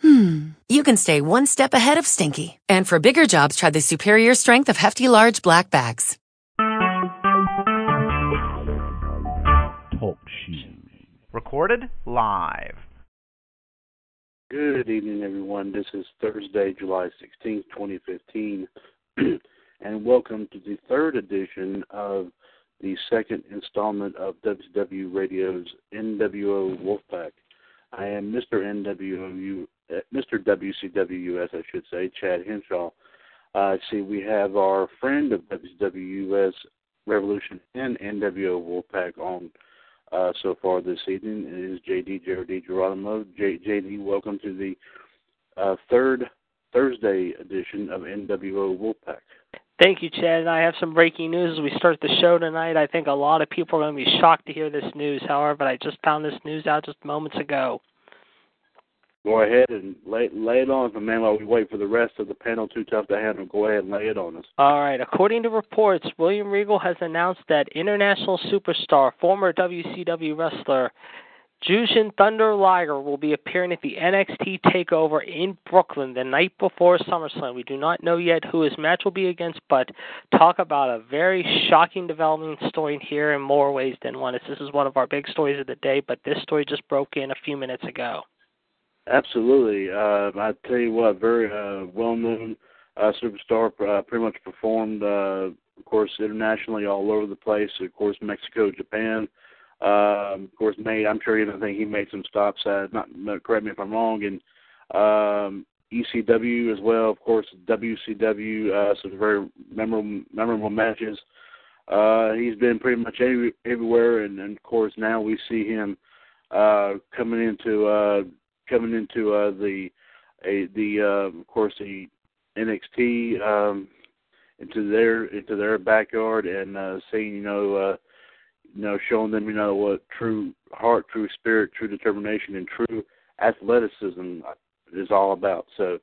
hmm, you can stay one step ahead of stinky. And for bigger jobs, try the superior strength of Hefty Large Black Bags. Talk shoes. Recorded live. Good evening, everyone. This is Thursday, July 16th, 2015, and welcome to the third edition of the second installment of WCW Radio's NWO Wolfpac. I am Mr. NWO, uh, Mr. WCWUS, I should say, Chad Henshaw. Uh, see, we have our friend of WCWUS Revolution and NWO Wolfpac on uh, so far this evening. It is JD Jared Geronimo. J- JD, welcome to the uh, third Thursday edition of NWO Wolfpac. Thank you, Chad. And I have some breaking news as we start the show tonight. I think a lot of people are going to be shocked to hear this news. However, I just found this news out just moments ago. Go ahead and lay, lay it on us, man, while we wait for the rest of the panel too tough to handle. Go ahead and lay it on us. All right. According to reports, William Regal has announced that international superstar, former WCW wrestler Jushin Thunder Liger will be appearing at the NXT Takeover in Brooklyn the night before SummerSlam. We do not know yet who his match will be against, but talk about a very shocking development story here in more ways than one. This is one of our big stories of the day, but this story just broke in a few minutes ago. Absolutely. Uh, I tell you what, very uh, well-known uh, superstar. Uh, pretty much performed, uh, of course, internationally all over the place. Of course, Mexico, Japan. Um, of course, made. I'm sure even think he made some stops. Uh, not, not correct me if I'm wrong. And um, ECW as well. Of course, WCW. Uh, some very memorable memorable matches. Uh, he's been pretty much every, everywhere, and, and of course now we see him uh, coming into uh, coming into uh, the a, the uh, of course the NXT um, into their into their backyard and uh, seeing you know uh, you know showing them you know what true heart, true spirit, true determination, and true athleticism is all about. So.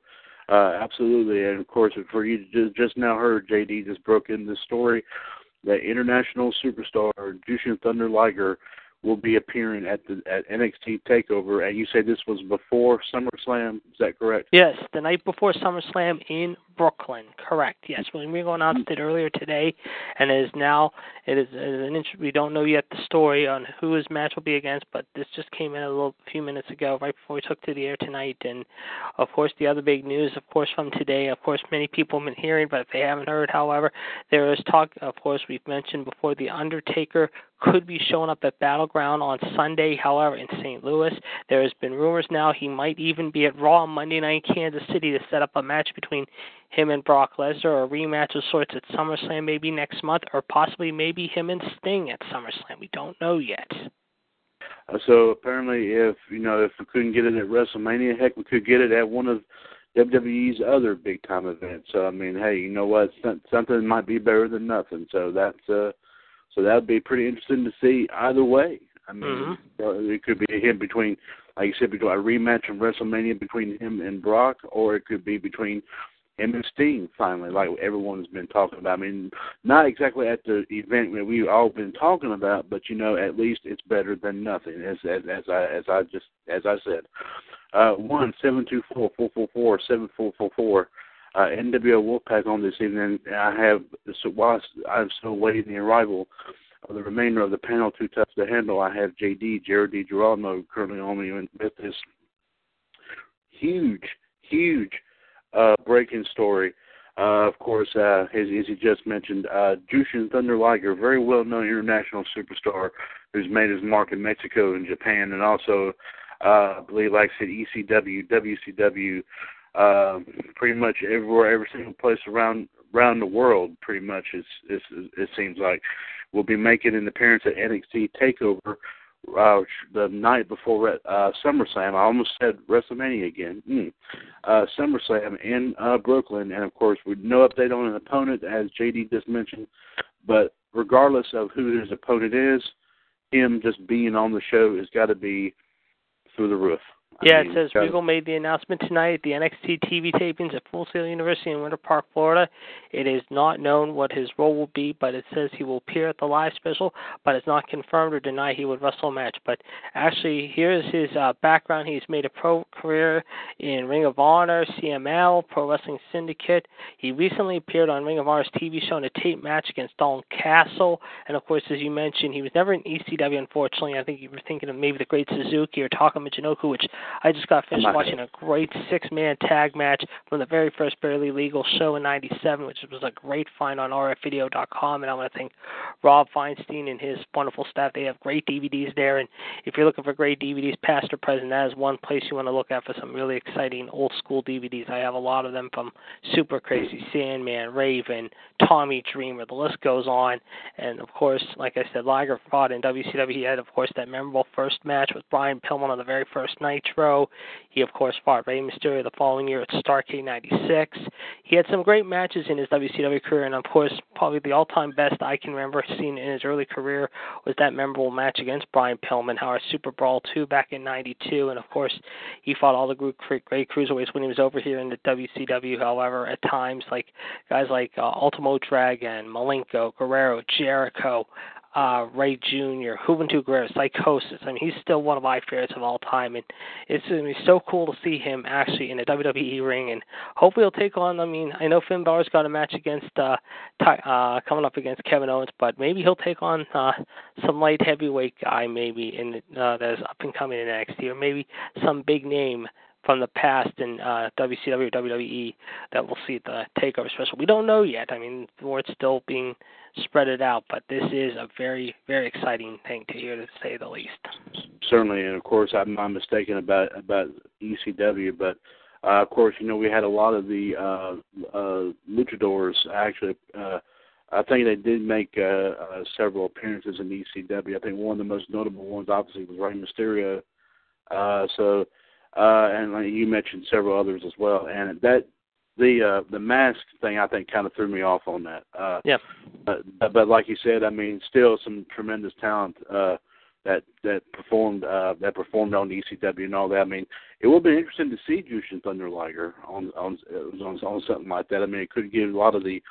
Uh, absolutely, and of course, for you just, just now heard, JD just broke in this story that international superstar Jushin Thunder Liger will be appearing at the at NXT Takeover, and you say this was before SummerSlam. Is that correct? Yes, the night before SummerSlam in Brooklyn. Correct. Yes, William Regal announced it earlier today, and it is now it is, it is an int- we don't know yet the story on who his match will be against, but this just came in a little few minutes ago, right before we took to the air tonight. And of course, the other big news, of course, from today, of course, many people have been hearing, but if they haven't heard, however, there is talk. Of course, we've mentioned before the Undertaker could be showing up at Battleground on Sunday. However, in St. Louis, there has been rumors now he might even be at Raw Monday night in Kansas City to set up a match between him and Brock Lesnar, or a rematch of sorts at SummerSlam maybe next month, or possibly maybe him and Sting at SummerSlam. We don't know yet. Uh, so apparently, if you know if we couldn't get it at WrestleMania, heck, we could get it at one of WWE's other big time events. So I mean, hey, you know what? Something might be better than nothing. So that's uh, so that would be pretty interesting to see either way. I mean, mm-hmm. it could be him between, like you said, between a rematch of WrestleMania between him and Brock, or it could be between him and Sting finally, like everyone's been talking about. I mean, not exactly at the event that we've all been talking about, but you know, at least it's better than nothing. As as, as I as I just as I said, uh, one seven two four four four four seven four four four. Uh, NWO Wolfpac on this evening. I have so while I'm still waiting the arrival of the remainder of the panel too tough to handle. I have JD Jared D. Currently on me with this huge, huge uh, breaking story. Uh, of course, uh, as, as he just mentioned, uh, Jushin Thunder Liger, very well known international superstar who's made his mark in Mexico and Japan, and also, uh, I believe, like I said, ECW, WCW, uh, pretty much everywhere, every single place around around the world. Pretty much, it's, it's, it seems like will be making an appearance at NXT Takeover, uh, the night before uh, SummerSlam. I almost said WrestleMania again. Mm. Uh, SummerSlam in uh, Brooklyn, and of course, with no update on an opponent, as JD just mentioned. But regardless of who his opponent is, him just being on the show has got to be through the roof. Yeah, I it says Regal made the announcement tonight at the NXT TV tapings at Full Sail University in Winter Park, Florida. It is not known what his role will be, but it says he will appear at the live special, but it's not confirmed or denied he would wrestle a match. But actually, here's his uh, background. He's made a pro career in Ring of Honor, CMLL, Pro Wrestling Syndicate. He recently appeared on Ring of Honor's TV show in a tape match against Dalton Castle. And of course, as you mentioned, he was never in ECW, unfortunately. I think you were thinking of maybe the Great Sasuke or Taka Michinoku, which I just got finished watching a great six man tag match from the very first Barely Legal show in '97, which was a great find on rfvideo.com. And I want to thank Rob Feinstein and his wonderful staff. They have great DVDs there. And if you're looking for great DVDs, past or present, that is one place you want to look at for some really exciting old school DVDs. I have a lot of them from Super Crazy, Sandman, Raven, Tommy Dreamer. The list goes on. And of course, like I said, Liger fought in WCW. He had, of course, that memorable first match with Brian Pillman on the very first Nitro. He, of course, fought Rey Mysterio the following year at Starcade 96. He had some great matches in his WCW career, and of course, probably the all-time best I can remember seeing in his early career was that memorable match against Brian Pillman, our Super Brawl 2 back in 92. And of course, he fought all the great cruiserweights when he was over here in the WCW. However, at times, like guys like uh, Ultimo Dragon, Malenko, Guerrero, Jericho, uh, Rey Jr., Juventud Guerrero, Psychosis. I mean, he's still one of my favorites of all time, and it's going to be so cool to see him actually in a WWE ring, and hopefully he'll take on. I mean, I know Finn Balor's got a match against uh, Ty, uh, coming up against Kevin Owens, but maybe he'll take on uh, some light heavyweight guy maybe in uh, that's up and coming in NXT, or maybe some big name from the past in uh, WCW WWE that we'll see at the Takeover special. We don't know yet. I mean, the word's still being spread it out, but this is a very, very exciting thing to hear, to say the least. certainly, and of course, I'm not mistaken about about ECW, but uh, of course, you know, we had a lot of the uh, uh, luchadors actually. Uh, I think they did make uh, uh, several appearances in ECW. I think one of the most notable ones, obviously, was Rey Mysterio. Uh, so, uh, and like you mentioned several others as well. And that the uh, the mask thing, I think, kind of threw me off on that. Uh, Yeah. but but like you said, I mean, still some tremendous talent uh, that that performed uh, that performed on ECW and all that. I mean, it would be interesting to see Jushin Thunder Liger on on on on something like that. I mean, it could give a lot of the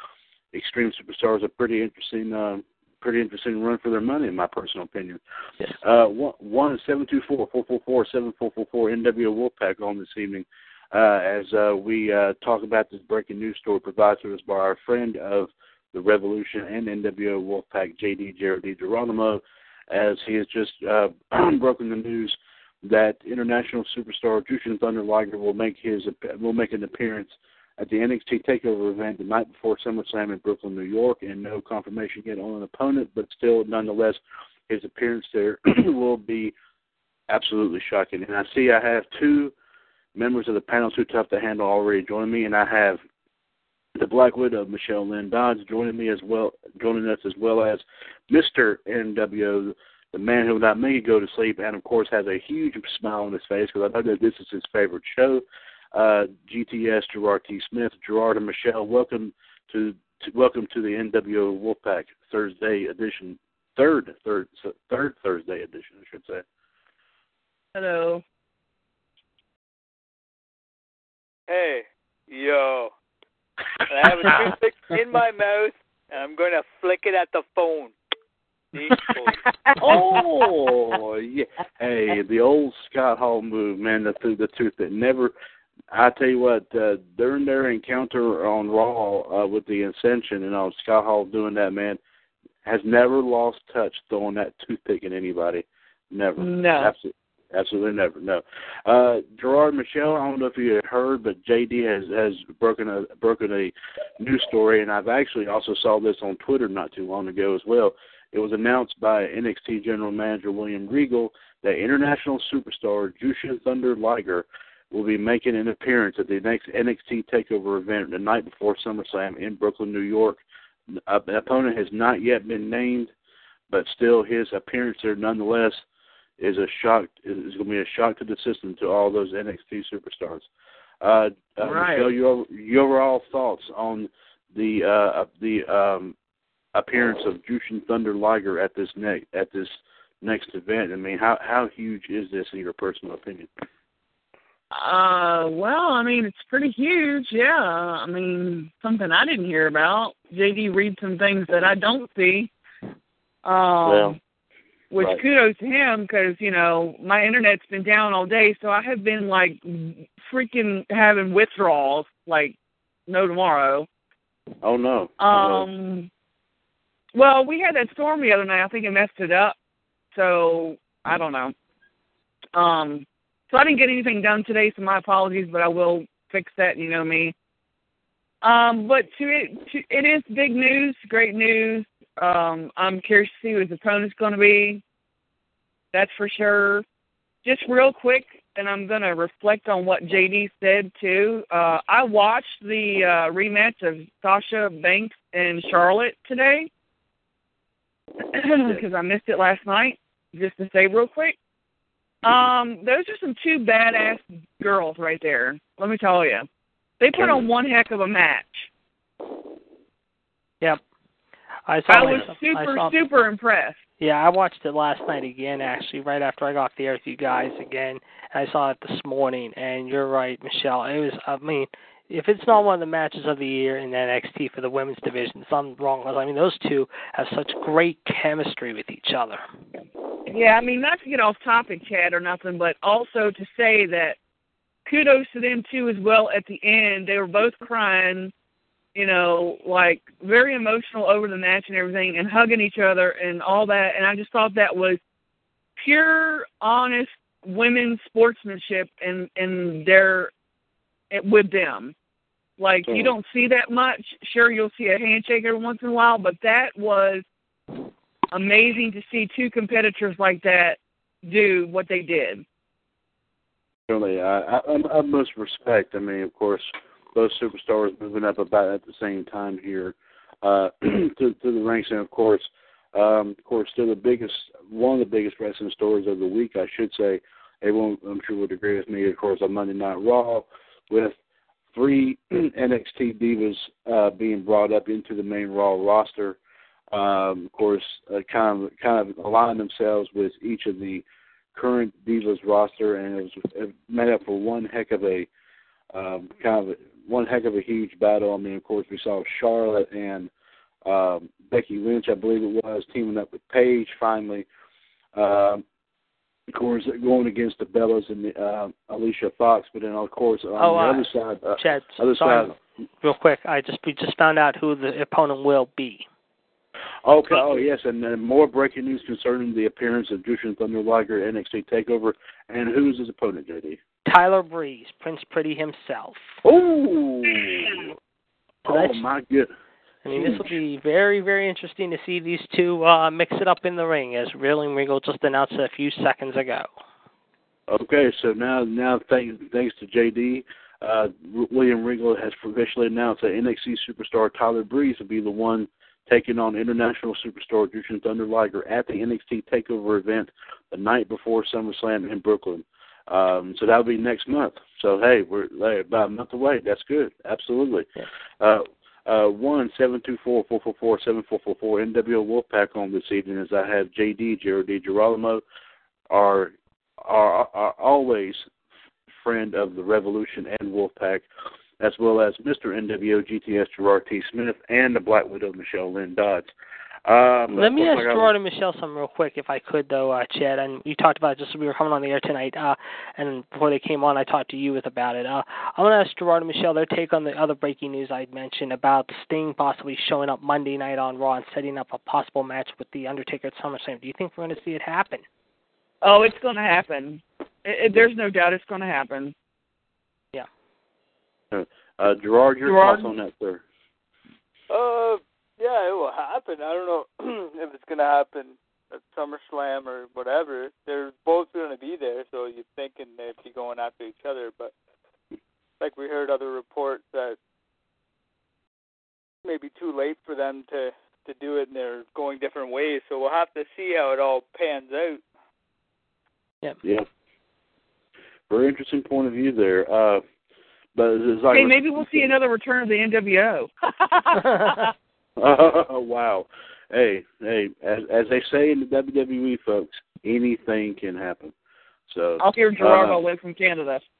extreme superstars a pretty interesting. Uh, Pretty interesting run for their money, in my personal opinion. Yes. Uh, one one seven two four four four four seven four four four NWO Wolfpac on this evening uh, as uh, we uh, talk about this breaking news story provided to us by our friend of the Revolution and NWO Wolfpac, JD Jared D. Geronimo, as he has just uh, broken the news that international superstar Jushin Thunder Liger will make his will make an appearance at the NXT Takeover event the night before SummerSlam in Brooklyn, New York, and no confirmation yet on an opponent, but still, nonetheless, his appearance there will be absolutely shocking. And I see I have two members of the panel too tough to handle already joining me, and I have the Black Widow, Michelle Lynn Dodds, joining me as well, joining us as well as Mister NWO, the man who make you go to sleep, and of course has a huge smile on his face because I know that this is his favorite show. Uh, GTS Gerard T. Smith, Gerard and Michelle, welcome to, to welcome to the NWO Wolfpac Thursday edition, third third third Thursday edition, I should say. Hello. Hey, yo. I have a toothpick in my mouth, and I'm going to flick it at the phone. Oh yeah, hey, the old Scott Hall move, man. The the tooth that never. I tell you what, uh, during their encounter on Raw uh, with the Ascension and on Scott Hall doing that, man, has never lost touch throwing that toothpick at anybody. Never. No. Absolutely. Absolutely never. No. Uh, Gerard Michelle, I don't know if you had heard, but JD has has broken a broken a news story, and I've actually also saw this on Twitter not too long ago as well. It was announced by NXT General Manager William Regal that international superstar Jushin Thunder Liger will be making an appearance at the next NXT Takeover event the night before SummerSlam in Brooklyn, New York. The opponent has not yet been named, but still his appearance there nonetheless is a shock. Is going to be a shock to the system to all those NXT superstars. Uh, uh, Right. Michelle, your your overall thoughts on the uh, the um, appearance of Jushin Thunder Liger at this next at this next event? I mean, how how huge is this in your personal opinion? Uh, well, I mean, it's pretty huge. Yeah, I mean, something I didn't hear about. JD reads some things that I don't see. Um, Well, which right. kudos to him because you know my internet's been down all day, so I have been like freaking having withdrawals like no tomorrow. Oh no. Oh, no. Um, well, we had that storm the other night. I think it messed it up. So I don't know. Um, so I didn't get anything done today, so my apologies, but I will fix that. You know me. Um, but to it, to, it is big news, great news. Um, I'm curious to see what his opponent's going to be. That's for sure. Just real quick, and I'm going to reflect on what JD said too. Uh, I watched the uh, rematch of Sasha Banks and Charlotte today because I missed it last night. Just to say real quick, um, those are some two badass girls right there. Let me tell you, they put on one heck of a match. Yep. I saw. I was super I saw, super impressed. Yeah, I watched it last night again, actually, right after I got the air with you guys again. I saw it this morning, and you're right, Michelle. It was, I mean, if it's not one of the matches of the year in NXT for the women's division, something's wrong. I mean, those two have such great chemistry with each other. Yeah, I mean, not to get off topic, Chad, or nothing, but also to say that kudos to them too as well. At the end, they were both crying, you know, like very emotional over the match and everything, and hugging each other and all that. And I just thought that was pure, honest women's sportsmanship and and their with them. Like you Mhm. don't see that much. Sure, you'll see a handshake every once in a while, but that was amazing to see two competitors like that do what they did. Really, I, I, I utmost respect. I mean, of course, both superstars moving up about at the same time here uh, to, to the ranks, and of course, um, of course, still the biggest, one of the biggest wrestling stories of the week, I should say. Everyone, I'm sure, would agree with me. Of course, on Monday Night Raw, with three NXT divas uh, being brought up into the main Raw roster. Um, of course, uh, kind of kind of align themselves with each of the current Divas roster, and it was it made up for one heck of a um, kind of a, one heck of a huge battle. I mean, of course, we saw Charlotte and um, Becky Lynch, I believe it was, teaming up with Paige finally. Um, of course, going against the Bellas and the, uh, Alicia Fox, but then of course on Oh, the uh, other side, uh, Chad, other sorry, side. real quick. I just we just found out who the opponent will be. Okay. Oh, yes, and then more breaking news concerning the appearance of Jushin Thunder Liger at NXT Takeover, and who's his opponent, JD? Tyler Breeze, Prince Pretty himself. Oh, So oh my good. I mean, this will be very, very interesting to see these two uh, mix it up in the ring, as Real and Regal just announced a few seconds ago. Okay, so now, now thanks, thanks to JD, uh, William Regal has officially announced that NXT superstar Tyler Breeze will be the one taking on international superstar Jushin Thunder Liger at the NXT Takeover event the night before SummerSlam in Brooklyn. Um, so that'll be next month. So hey, we're hey, about a month away. That's good. Absolutely. Yeah. Uh, uh, one seven two four four four four seven four four four NWO Wolfpac on this evening as I have JD Jared Girolamo, our, our our always friend of the Revolution and Wolfpac, as well as Mr. NWO GTS Gerard T Smith and the Black Widow Michelle Lynn Dodds. Um, Let me ask like I was- Gerard and Michelle something real quick, if I could, though, uh, Chad. And you talked about it just as we were coming on the air tonight, uh, and before they came on, I talked to you with about it. Uh, I want to ask Gerard and Michelle their take on the other breaking news I'd mentioned about Sting possibly showing up Monday night on Raw and setting up a possible match with the Undertaker at SummerSlam. Do you think we're going to see it happen? Oh, it's going to happen. It, it, there's no doubt it's going to happen. Yeah. Uh, Gerard, your Gerard? thoughts on that, sir? Uh, yeah, it will happen. I don't know if it's gonna happen at SummerSlam or whatever. They're both gonna be there, so you're thinking they'd be going after each other. But like we heard other reports that maybe too late for them to to do it, and they're going different ways. So we'll have to see how it all pans out. Yep. Yeah. Very interesting point of view there. Uh, but it's like hey, maybe we'll see another return of the NWO. oh wow. Hey, hey, as as they say in the WWE, folks, anything can happen. So I'll hear Gerardo uh, live from Canada.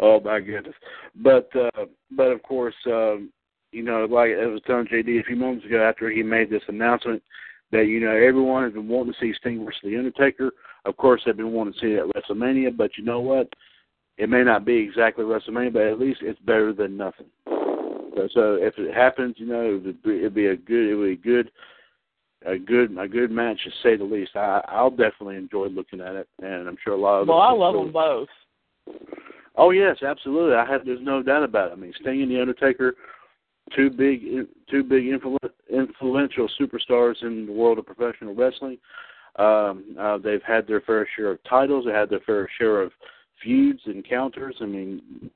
oh my goodness. But uh but of course, um, you know, like I was telling JD a few moments ago after he made this announcement that, you know, everyone has been wanting to see Sting versus The Undertaker. Of course they've been wanting to see it at WrestleMania, but you know what? It may not be exactly WrestleMania, but at least it's better than nothing. So, so if it happens, you know, it'd be, it'd be a good, it would be good, a good, a good match to say the least. I, I'll definitely enjoy looking at it, and I'm sure a lot of. well, I love them both. Oh yes, absolutely. I have. There's no doubt about it. I mean, Sting and the Undertaker, two big, two big influ- influential superstars in the world of professional wrestling. Um, uh, they've had their fair share of titles. They had their fair share of feuds, encounters. I mean,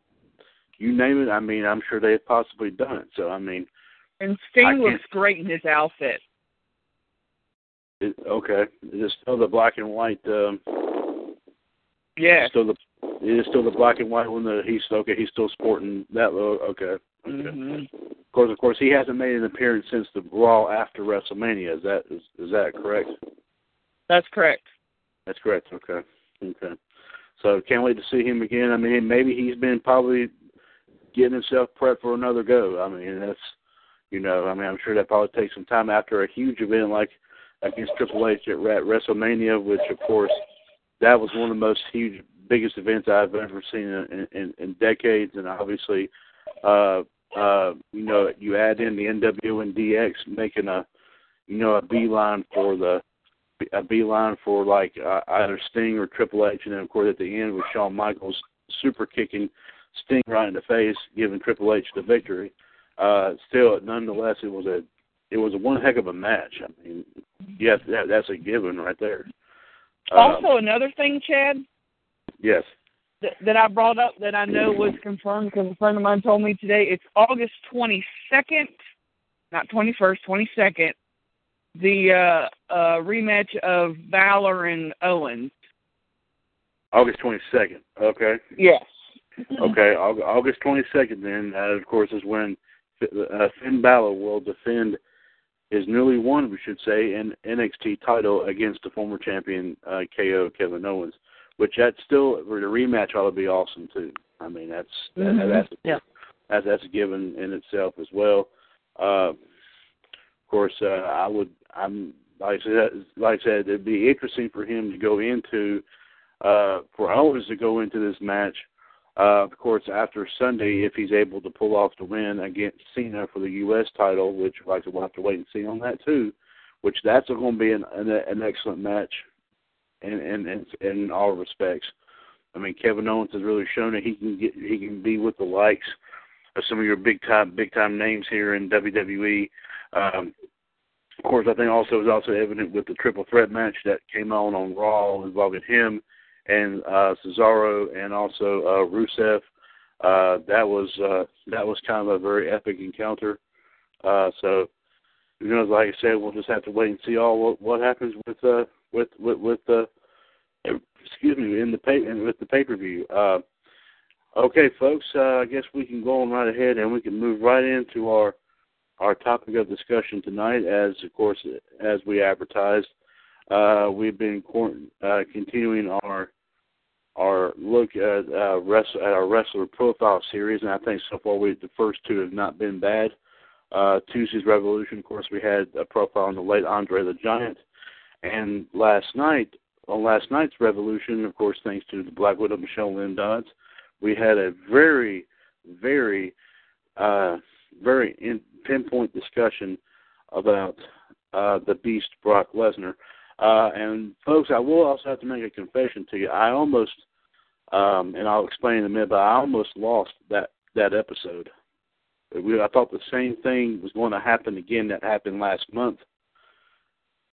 you name it. I mean, I'm sure they've possibly done it. So I mean, And Sting looks great in his outfit. it, okay, is it still the black and white? Um, Yeah. Still the it is still the black and white one that he's okay. He's still sporting that look. Okay. Okay. hmm Of course, of course, he hasn't made an appearance since the Raw after WrestleMania. Is that is, is that correct? That's correct. That's correct. Okay. Okay. So can't wait to see him again. I mean, maybe he's been probably getting himself prepped for another go. I mean, that's you know, I mean, I'm sure that probably takes some time after a huge event like against Triple H at WrestleMania, which of course that was one of the most huge, biggest events I've ever seen in, in, in decades, and obviously, uh, uh, you know, you add in the NWO and DX making a, you know, a beeline for the a beeline for like uh, either Sting or Triple H, and then of course at the end with Shawn Michaels super kicking Sting right in the face, giving Triple H the victory. Uh, still, nonetheless, it was a it was a one heck of a match. I mean, yes, that, that's a given right there. Um, Also, another thing, Chad, yes. that, that I brought up that I know was confirmed because a friend of mine told me today. It's August 22nd, not 21st, 22nd. The uh, uh, rematch of Balor and Owens. August twenty second. Okay. Yes. Okay. August twenty second. Then, uh, of course, is when uh, Finn Balor will defend his newly won, we should say, an NXT title against the former champion uh, KO Kevin Owens. Which that's still the rematch ought to be awesome too. I mean, that's that, Mhm. that's Yeah. that's that's a given in itself as well. Uh, of course, uh, I would. I'm like I said, like I said, it'd be interesting for him to go into, uh, for Owens to go into this match. Uh, of course, after Sunday, if he's able to pull off the win against Cena for the U.S. title, which like we'll have to wait and see on that too. Which that's going to be an, an an excellent match, in in in, in all respects. I mean, Kevin Owens has really shown that he can get he can be with the likes of some of your big time big time names here in WWE. Um, of course, I think also is also evident with the triple threat match that came on on Raw involving him and uh, Cesaro and also uh, Rusev. Uh, that was uh, that was kind of a very epic encounter. Uh, so, you know, like I said, we'll just have to wait and see all what, what happens with uh, with with with the excuse me in the pay with the pay per view. Uh, okay, folks, uh, I guess we can go on right ahead and we can move right into our our topic of discussion tonight. As of course, as we advertised, uh, we've been uh, continuing our our look at uh, at our wrestler profile series, and I think so far we the first two have not been bad. Uh, Tuesday's Revolution, of course, we had a profile on the late Andre the Giant, and last night on last night's Revolution, of course, thanks to the Black Widow Michelle Lynn Dodds, we had a very, very, uh, very in, pinpoint discussion about uh, the Beast Brock Lesnar. Uh, and folks, I will also have to make a confession to you. I almost, um, and I'll explain in a minute, but I almost lost that that episode. We, I thought the same thing was going to happen again that happened last month.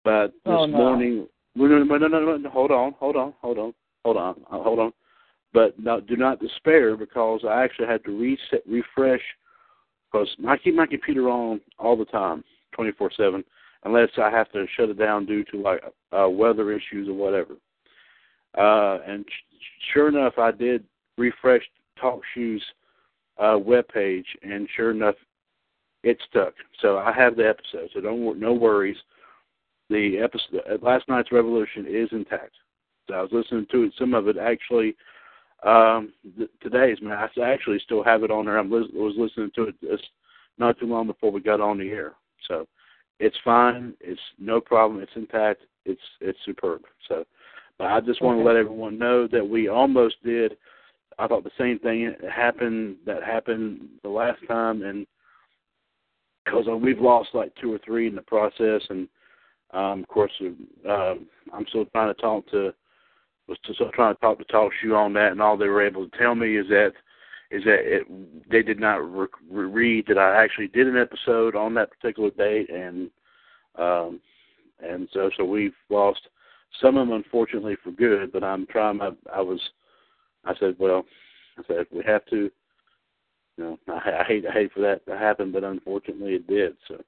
But this Oh, no. morning, no, no, no, no, no, hold on, hold on, hold on, hold on, hold on. But no, do not despair because I actually had to reset, refresh, because I keep my computer on all the time, 24/7, unless I have to shut it down due to like uh, weather issues or whatever. Uh, and sh- sure enough, I did refresh Talk Shoes uh, web and sure enough, it stuck. So I have the episode. So don't no worries. The episode uh, last night's Revolution is intact. So I was listening to it. Some of it actually um th- today's man. I actually still have it on there. I was, was listening to it just not too long before we got on the air. So it's fine. It's no problem. It's intact. It's it's superb. So, but I just want to let everyone know that we almost did. I thought the same thing happened that happened the last time, and because we've lost like two or three in the process, and um, of course, uh, I'm still trying to talk to was still trying to talk to Talk Shoe on that, and all they were able to tell me is that is that it, they did not re- read that I actually did an episode on that particular date, and um, and so so we've lost some of them unfortunately for good. But I'm trying. My, I was. I said, well, I said we have to. You know, I, I hate I hate for that to happen, but unfortunately it did. So.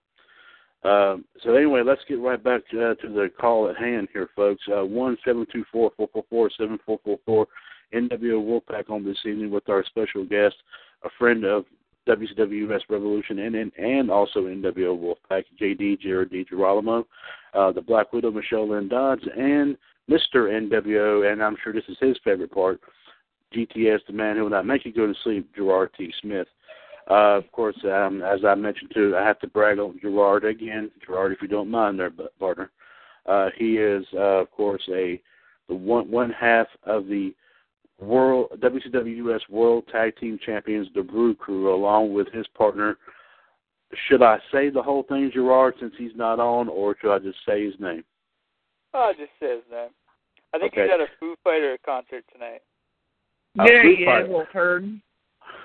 Um, so anyway, let's get right back to, uh, to the call at hand here, folks. Uh, one seven two four four four four seven four four four. NWO Wolfpac on this evening with our special guest, a friend of WCWS Revolution and and, and also NWO Wolfpac, JD Jared D. Girolamo, uh, the Black Widow Michelle Lynn Dodds, and Mr. NWO, and I'm sure this is his favorite part, GTS, the man who will not make you go to sleep, Gerard T. Smith. Uh, of course, um, as I mentioned too, I have to brag on Gerard again. Gerard, if you don't mind, there, partner. Uh, he is, uh, of course, a the one one half of the World WCWS World Tag Team Champions, the Brew Crew, along with his partner. Should I say the whole thing, Gerard, since he's not on, or should I just say his name? Oh, just say his name. I think Okay. he's at a Foo Fighter concert tonight. Uh, there Foo he Fighter. is, little turd.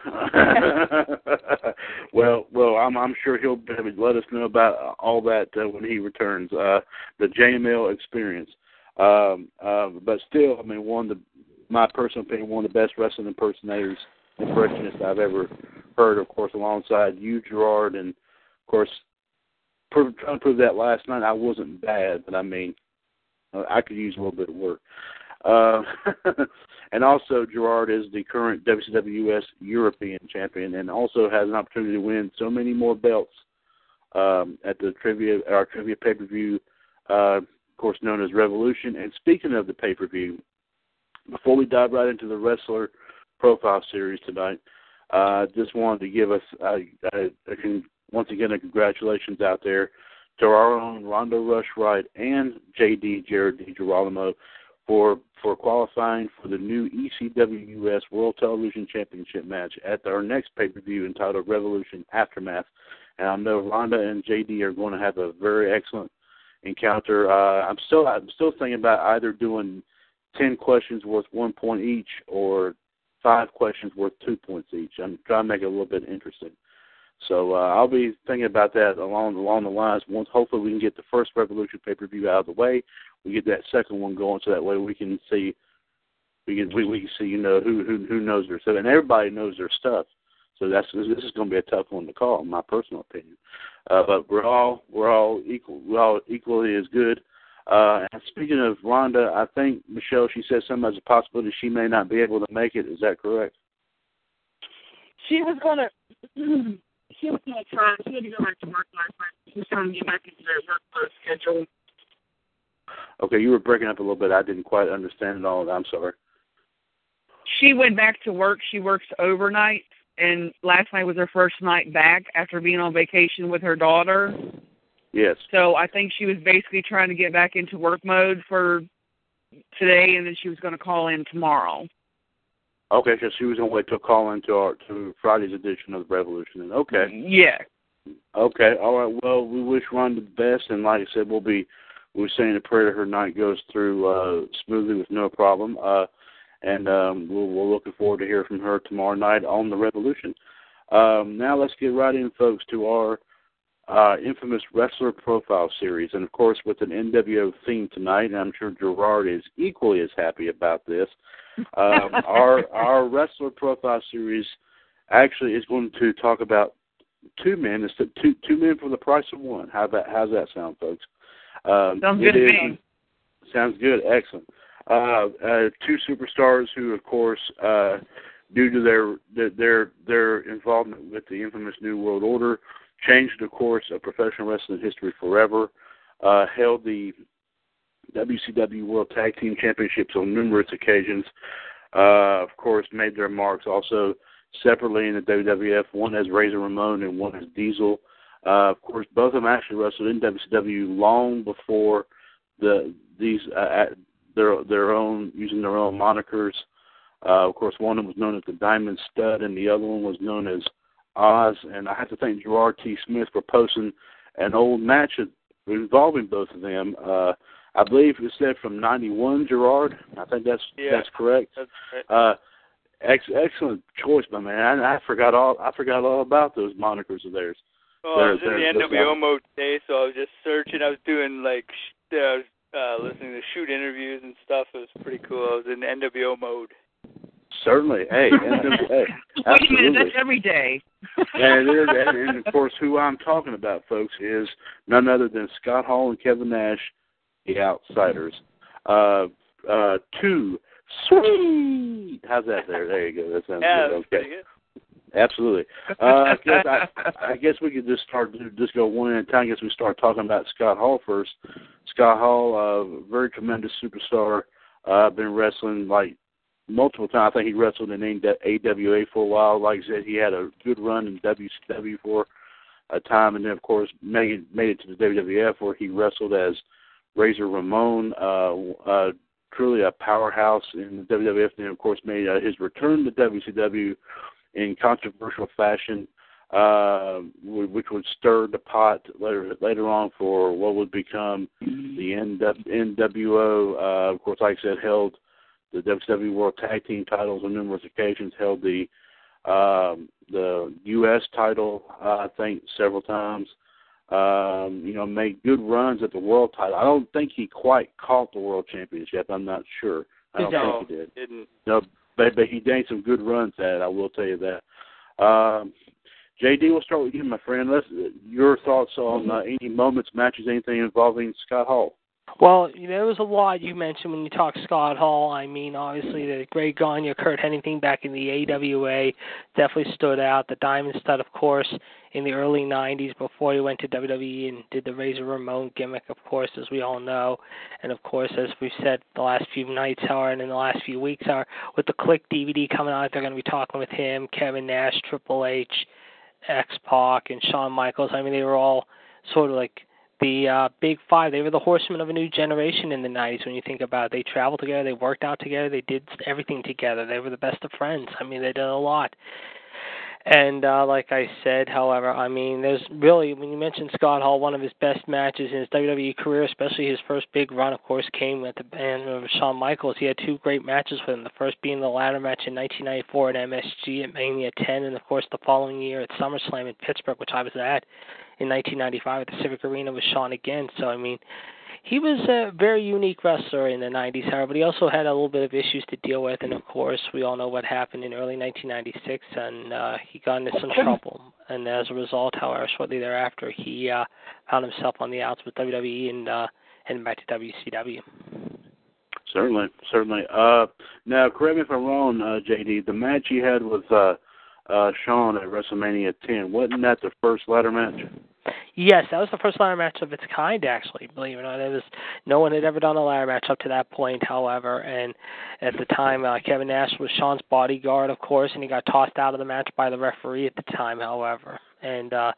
well, well, I'm I'm sure he'll let us know about all that uh, when he returns. Uh, the JML experience, um, uh, but still, I mean, one of the my personal opinion, one of the best wrestling impersonators, impressionists I've ever heard. Of course, alongside you, Gerard, and of course, trying to prove that last night I wasn't bad, but I mean, uh, I could use a little bit of work. Uh, and also, Gerard is the current WCWS European champion, and also has an opportunity to win so many more belts um, at the trivia, our trivia pay per view, uh, of course known as Revolution. And speaking of the pay per view, before we dive right into the wrestler profile series tonight, uh, just wanted to give us uh, a, a con- once again a congratulations out there to our own Rhonda Rush Wright and JD Jared D. For for qualifying for the new ECWUS World Television Championship match at our next pay per view entitled Revolution Aftermath. And I know Rhonda and JD are going to have a very excellent encounter. Uh, I'm still I'm still thinking about either doing ten questions worth one point each or five questions worth two points each. I'm trying to make it a little bit interesting. So uh, I'll be thinking about that along along the lines. Once hopefully we can get the first Revolution pay per view out of the way, we get that second one going, so that way we can see we can we, we can see you know who who who knows their stuff, and everybody knows their stuff. So that's this is going to be a tough one to call, in my personal opinion. Uh, but we're all we're all equal we're all equally as good. Uh, and speaking of Rhonda, I think Michelle she said something as a possibility she may not be able to make it. Is that correct? She was gonna. she was gonna try. She had to go back to work last night. She was trying to get back into her work schedule. Okay, you were breaking up a little bit. I didn't quite understand it all. I'm sorry. She went back to work. She works overnight, and last night was her first night back after being on vacation with her daughter. Yes. So I think she was basically trying to get back into work mode for today, and then she was going to call in tomorrow. Okay, so she was gonna wait till call into our to Friday's edition of the Revolution. Okay, Yeah. okay, all right. Well, we wish Ron the best, and like I said, we'll be we're saying a prayer to her night goes through uh, smoothly with no problem. Uh, and um, we'll, we're looking forward to hear from her tomorrow night on the Revolution. Um, now let's get right in, folks, to our uh, infamous wrestler profile series, and of course with an NWO theme tonight. And I'm sure Gerard is equally as happy about this. Um, our our wrestler profile series actually is going to talk about two men instead two two men for the price of one. How that how's that sound, folks? Um, Sounds good it to me. Sounds good. Excellent. Uh, uh, two superstars who, of course, uh, due to their, their their their involvement with the infamous New World Order, changed the course of professional wrestling history forever. Uh, held the WCW World Tag Team Championships on numerous occasions. Uh, of course, made their marks also separately in the WWF. One as Razor Ramon and one as Diesel. Uh, of course, both of them actually wrestled in WCW long before the these uh, their their own using their own monikers. Uh, of course, one of them was known as the Diamond Stud, and the other one was known as Oz. And I have to thank Gerard T. Smith for posting an old match involving both of them. Uh, I believe it said from '91, Gerard. I think that's Yeah. that's correct. That's right. Uh, ex- excellent choice, my man. I, I forgot all I forgot all about those monikers of theirs. Oh, I was in the NWO mode today, so I was just searching. I was doing like sh- I was uh, listening to shoot interviews and stuff. It was pretty cool. I was in NWO mode. Certainly, hey, and, hey Wait a minute, absolutely. that's every day. and, it is, and, and of course, who I'm talking about, folks, is none other than Scott Hall and Kevin Nash, the Outsiders. Uh, uh, two sweet. How's that there? There you go. That sounds Yeah, good. that's Okay. Absolutely. Uh, I, guess I, I guess we could just start just go one at a time. I guess we start talking about Scott Hall first. Scott Hall, uh, very tremendous superstar. Uh, been wrestling like multiple times. I think he wrestled in AWA for a while. Like I said, he had a good run in WCW for a time, and then of course made made it to the WWF where he wrestled as Razor Ramon. Uh, uh, truly a powerhouse in the WWF. And then of course made uh, his return to WCW in controversial fashion, uh, which would stir the pot later later on for what would become the NWO. Uh, of course, like I said, held the WCW World Tag Team titles on numerous occasions. Held the um, the U.S. title, uh, I think, several times. Um, you know, made good runs at the world title. I don't think he quite caught the world championship. I'm not sure. I don't no, think he did. didn't. No, but, but he gained some good runs at it. I will tell you that. Um, JD, we'll start with you, my friend. Let's your thoughts on uh, any moments, matches, anything involving Scott Hall. Well, there was a lot you mentioned when you talk Scott Hall. I mean, obviously the Greg Gagne, Kurt Hennington back in the AWA definitely stood out. The Diamond Stud, of course, in the early '90s before he went to WWE and did the Razor Ramon gimmick, of course, as we all know. And of course, as we've said the last few nights, are and in the last few weeks, are with the Kliq DVD coming out, they're going to be talking with him, Kevin Nash, Triple H, X Pac, and Shawn Michaels. I mean, they were all sort of like the uh, Big Five. They were the horsemen of a new generation in the 90s when you think about it. They traveled together, they worked out together, they did everything together. They were the best of friends. I mean, they did a lot. And uh, like I said, however, I mean, there's really, when you mentioned Scott Hall, one of his best matches in his WWE career, especially his first big run, of course, came with the band of Shawn Michaels. He had two great matches with him. The first being the ladder match in 1994 at MSG at Mania 10, and of course the following year at SummerSlam in Pittsburgh, which I was at in 1995 at the Civic Arena with Shawn again. So I mean, he was a very unique wrestler in the 90s, however, but he also had a little bit of issues to deal with, and of course, we all know what happened in early 1996, and uh, he got into some trouble. And as a result, however, shortly thereafter, he uh, found himself on the outs with WWE and uh, heading back to WCW. Certainly, certainly. Uh, now, correct me if I'm wrong, uh, JD. The match he had with uh, uh, Shawn at WrestleMania 10 wasn't that the first ladder match? Yes, that was the first ladder match of its kind, actually. Believe it or not, it was no one had ever done a ladder match up to that point. However, and at the time, uh, Kevin Nash was Shawn's bodyguard, of course, and he got tossed out of the match by the referee at the time. However, and uh,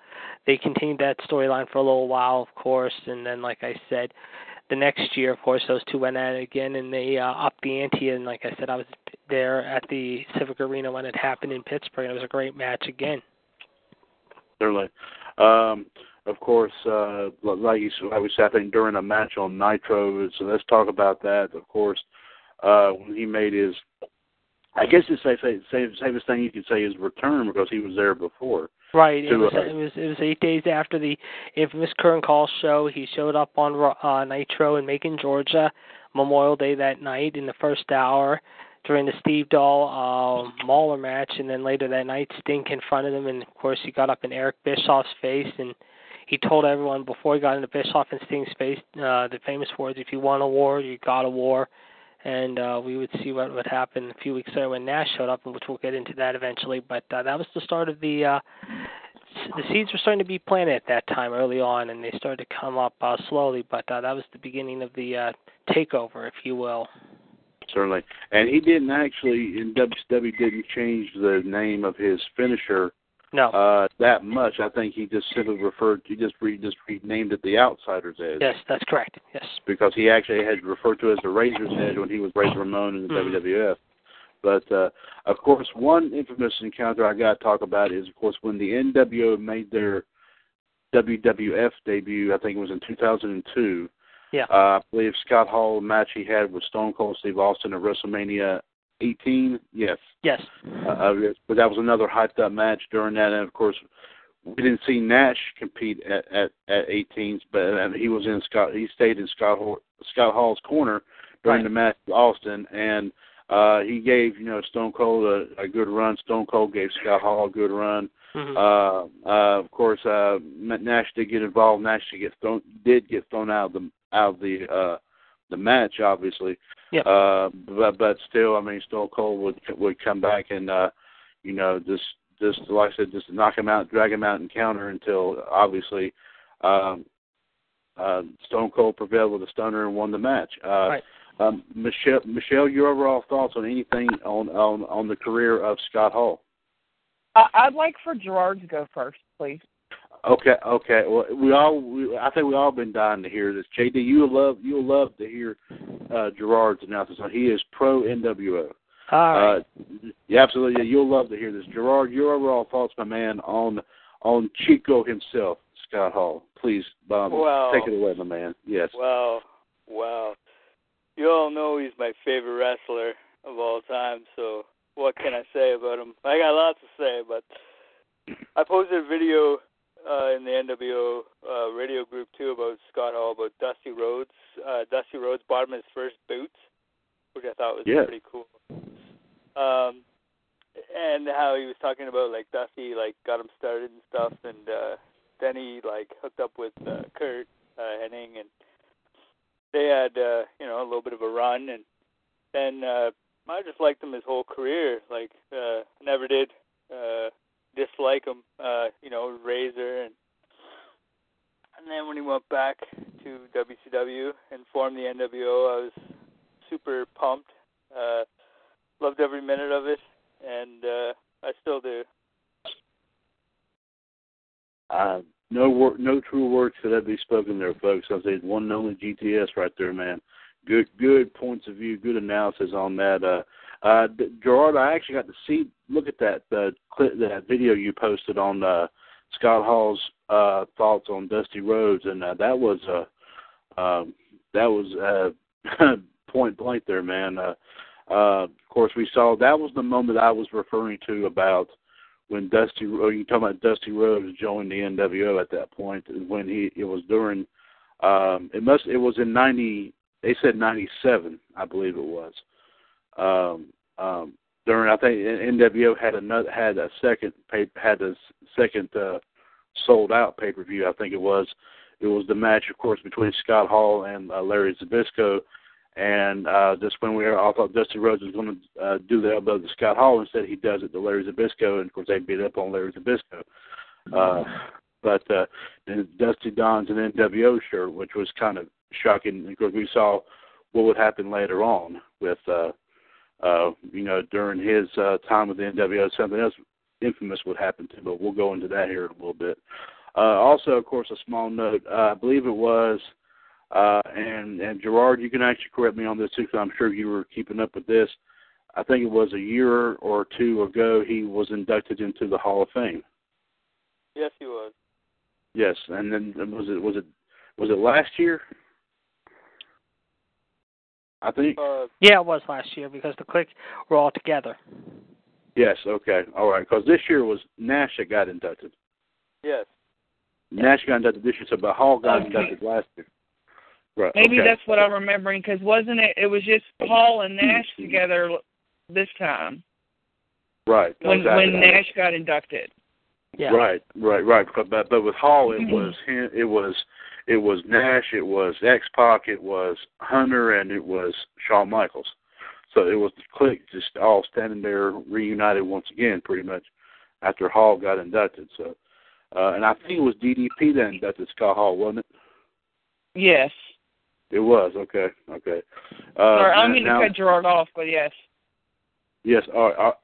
they continued that storyline for a little while, of course, and then, like I said, the next year, of course, those two went at it again, and they uh, upped the ante. And like I said, I was there at the Civic Arena when it happened in Pittsburgh, and it was a great match again. Certainly. Um, of course, uh, like you said, I was think during a match on Nitro. So let's talk about that. Of course, uh, when he made his, I guess the safe, safe, safest thing you could say is return because he was there before. Right. It was uh, it was it was eight days after the infamous Curtain Call show. He showed up on uh, Nitro in Macon, Georgia, Memorial Day that night in the first hour during the Steve Doll uh, Mauler match, and then later that night Sting confronted him, and of course he got up in Eric Bischoff's face, and he told everyone before he got into Bischoff and Sting's face uh, the famous words, "If you want a war, you got a war." And uh, we would see what would happen a few weeks later when Nash showed up, which we'll get into that eventually. But uh, that was the start of the uh, the seeds were starting to be planted at that time early on, and they started to come up uh, slowly. But uh, that was the beginning of the uh, takeover, if you will. Certainly, and he didn't actually in WCW didn't change the name of his finisher No. uh that much. I think he just simply referred he just re, just renamed it the Outsider's Edge yes, that's correct. Yes. because he actually had referred to it as the Razor's Edge when he was Razor Ramon in the Mhm. WWF. But uh of course, one infamous encounter I got to talk about is of course when the NWO made their WWF debut. I think it was in 2002. Yeah. Uh, I believe Scott Hall match he had with Stone Cold Steve Austin at WrestleMania 18. Yes. Yes. Uh, uh, but that was another hyped up match during that, and of course, we didn't see Nash compete at at, at 18s, but and he was in Scott. He stayed in Scott Hall, Scott Hall's corner during Right. the match with Austin, and uh, he gave you know Stone Cold a, a good run. Stone Cold gave Scott Hall a good run. Mhm. Uh, uh, of course, uh, Nash did get involved. Nash did get thrown, did get thrown out of the out of the uh, the match, obviously. Yep. Uh, but but still, I mean, Stone Cold would would come back and uh, you know just just like I said, just knock him out, drag him out, and counter until obviously um, uh, Stone Cold prevailed with a stunner and won the match. Uh, Right. Um, Michelle, Michelle, your overall thoughts on anything on on on the career of Scott Hall? I, I'd like for Gerard to go first, please. Okay, okay. Well, we all, we, I think we all been dying to hear this. JD, you'll love, you'll love to hear uh, Gerard's announcement. He is pro NWO. All right. Uh, yeah, absolutely. Yeah, You'll love to hear this. Gerard, your overall thoughts, my man, on on Chico himself, Scott Hall. Please, Bob, Well- take it away, my man. Yes. Wow, wow. You all know he's my favorite wrestler of all time, so what can I say about him? I got lots to say, but I posted a video uh, in the NWO uh, radio group too about Scott Hall, about Dusty Rhodes. Uh, Dusty Rhodes bought him his first boots, which I thought was Yeah. pretty cool. Um, and how he was talking about like Dusty like got him started and stuff, and uh, then he like hooked up with uh, Curt uh, Hennig, and they had uh, you know a little bit of a run, and then uh, I just liked him his whole career. Like uh, never did uh, dislike him. Uh, you know, Razor, and and then when he went back to WCW and formed the NWO, I was super pumped. Uh, loved every minute of it, and uh, I still do. Uh, no wor- no true words could ever be spoken there, folks. I said one and only GTS right there, man. Good good points of view, good analysis on that. Uh, uh, Gerard, I actually got to see look at that uh, clip, that video you posted on uh, Scott Hall's uh, thoughts on Dusty Rhodes, and uh, that was uh, um, that was uh, point blank there, man. Uh, uh, of course, we saw that was the moment I was referring to about when Dusty, oh, you talking about Dusty Rhodes joined the NWO at that point when he it was during um it must it was in 90 they said 97 I believe it was um um during I think NWO had another had a second had a second uh sold out pay-per-view I think it was it was the match of course between Scott Hall and uh, Larry Zbyszko and uh, just when we were, I thought Dusty Rhodes was going to uh, do the elbow to Scott Hall. Instead, he does it to Larry Zbyszko, and of course, they beat up on Larry Zbyszko. Uh, but uh, Dusty dons an NWO shirt, which was kind of shocking because we saw what would happen later on with, uh, uh, you know, during his uh, time with the NWO. Something else infamous would happen too, but we'll go into that here in a little bit. Uh, also, of course, a small note. Uh, I believe it was uh, and and Gerard, you can actually correct me on this too, because I'm sure you were keeping up with this. I think it was a year or two ago he was inducted into the Hall of Fame. Yes, he was. Yes, and then was it was it was it last year? I think. Uh, Yeah, it was last year because the Kliq were all together. Yes. Okay. All right. Because this year was Nash that got inducted. yes. Nash got inducted this year, so but Hall got Okay. inducted last year. Right. Maybe okay. that's what I'm remembering because wasn't it? It was just Paul and Nash together this time Right. when exactly. when Nash got inducted. Yeah. Right, right, right. But but, but with Hall, it Mhm. was him. It was it was Nash. It was X Pac. It was Hunter, and it was Shawn Michaels. So it was the Kliq just all standing there reunited once again, pretty much after Hall got inducted. So, uh, and I think it was DDP that inducted Scott Hall, wasn't it? Yes. It was okay, okay. Uh, Sorry, I'm mean to cut Gerard off, but yes. Yes. All right.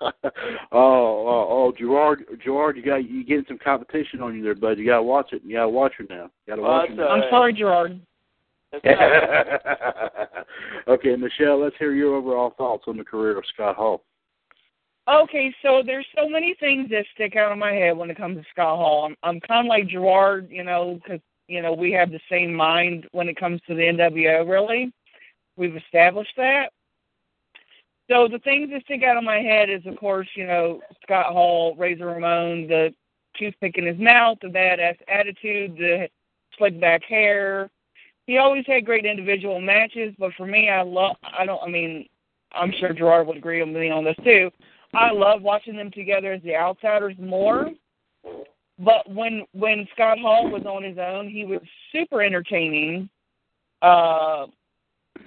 Uh, oh, oh, oh, Gerard, Gerard, you got you getting some competition on you there, bud. You gotta watch it. You gotta watch it now. You gotta Well, watch that's it. all I'm sorry, Gerard. Okay, Michelle, let's hear your overall thoughts on the career of Scott Hall. Okay, so there's so many things that stick out in my head when it comes to Scott Hall. I'm, I'm kind of like Gerard, you know, because you know we have the same mind when it comes to the NWO. Really, we've established that. So the things that stick out of my head is, of course, you know, Scott Hall, Razor Ramon, the toothpick in his mouth, the badass attitude, the slick back hair. He always had great individual matches, but for me, I love. I don't. I mean, I'm sure Gerard would agree with me on this too. I love watching them together as the outsiders more. But when when Scott Hall was on his own, he was super entertaining. Uh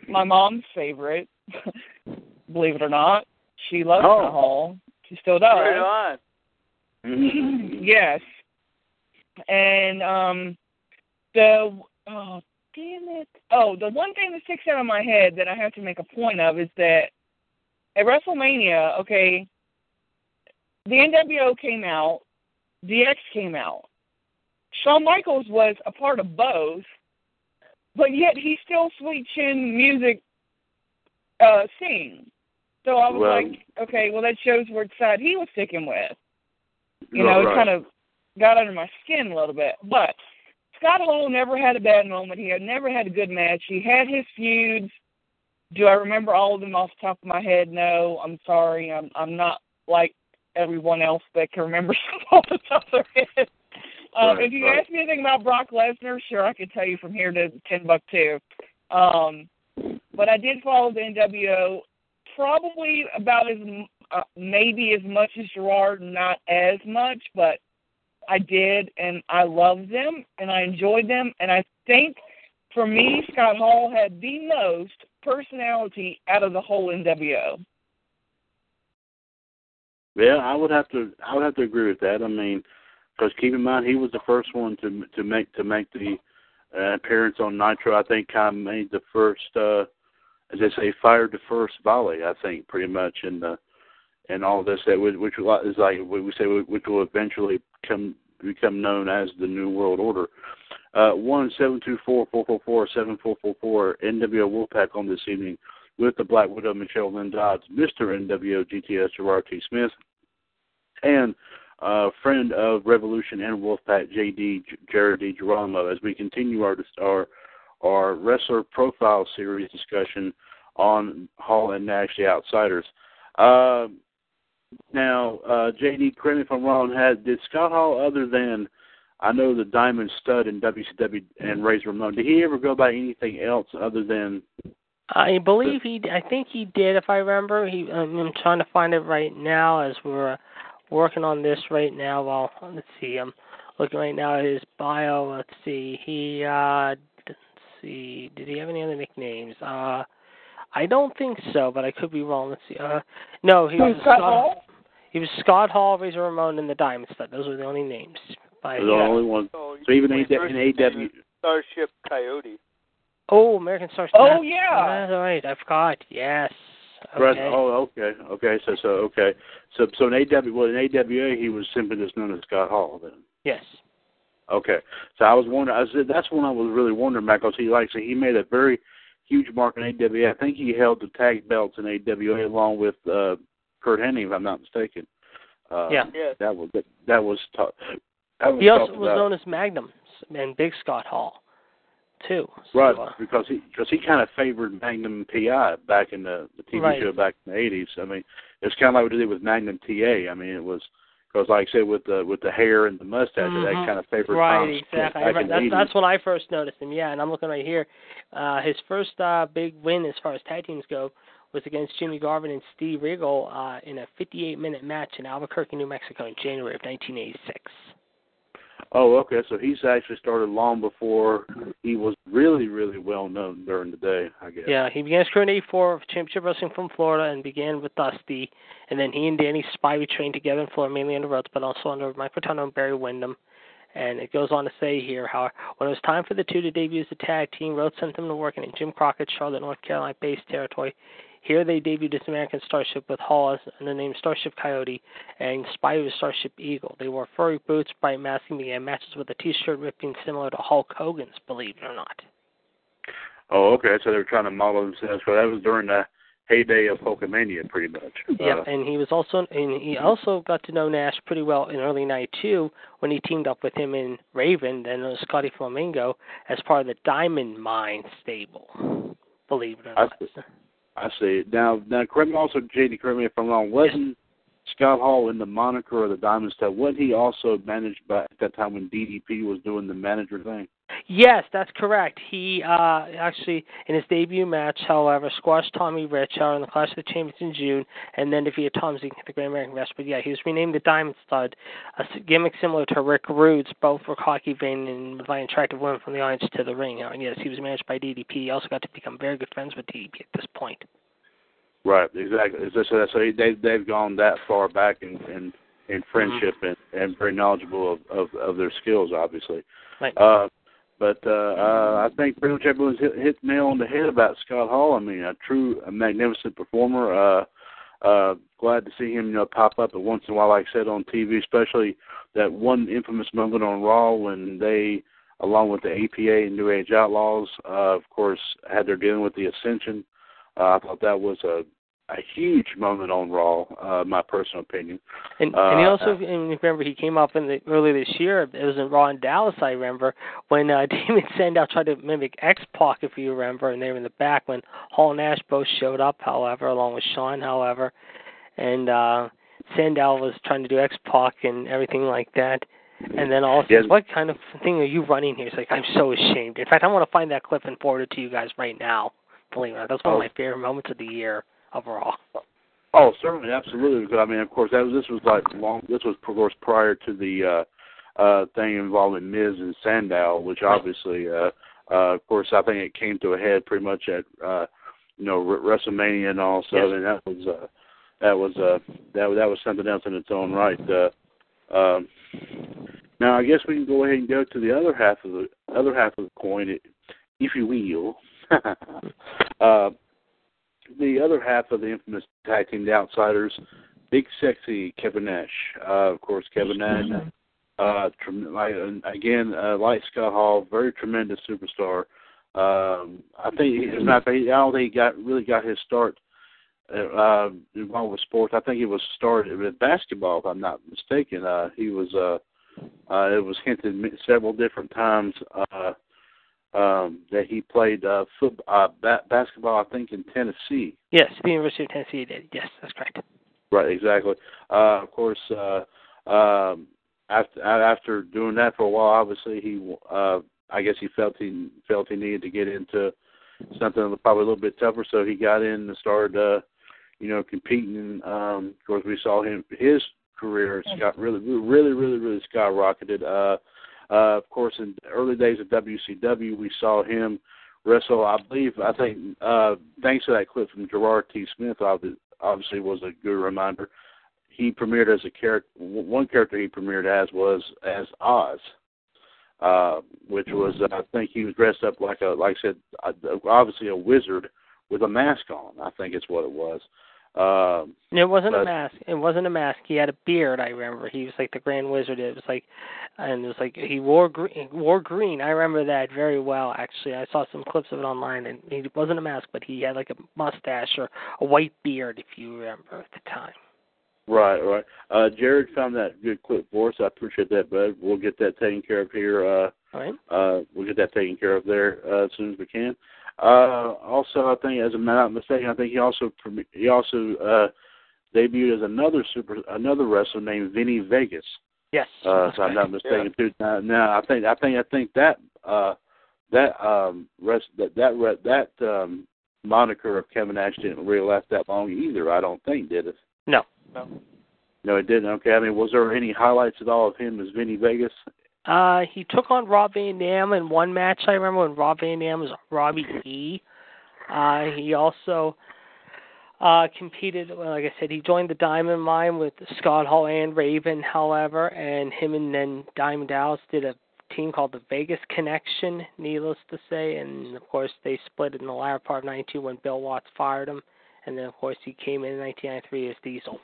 my mom's favorite, believe it or not. She loves Oh. Scott Hall. She still does. Right on. yes. And um the oh damn it. Oh, the one thing that sticks out in my head that I have to make a point of is that at WrestleMania, okay, the NWO came out, DX came out. Shawn Michaels was a part of both, but yet he still sweet chin music uh sing. So I was Well- like, okay, well that shows what side he was sticking with. You Right, know, it kind of got under my skin a little bit. But Scott Hall never had a bad moment. He had never had a good match. He had his feuds. Do I remember all of them off the top of my head? No. I'm sorry. I'm I'm not like everyone else that can remember off the top of their head. Um, Right, if you right. ask me anything about Brock Lesnar, sure I could tell you from here to ten buck two. Um, but I did follow the NWO probably about as uh, maybe as much as Gerard, not as much, but I did, and I loved them, and I enjoyed them, and I think for me, Scott Hall had the most personality out of the whole NWO. Yeah, I would have to. I would have to agree with that. I mean, because keep in mind he was the first one to to make to make the uh, appearance on Nitro. I think of made the first, uh, as they say, fired the first volley. I think pretty much in the and all this that would, which is like we say, which will eventually come become known as the New World Order. Uh, one seven two four four four four seven four four four NWO Wolfpac on this evening with the Black Widow Michelle Lynn Dodds, Mr. NWO GTS Gerard T. Smith, and uh, friend of Revolution and Wolfpac JD Jared D. Geronimo as we continue our our our wrestler profile series discussion on Hall and Nash the Outsiders. Uh, now, uh, JD, correct me if I'm wrong. Had did Scott Hall other than I know the Diamond Stud in WCW and Razor Ramon? Did he ever go by anything else other than I believe he. I think he did, if I remember. He. I'm trying to find it right now as we're working on this right now. Well, let's see. I'm looking right now at his bio. Let's see. He. uh see. Did he have any other nicknames? Uh, I don't think so, but I could be wrong. Let's see. Uh, no, he was Scott Hall? He was Scott Hall, Razor Ramon, and the Diamond Stud. Those were the only names. By, the only one? So, So even when A- he first in AW, Starship Coyote. Oh, American Star. Oh, yeah. That's right. I forgot. Yes. Okay. Oh, okay. Okay. So, so okay. So, so in AW, well, in AWA, he was simply just known as Scott Hall. Then. Yes. Okay. So I was wondering. I said that's when I was really wondering about because he like I said, he made a very huge mark in AWA. I think he held the tag belts in AWA along with uh Curt Hennig, if I'm not mistaken. Uh, Yeah. That was that, that was tough. That was He also was about. known as Magnum and Big Scott Hall, too. So, Right, uh, because he because he kind of favored Magnum PI back in the, the TV Right. show back in the eighties. I mean, it's kind of like what he did with Magnum TA. I mean, it was because, like I said, with the with the hair and the mustache, Mhm. that kind of favored right, Tom Smith exactly. Right, that's, that's when I first noticed him. Yeah, and I'm looking right here. Uh, his first uh, big win as far as tag teams go was against Jimmy Garvin and Steve Regal uh, in a 58-minute match in Albuquerque, New Mexico, in January of 1986. Oh, okay. So he's actually started long before he was really, really well known during the day. I guess. Yeah, he began his career in '84 of Championship Wrestling from Florida and began with Dusty, and then he and Danny Spivey trained together in Florida, mainly under the ropes, but also under Mike Rotunda and Barry Windham. And it goes on to say here how when it was time for the two to debut as a tag team, Rhodes sent them to work in Jim Crockett, Charlotte, North Carolina based territory. Here they debuted as American Starship with Hall as the name Starship Coyote and Spy was Starship Eagle. They wore furry boots, bright masking, began matches with a t-shirt ripping similar to Hulk Hogan's, believe it or not. Oh, okay. So they were trying to model themselves. So that was during the heyday of Hulkamania, pretty much. Yeah, Uh, and he was also and he also got to know Nash pretty well in early '92 when he teamed up with him in Raven, then Scotty Flamingo as part of the Diamond Mine stable. Believe it or not. see. I see. Now, now, correct me also, JD, correct me if I'm wrong. Wasn't Scott Hall in the moniker of the Diamond Stud? Wasn't he also managed by at that time when DDP was doing the manager thing? Yes, that's correct. He uh actually in his debut match, however, squashed Tommy Rich out in the Clash of the Champions in June, and then defeated Tom Zenk at the Great American Bash. But yeah, he was renamed the Diamond Stud, a gimmick similar to Rick Rude's. Both were cocky, vain, and by attractive women from the audience to the ring. And yes, he was managed by DDP. He also got to become very good friends with DDP at this point. Right, exactly. So, so, they they've gone that far back in in, in friendship and and very knowledgeable of, of of their skills, obviously. Right. Uh, but uh, uh, I think pretty much everyone's hit, hit nail on the head about Scott Hall. I mean, a true, a magnificent performer. Uh, uh, glad to see him, you know, pop up at once in a while, like I said on TV, especially that one infamous moment on Raw when they, along with the APA and New Age Outlaws, uh, of course, had their dealing with the Ascension. Uh, I thought that was a a huge moment on Raw, uh, my personal opinion. And and he Uh, also and remember he came up in the earlier this year. It was in Raw in Dallas. I remember when uh, Damien Sandow tried to mimic X Pac, if you remember, and they were in the back when Hall and Nash both showed up. However, along with Sean, however, and uh Sandow was trying to do X Pac and everything like that. And then all says, "What kind of thing are you running here?" He's like, "I'm so ashamed." In fact, I want to find that clip and forward it to you guys right now. Believe it that's one of Oh. my favorite moments of the year overall. Oh, certainly, absolutely. Because I mean, of course, that was this was like long. This was, of course, prior to the uh, uh, thing involving Miz and Sandow, which obviously, uh, uh, of course, I think it came to a head pretty much at uh, you know WrestleMania and all. So Yes. I mean, that was uh, that was uh, that that was something else in its own right. Uh, um, now, I guess we can go ahead and go to the other half of the other half of the coin, if you will. uh, the other half of the infamous tag team, the Outsiders, Big Sexy Kevin Nash. Uh, of course, Kevin Nash. Uh, trem- again, uh, like Scott Hall, very tremendous superstar. Um, I think, as a matter of fact, I don't think he got really got his start uh, uh, involved with sports. I think he was started with basketball, if I'm not mistaken. Uh, he was. Uh, uh, it was hinted several different times. Uh, um, that he played uh, foot, uh, ba- basketball, I think, in Tennessee. Yes, the University of Tennessee did. Yes, that's correct. Right, exactly. Uh, of course, uh, um, after after doing that for a while, obviously he, uh, I guess he felt he felt he needed to get into something probably a little bit tougher, so he got in and started, uh, you know, competing. Um, of course, we saw him his career got really, really, really, really skyrocketed. Uh, uh, of course, in the early days of WCW, we saw him wrestle. I believe, I think, uh, thanks to that clip from Gerard T. Smith, obviously was a good reminder. He premiered as a character. One character he premiered as was as Oz, uh, which was uh, I think he was dressed up like a like I said, obviously a wizard with a mask on. I think it's what it was. Um, It wasn't a mask. It wasn't a mask. He had a beard. I remember. He was like the Grand Wizard. It was like, and it was like he wore green. Wore green. I remember that very well. Actually, I saw some clips of it online, and he wasn't a mask, but he had like a mustache or a white beard, if you remember at the time. Right, right. Uh, Jared found that good clip for us. I appreciate that, bud. We'll get that taken care of here. Uh, All right. uh, we'll get that taken care of there uh, as soon as we can. Uh, also, I think, as I'm not mistaken, I think he also premi- he also uh, debuted as another super another wrestler named Vinny Vegas. Yes. Uh, that's if I'm not correct. mistaken, too. Now, now, I think I think I think that uh, that um, rest that that re- that um, moniker of Kevin Nash didn't really last that long either. I don't think, did it? No. No. No, it didn't. Okay. I mean, was there any highlights at all of him as Vinny Vegas? Uh, he took on Rob Van Dam in one match. I remember when Rob Van Dam was Robbie E. Uh, he also uh, competed. Well, like I said, he joined the Diamond Mine with Scott Hall and Raven. However, and him and then Diamond Dallas did a team called the Vegas Connection. Needless to say, and of course they split in the latter part of '92 when Bill Watts fired him, and then of course he came in 1993 as Diesel.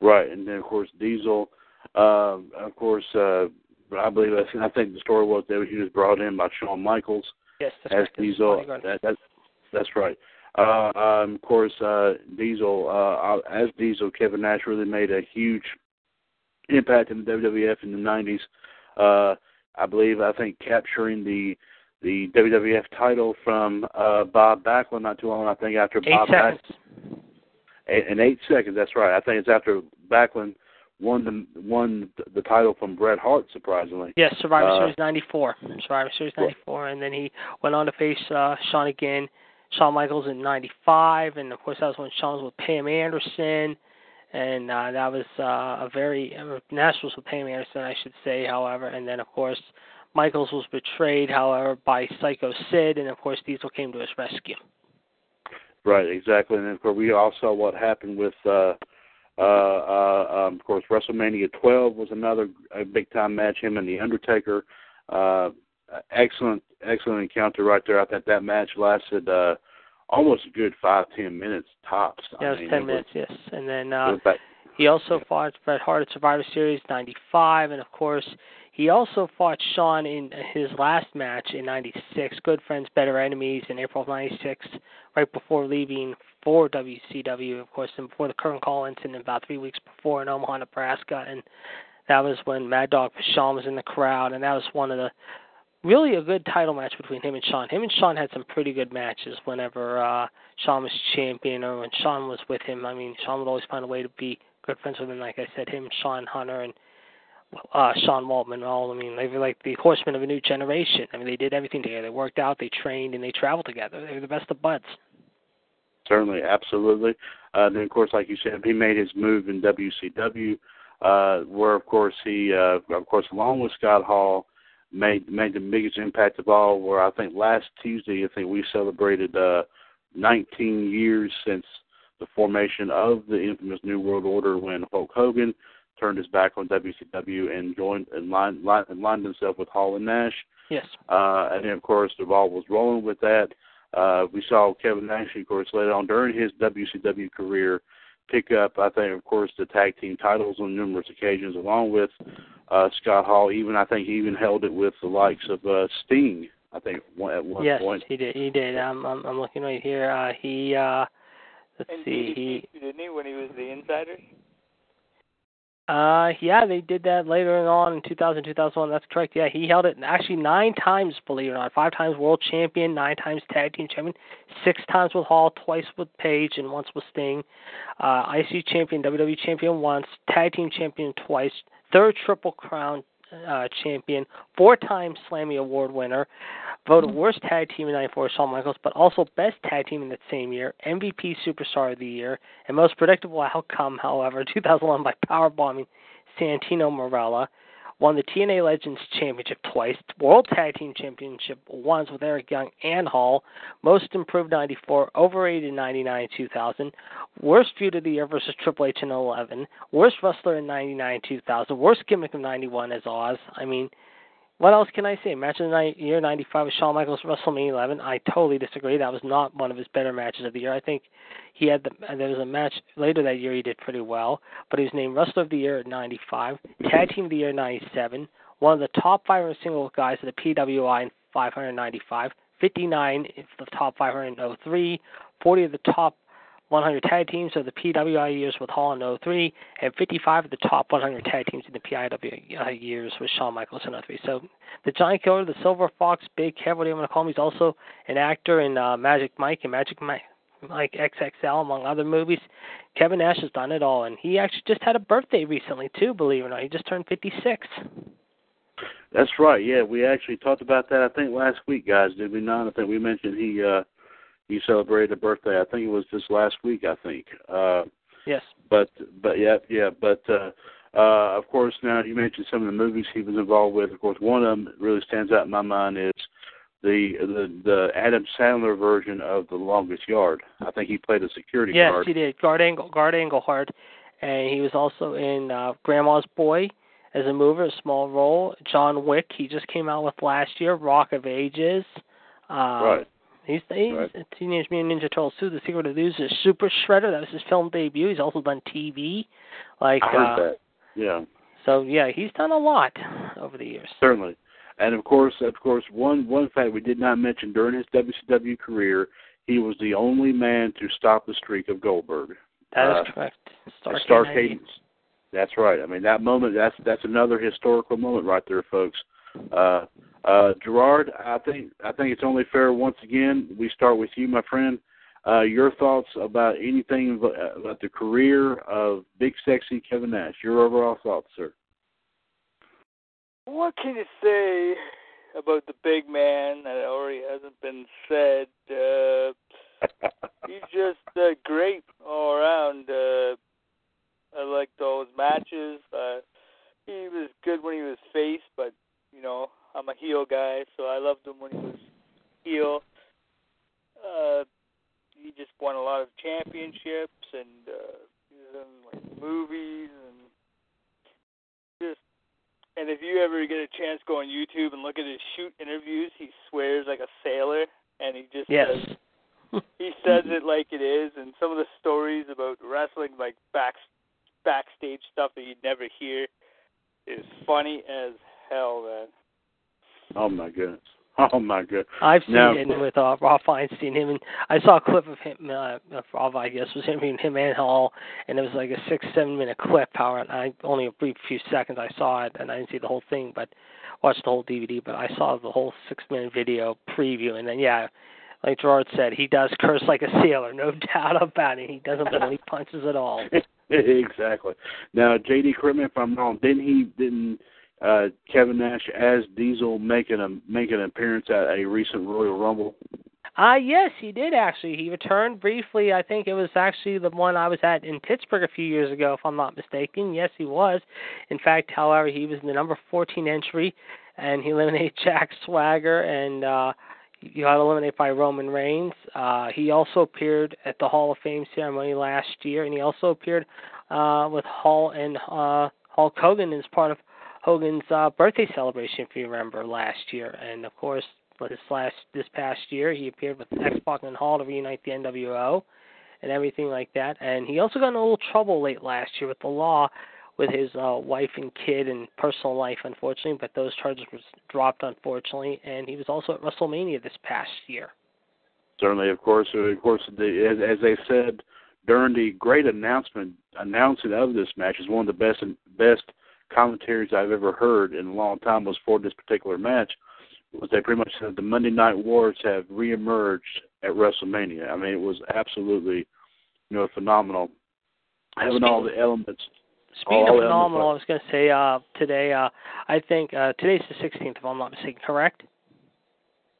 Right, and then of course Diesel. Uh, of course, uh, I believe that's, I think the story was that he was brought in by Shawn Michaels Yes, that's as correct. Diesel. That, that, that's right. Uh, um, of course, uh, Diesel, uh, as Diesel, Kevin Nash really made a huge impact in the WWF in the 90s. Uh, I believe, I think, capturing the the WWF title from uh, Bob Backlund not too long, I think, after Eight Bob seconds. Back- in eight seconds. That's right. I think it's after Backlund won the won the title from Bret Hart, surprisingly. Yes, Survivor Uh, Series '94. Survivor Series '94, and then he went on to face uh, Shawn again, Shawn Michaels in '95, and of course that was when Shawn was with Pam Anderson, and uh, that was uh, a very uh, Nash with Pam Anderson, I should say. However, and then of course Michaels was betrayed, however, by Psycho Sid, and of course Diesel came to his rescue. Right, exactly. And of course, we all saw what happened with, uh, uh, uh, um, of course, WrestleMania 12 was another big time match. Him and the Undertaker. Uh, excellent, excellent encounter right there. I think that match lasted uh, almost a good five, ten minutes tops. Yeah, it was mean, ten it minutes, yes, and then. uh back- He also fought Bret Hart at Survivor Series '95, and of course, he also fought Shawn in his last match in '96. Good friends, better enemies in April of '96, right before leaving for WCW, of course, and before the Curtain Call incident, about three weeks before in Omaha, Nebraska, and that was when Mad Dog Vachon was in the crowd, and that was one of the really a good title match between him and Shawn. Him and Shawn had some pretty good matches whenever uh Shawn was champion or when Shawn was with him. I mean, Shawn would always find a way to be good friends with him. Like I said, him, Shawn Hunter, and uh Sean Waltman. and All I mean, they were like the horsemen of a new generation. I mean, they did everything together. They worked out, they trained, and they traveled together. They were the best of buds. Certainly, absolutely. Uh, then, of course, like you said, he made his move in WCW, uh, where, of course, he, uh, of course, along with Scott Hall, made made the biggest impact of all. Where I think last Tuesday, I think we celebrated uh, 19 years since the formation of the infamous New World Order when Hulk Hogan turned his back on WCW and joined and lined, lined, and lined himself with Hall and Nash. Yes. Uh, and then, of course, the ball was rolling with that. Uh, we saw Kevin Nash, of course, later on during his WCW career, pick up, I think, of course, the tag team titles on numerous occasions, along with uh, Scott Hall. Even I think he even held it with the likes of uh, Sting. I think one, at one yes, point. he did. He did. I'm I'm, I'm looking right here. Uh, he uh, let's And see. He DDP too, didn't he when he was the insider? Uh, yeah, they did that later on in 2000, 2001. That's correct. Yeah, he held it actually nine times, believe it or not. Five times world champion, nine times tag team champion, six times with Hall, twice with Page, and once with Sting. Uh, IC champion, WWE champion once, tag team champion twice, third triple crown uh, champion, four-time Slammy Award winner, voted worst tag team in '94 Shawn Michaels, but also best tag team in that same year, MVP Superstar of the Year, and most predictable outcome, however, 2001 by powerbombing Santino Marella, won the TNA Legends Championship twice, World Tag Team Championship once with Eric Young and Hall, Most Improved 94, Overrated 99 2000, Worst Feud of the Year versus Triple H in 11, Worst Wrestler in 99 2000, Worst Gimmick of 91 as Oz. I mean, what else can I say? Match of the night, year 95 with Shawn Michaels WrestleMania 11. I totally disagree. That was not one of his better matches of the year. I think he had the uh, there was a match later that year he did pretty well, but he was named Wrestler of the Year at 95, Tag Team of the Year 97, one of the top 500 single guys at the PWI in 595, 59 is the top 503, 40 of the top 100 tag teams of the PWI years with Hall in 03, and 55 of the top 100 tag teams in the PIW years with Shawn Michaels in 03. So the Giant Killer, the Silver Fox, Big Kev, whatever you want to call him, he's also an actor in uh, Magic Mike and Magic Mike. XXL, among other movies, Kevin Nash has done it all, and he actually just had a birthday recently too. Believe it or not, he just turned 56. That's right. Yeah, we actually talked about that. I think last week, guys. Did we not? I think we mentioned he uh, he celebrated a birthday. I think it was this last week. I think. Uh, yes. But but yeah yeah but uh, uh, of course now you mentioned some of the movies he was involved with. Of course, one of them that really stands out in my mind is the the the Adam Sandler version of The Longest Yard. I think he played a security yes, guard. Yes, he did. Guard Angle, Guard Englehart, and he was also in uh, Grandma's Boy as a mover, a small role. John Wick, he just came out with last year. Rock of Ages. Um, right. He's, he's Right. Teenage Mutant Ninja Turtles 2, The Secret of the Ooze is Super Shredder. That was his film debut. He's also done TV. Like I heard uh, that. Yeah. so yeah, he's done a lot over the years. Certainly. And of course, of course, one one fact we did not mention during his WCW career, he was the only man to stop the streak of Goldberg. That is Uh, correct. Starcade Star Cadence. That's right. I mean that moment. That's that's another historical moment right there, folks. Uh, uh, Gerard, I think I think it's only fair once again we start with you, my friend. Uh, your thoughts about anything about about the career of Big Sexy Kevin Nash? Your overall thoughts, sir. What can you say about the big man that already hasn't been said? Uh, he's just uh, great all around. Uh, I liked all his matches. Uh, he was good when he was face, but you know I'm a heel guy, so I loved him when he was heel. Uh, he just won a lot of championships, and uh, he was in like movies and just. And if you ever get a chance, go on YouTube and look at his shoot interviews. He swears like a sailor, and he just Yes. says he says it like it is, and some of the stories about wrestling, like back backstage stuff that you'd never hear, is funny as hell, man. Oh my goodness. Oh my goodness. I've seen Now- it with uh, Rob Feinstein. Him and I saw a clip of him. Uh, of Rob, I guess, was interviewing him and Hall, and it was like a six, seven minute clip. However, I only a brief few seconds I saw it, and I didn't see the whole thing, but watched the whole DVD. But I saw the whole six minute video preview, and then yeah, like Gerard said, he does curse like a sailor, no doubt about it. He doesn't believe punches at all. exactly. Now, J.D. Correct me if I'm wrong. Didn't he? Didn't uh, Kevin Nash as Diesel make an make an appearance at a recent Royal Rumble? Uh yes, he did actually. He returned briefly. I think it was actually the one I was at in Pittsburgh a few years ago, if I'm not mistaken. Yes, he was. In fact, however, he was the number 14 entry, and he eliminated Jack Swagger, and uh he got eliminated by Roman Reigns. Uh He also appeared at the Hall of Fame ceremony last year, and he also appeared uh with Hall and uh Hulk Hogan as part of Hogan's uh birthday celebration, if you remember last year. And of course, this last this past year he appeared with X Pac and Hall to reunite the NWO and everything like that. And he also got in a little trouble late last year with the law with his uh wife and kid and personal life unfortunately, but those charges were dropped unfortunately and he was also at WrestleMania this past year. Certainly, of course, uh, of course. The, as, as they said during the great announcement announcing of this match, is one of the best best commentaries I've ever heard in a long time was for this particular match. Was they pretty much said the Monday Night Wars have reemerged at WrestleMania? I mean, it was absolutely, you know, phenomenal. Having all the elements. Speaking all of elements phenomenal, I was going to say uh, today. Uh, I think uh, today's the 16th, if I'm not mistaken. Correct?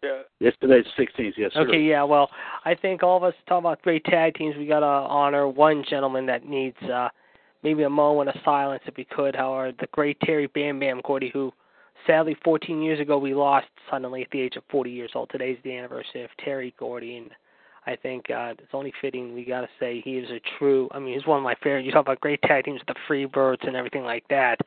Yeah. Yes, today's 16th. Yes, sir. Okay, yeah. Well, I think all of us talk about great tag teams. We got to honor one gentleman that needs uh, maybe a moment of silence if we could. However, the great Terry Bam Bam Gordy, who sadly 14 years ago we lost suddenly at the age of 40 years old. Today's the anniversary of Terry Gordy, and I think uh, it's only fitting we got to say he is a true. I mean, he's one of my favorite. You talk about great tag teams, with the Freebirds and everything like that.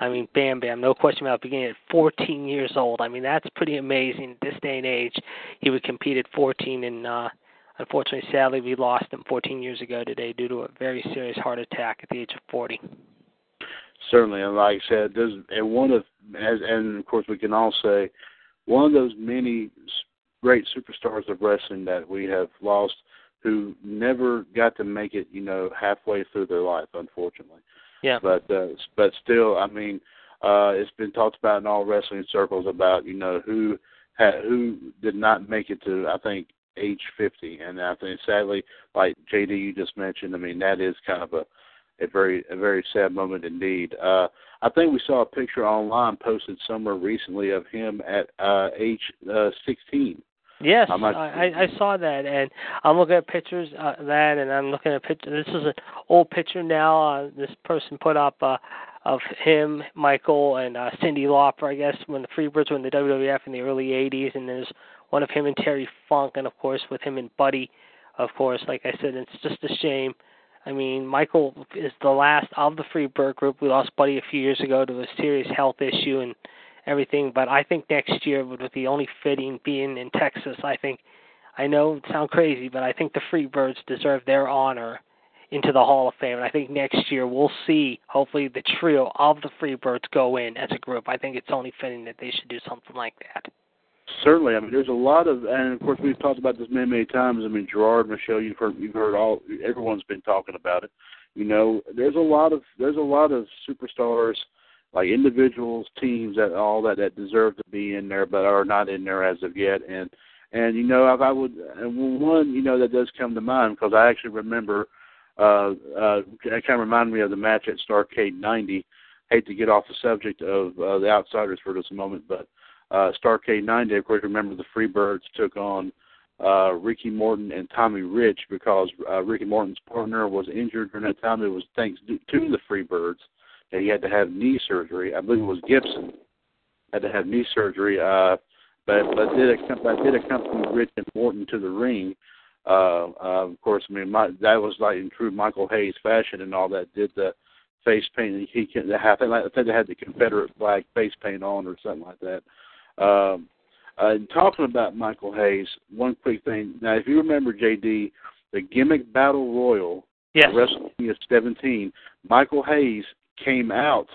I mean, Bam Bam, no question about beginning at 14 years old. I mean, that's pretty amazing. This day and age, he would compete at 14, and uh, unfortunately, sadly, we lost him 14 years ago today due to a very serious heart attack at the age of 40. Certainly, and like I said, there's and one of as and of course we can all say one of those many great superstars of wrestling that we have lost who never got to make it, you know, halfway through their life, unfortunately. Yeah. But uh, but still, I mean, uh, it's been talked about in all wrestling circles about you know who had who did not make it to I think age 50, and I think sadly, like JD you just mentioned, I mean that is kind of a a very a very sad moment indeed. Uh, I think we saw a picture online posted somewhere recently of him at uh, age uh, 16. Yes, I, I I saw that, and I'm looking at pictures uh, of that, and I'm looking at picture. This is an old picture now. Uh, this person put up uh, of him, Michael, and uh, Cyndi Lauper. I guess when the Freebirds were in the WWF in the early '80s, and there's one of him and Terry Funk, and of course with him and Buddy. Of course, like I said, it's just a shame. I mean, Michael is the last of the Freebird group. We lost Buddy a few years ago to a serious health issue, and everything. But I think next year would be only fitting being in Texas. I think I know it sounds crazy, but I think the Freebirds deserve their honor into the Hall of Fame. And I think next year we'll see hopefully the trio of the Freebirds go in as a group. I think it's only fitting that they should do something like that. Certainly, I mean, there's a lot of, and of course, we've talked about this many, many times. I mean, Gerard, Michelle, you've heard, you've heard all, everyone's been talking about it. You know, there's a lot of, there's a lot of superstars like individuals, teams that all that that deserve to be in there, but are not in there as of yet. And and you know, if I would, and one, you know, that does come to mind because I actually remember. Uh, uh, it kind of reminded me of the match at Starcade '90. Hate to get off the subject of uh, the Outsiders for just a moment, but uh, Starcade '90, of course, remember the Freebirds took on uh, Ricky Morton and Tommy Rich because uh, Ricky Morton's partner was injured during that time. It was thanks to the Freebirds that he had to have knee surgery. I believe it was Gibson had to have knee surgery. Uh, but but did accompany, did accompany Rich and Morton to the ring. Uh, uh, of course, I mean my, that was like in true Michael Hayes fashion and all that. Did the face paint? He can. I think I think they had the Confederate flag face paint on or something like that. Um, uh, talking about Michael Hayes, one quick thing. Now, if you remember, JD, the gimmick battle royal, yes. WrestleMania 17, Michael Hayes came out,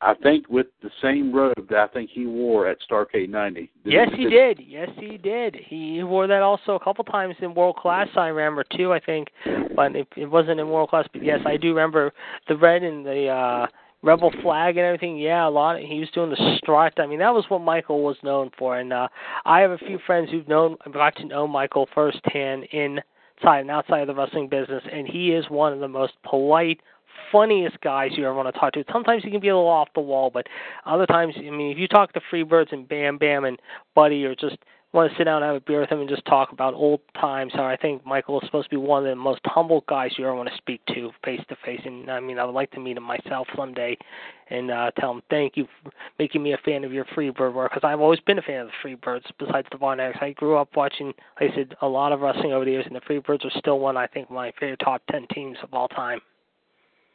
I think, with the same robe that I think he wore at Starcade 90. Did yes, he did. Yes, he did. He wore that also a couple times in World Class. I remember too. I think, but it, it wasn't in World Class. But yes, I do remember the red and the uh rebel flag and everything. Yeah, a lot. He was doing the strut. I mean, that was what Michael was known for. And uh I have a few friends who've known, got to know Michael firsthand inside and outside of the wrestling business, and he is one of the most polite, funniest guys you ever want to talk to. Sometimes he can be a little off the wall, but other times, I mean, if you talk to Freebirds and Bam Bam and Buddy, or just want to sit down and have a beer with him and just talk about old times, I think Michael is supposed to be one of the most humble guys you ever want to speak to face to face. And I mean, I would like to meet him myself someday and uh, tell him thank you for making me a fan of your Freebird work because I've always been a fan of the Freebirds. Besides the Von Erichs, I grew up watching, like I said, a lot of wrestling over the years, and the Freebirds are still one I think my favorite top ten teams of all time.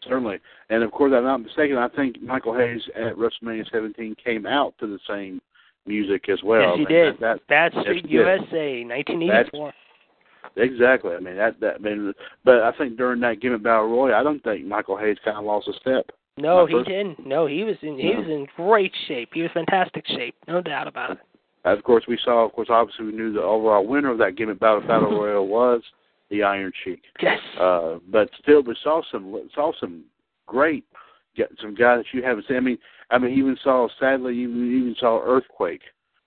Certainly, and of course, I'm not mistaken. I think Michael Hayes at WrestleMania 17 came out to the same music as well. Yes, he did. That, that, Bad Street. USA, 1984. Exactly. I mean that. That. I mean, but I think during that Gimmick Battle Royal, I don't think Michael Hayes kind of lost a step. No, he first- didn't. No, he was in he No. was in great shape. He was fantastic shape, no doubt about it. Of course, we saw. Of course, obviously, we knew the overall winner of that Gimmick Battle Battle Royal was the Iron Sheik. Yes. Uh, but still, we saw some saw some great get some guys that you haven't seen. I mean, I mean, even saw sadly, even even saw Earthquake.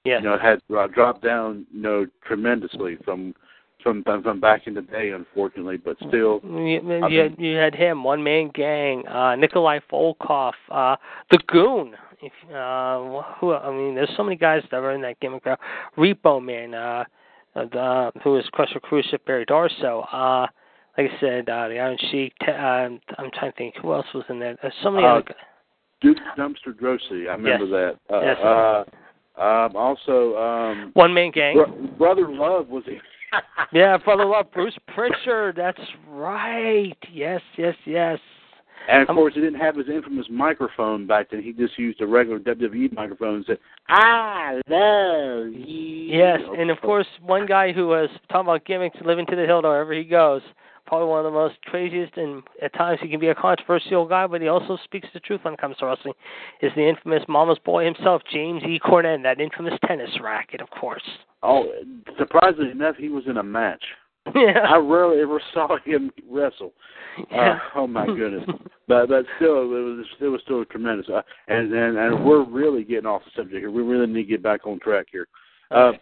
yes. You know, had uh, dropped down, you know, tremendously from from from back in the day, unfortunately. But still, You, I you, had, mean- you had him, one man gang, uh, Nikolai Volkoff, uh, the Goon. If, uh, who? I mean, there's so many guys that were in that gimmick. Uh, Repo Man, uh, the, who was Krusher Khruschev, Barry Darsow. Uh, like I said, uh, the Iron Sheik. T- um, I'm trying to think who else was in there. There's so many Uh, other. Duke Dumpster Droese, I remember that. Uh, Yes. uh, um, also, um, One man gang. Bro- Brother Love was he? Yeah, brother love Bruce Pritchard. That's right. Yes, yes, yes. And of Um, course, he didn't have his infamous microphone back then. He just used a regular WWE microphone and said, "I love you." Yes, and of course, one guy who was talking about gimmicks, living to the hill wherever he goes. Probably one of the most craziest, and at times he can be a controversial guy, but he also speaks the truth when it comes to wrestling. Is the infamous Mama's boy himself, James E. Cornette, that infamous tennis racket, of course. Oh, surprisingly enough, he was in a match. Yeah. I rarely ever saw him wrestle. yeah. Uh, oh my goodness! but but still, it was it was still tremendous. Uh, and and and we're really getting off the subject here. We really need to get back on track here. Uh, Okay.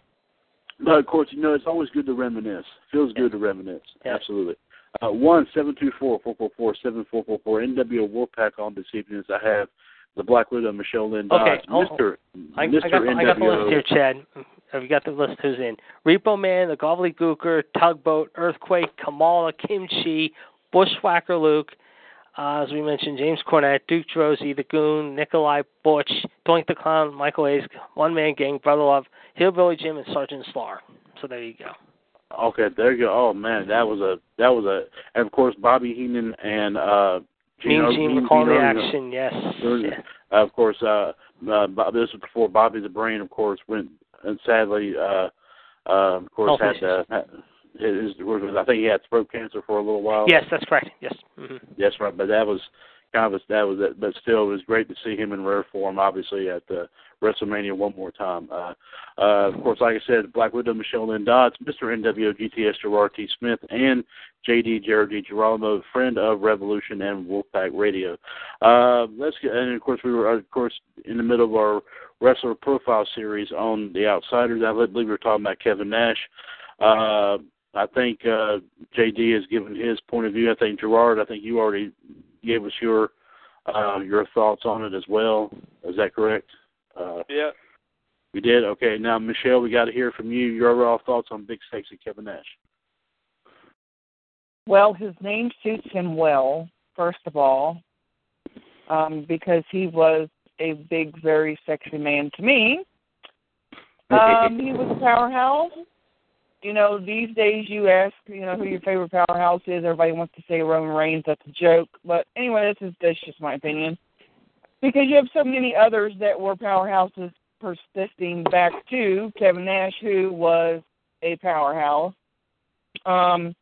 but of course, you know it's always good to reminisce. Feels good to reminisce. Yeah. Absolutely. Uh, one seven two four four four four seven four four four NWO Wolfpac on this evening. As I have the Black Widow Michelle Lynn Dodge, oh, Mister I, Mister I got, I got the list here, Chad. Have you got the list who's in? Repo Man, the Gobbledygooker, Tugboat, Earthquake, Kamala, Kim Chee, Bushwhacker Luke, uh, as we mentioned, James Cornette, Duke Droese, The Goon, Nikolai Butch, Doink the Clown, Michael Hayes, One Man Gang, Brother Love, Hillbilly Jim, and Sergeant Slar. So there you go. Okay, there you go. Oh man, that was a that was a and of course Bobby Heenan and uh Gene, Gene, recall the action, yes. Uh, of course, uh, uh, Bob- this was before Bobby the Brain, of course, went and sadly, uh, uh, of course, Health had, uh, had his, I think he had throat cancer for a little while. Yes, that's correct. Yes. hmm Yes, right. But that was kind of a, that was it. But still, it was great to see him in rare form. Obviously, at uh, WrestleMania one more time. Uh, uh, of course, like I said, Black Widow, Michelle Lynn Dodds, Mr. NWO GTS Gerard T. Smith, and JD Jared D. Girolamo, friend of Revolution and Wolfpac Radio. Uh, let's get, and of course, we were of course in the middle of our wrestler profile series on the Outsiders. I believe we were talking about Kevin Nash. Uh, I think uh, JD has given his point of view. I think Gerard, I think you already gave us your uh, your thoughts on it as well. Is that correct? Uh, Yeah. we did. Okay. Now, Michelle, we got to hear from you. Your overall thoughts on Big Sexy Kevin Nash. Well, his name suits him well, first of all, um, because he was a big, very sexy man to me. Um, he was a powerhouse. You know, these days you ask, you know, who your favorite powerhouse is. Everybody wants to say Roman Reigns. That's a joke. But anyway, this is that's just my opinion. Because you have so many others that were powerhouses persisting back to Kevin Nash, who was a powerhouse. Um,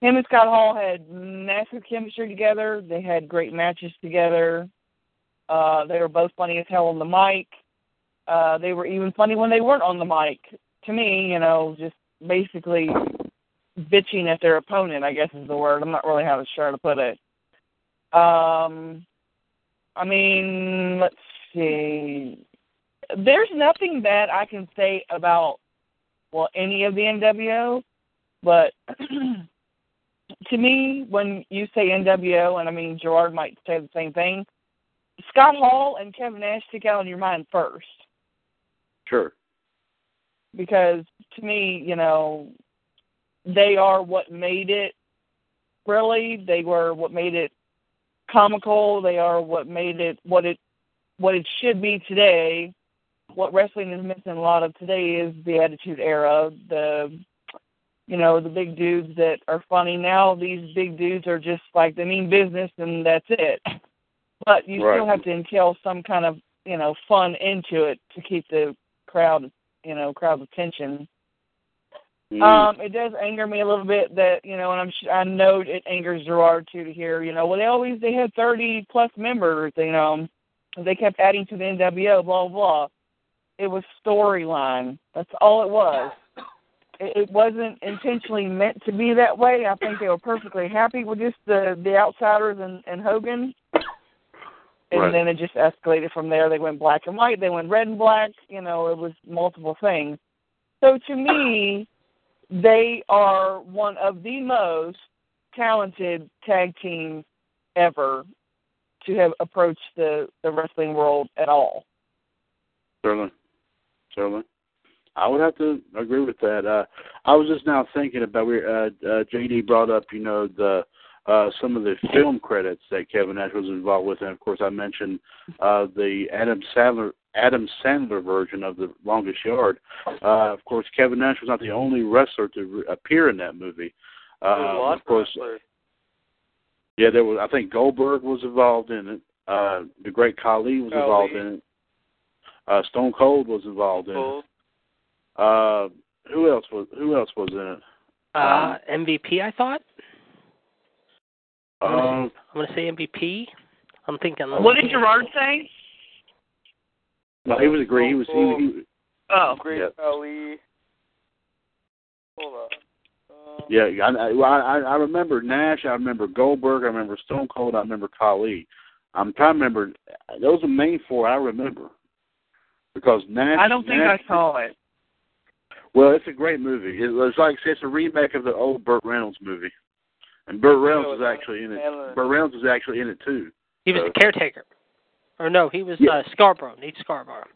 him and Scott Hall had massive chemistry together. They had great matches together. Uh, they were both funny as hell on the mic. Uh, they were even funny when they weren't on the mic. To me, you know, just basically bitching at their opponent, I guess is the word. I'm not really how sure to put it. Um, I mean, let's see. There's nothing bad I can say about well any of the NWO, but to me, when you say NWO, and I mean Gerard might say the same thing, Scott Hall and Kevin Nash stick out on your mind first Sure. Because to me, you know, they are what made it. Really, they were what made it comical. They are what made it what it what it should be today. What wrestling is missing a lot of today is the Attitude Era. The you know the big dudes that are funny now. These big dudes are just like they mean business and that's it. But you Right. still have to entail some kind of you know fun into it to keep the crowd you know crowd's attention. Mhm. Um, it does anger me a little bit that you know, and I'm sh- I know it angers Gerard too to hear you know, well they always they had 30 plus members, you know, they kept adding to the NWO, blah blah. blah. It was storyline. That's all it was. It, it wasn't intentionally meant to be that way. I think they were perfectly happy with just the the outsiders and and Hogan. And Right. then it just escalated from there. They went black and white. They went red and black. You know, it was multiple things. So to me, they are one of the most talented tag teams ever to have approached the the wrestling world at all. Certainly. Certainly. I would have to agree with that. Uh, I was just now thinking about we uh, uh, JD brought up, you know, the uh, some of the film credits that Kevin Nash was involved with, and of course I mentioned uh, the Adam Sandler Adam Sandler version of the Longest Yard. Uh, of course, Kevin Nash was not the only wrestler to re- appear in that movie. Uh, of course, wrestlers. yeah, there was. I think Goldberg was involved in it. Uh, the Great Khali was Khali. involved in it. Uh, Stone Cold was involved in it. Uh, who else was Who else was in it? Uh, MVP, I thought. Um, I'm going to say MVP. I'm thinking. What did Gerard say? no, he was agree. He was. He, he, Oh, Great Yeah. Ali. Hold on. Um, yeah, I, I, I I remember Nash. I remember Goldberg. I remember Stone Cold. I remember Khali. I'm trying to remember. Those are the main four I remember. Because Nash. I don't think Nash, I saw it. Well, it's a great movie. It was like it's a remake of the old Burt Reynolds movie, and Burt Reynolds it was was actually in it. Burt Reynolds was actually in it too. He was So- the caretaker. Or no, he was Yeah. uh, Scarborough. Nate Scarborough.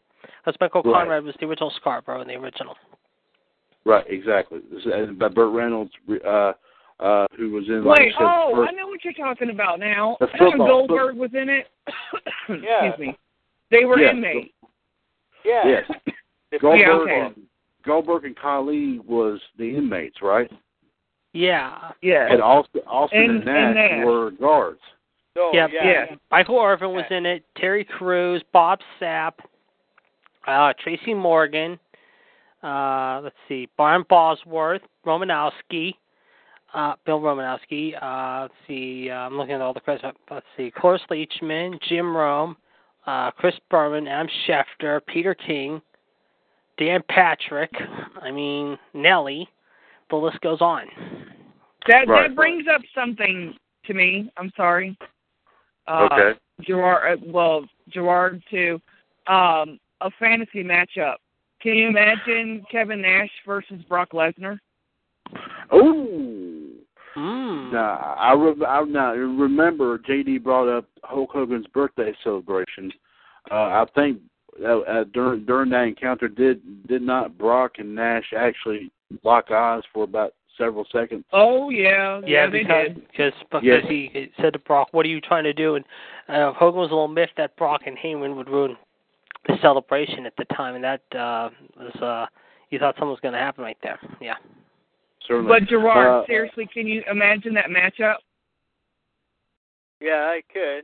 Because Michael Right. Conrad was the original Scarborough in the original. Right, exactly. And by Burt Reynolds, uh, uh, who was in like Wait, you said, oh, first, I know what you're talking about now. The I know football- Goldberg was in it. Yeah. Excuse me. They were Yeah. inmates. Yeah. yes, Goldberg, Yeah, okay. and, Goldberg and Khali was the inmates, right? Yeah. Yeah. And Austin, Austin And- and, Nash and Nash. were guards. So, Yep. yeah. Yeah. Michael Irvin was in it. Terry Crews, Bob Sapp, uh, Tracy Morgan. Uh, let's see, Brian Bosworth, Romanowski, uh, Bill Romanowski. Uh, let's see, uh, I'm looking at all the credits. Let's see, Cloris Leachman, Jim Rome, uh, Chris Berman, Adam Schefter, Peter King, Dan Patrick. I mean Nelly. The list goes on. That Right. that brings up something to me. I'm sorry. Uh, okay. Gerard, uh, well, Gerard too. Um, a fantasy matchup. Can you imagine Kevin Nash versus Brock Lesnar? Oh. Mm. Now I, re- I now remember JD brought up Hulk Hogan's birthday celebration. Uh, I think uh, uh, during during that encounter, did did not Brock and Nash actually lock eyes for about several seconds? Oh yeah, Yeah, they because did. because because Yes. he he said to Brock, "What are you trying to do?" And uh, Hogan was a little miffed that Brock and Heyman would ruin the celebration at the time, and that uh, was uh, he thought something was going to happen right there. Yeah. Certainly. But Gerard, Uh, seriously, can you imagine that matchup? Yeah, I could.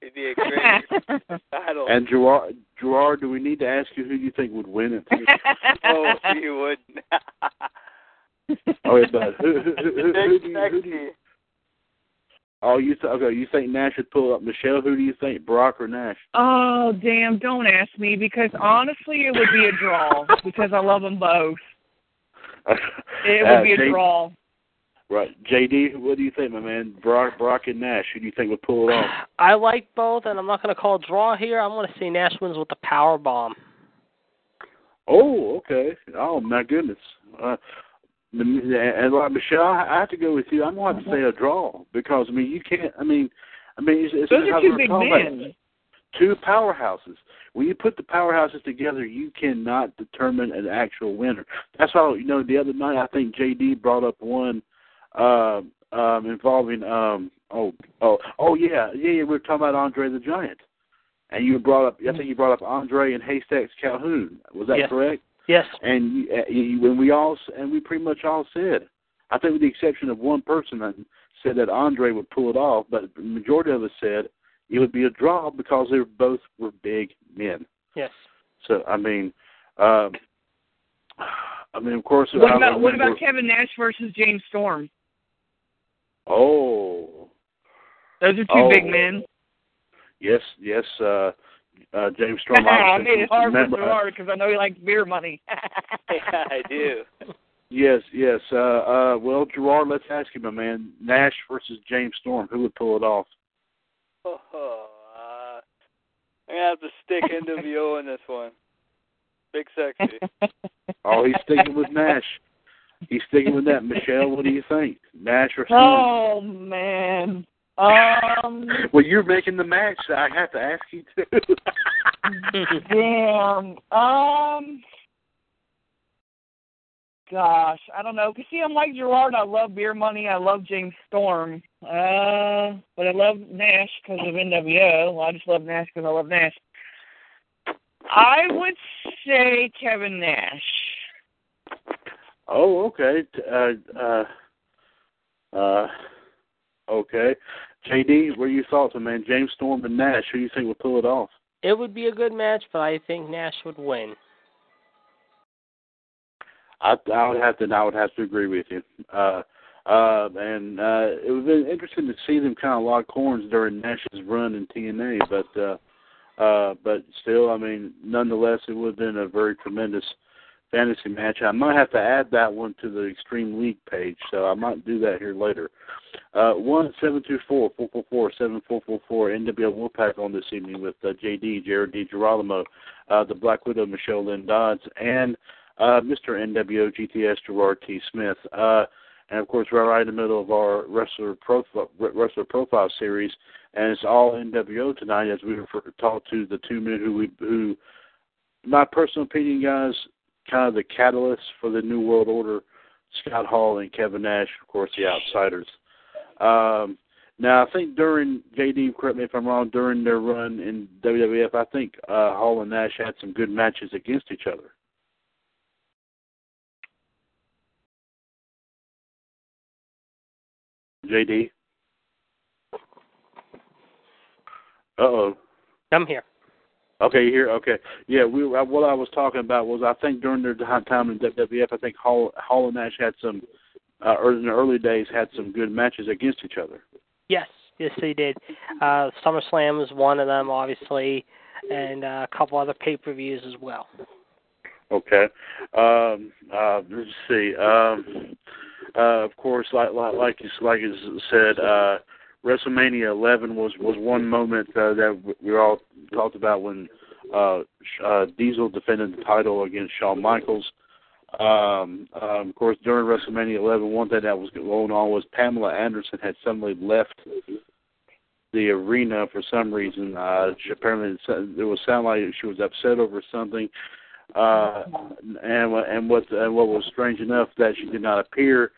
It'd be a great battle. And Gerard, Gerard, do we need to ask you who you think would win it? oh, you wouldn't. oh, yeah, but who, who, who, who, who, do you, who do you, oh, you th- okay? You think Nash would pull up Michelle? Who do you think, Brock or Nash? oh damn! Don't ask me because honestly, it would be a draw because I love them both. It would Uh, be a J- draw. Right, JD, what do you think, my man? Brock, Brock and Nash. Who do you think would pull it off? I like both, and I'm not going to call a draw here. I'm going to say Nash wins with the power bomb. Oh, okay. Oh my goodness. Uh, and like Michelle, I I have to go with you. I'm going to have to say a draw because I mean you can't. I mean, I mean it's, it's Those are two big talking about. men. Two powerhouses. When you put the powerhouses together, you cannot determine an actual winner. That's how you know. The other night, I think JD brought up one uh, um, involving um, oh oh oh yeah yeah yeah. We were talking about Andre the Giant, and you brought up. I think you brought up Andre and Haystacks Calhoun. Was that Yes. correct? Yes. and you, uh, you, when we all and we pretty much all said, I think with the exception of one person that said that Andre would pull it off, but the majority of us said it would be a draw because they were both were big men. Yes. So I mean, um, I mean of course. What about what about Kevin Nash versus James Storm? Oh Those are two Oh. big men. yes yes uh, uh, James Storm. I obviously made it hard for remember- uh, Gerard because I know he likes beer money. yeah, I do. Yes, yes. Uh, uh, well, Gerard, let's ask you, my man. Nash versus James Storm. Who would pull it off? Oh, uh, I'm gonna have to stick NWO in this one. Big sexy. Oh, he's sticking with Nash. He's sticking with that. Michelle, what do you think? Nash or Storm? oh man. Um. Well, you're making the match. so I have to ask you too. Damn. Um. Gosh, I don't know. Cause see, I'm like Gerard. I love beer money. I love James Storm. Uh, but I love Nash because of NWO. Well, I just love Nash because I love Nash. I would say Kevin Nash. Oh, okay. Uh, uh, uh, okay. JD, what are your thoughts, my man? James Storm and Nash. Who do you think would pull it off? It would be a good match, but I think Nash would win. I, I would have to. I would have to agree with you. Uh, uh, and uh, it would have been interesting to see them kind of lock horns during Nash's run in TNA, but uh, uh, but still, I mean, nonetheless, it would have been a very tremendous fantasy match. I might have to add that one to the Extreme League page, so I might do that here later. Uh, one seven two four four four four seven four four four NWO Wolfpac on this evening with uh, JD Jared D Girolamo, uh, the Black Widow Michelle Lynn Dodds, and uh, Mr. NWO GTS Gerard T Smith. Uh, and of course, we're right in the middle of our wrestler profile, wrestler profile series, and it's all NWO tonight as we refer, talk to the two men who we who my personal opinion, guys, kind of the catalyst for the New World Order, Scott Hall and Kevin Nash, of course, the outsiders. Um, now, I think during JD, correct me if I'm wrong, during their run in WWF, I think uh, Hall and Nash had some good matches against each other. JD. Uh oh. I'm here. Okay, you here? Okay, yeah. We uh, what I was talking about was I think during their time in WWF, I think Hall, Hall and Nash had some, uh, or in the early days, had some good matches against each other. Yes, yes, they did. Uh, SummerSlam was one of them, obviously, and uh, a couple other pay per views as well. Okay. Um, uh, let's see. Um, uh, of course, like like like you, like you said, uh, WrestleMania 11 was was one moment uh, that we all talked about when uh, uh, Diesel defended the title against Shawn Michaels. Um, um, of course, during WrestleMania 11, one thing that was going on was Pamela Anderson had suddenly left the arena for some reason. Uh, she apparently it was sound like she was upset over something. Uh, and and what and what was strange enough that she did not appear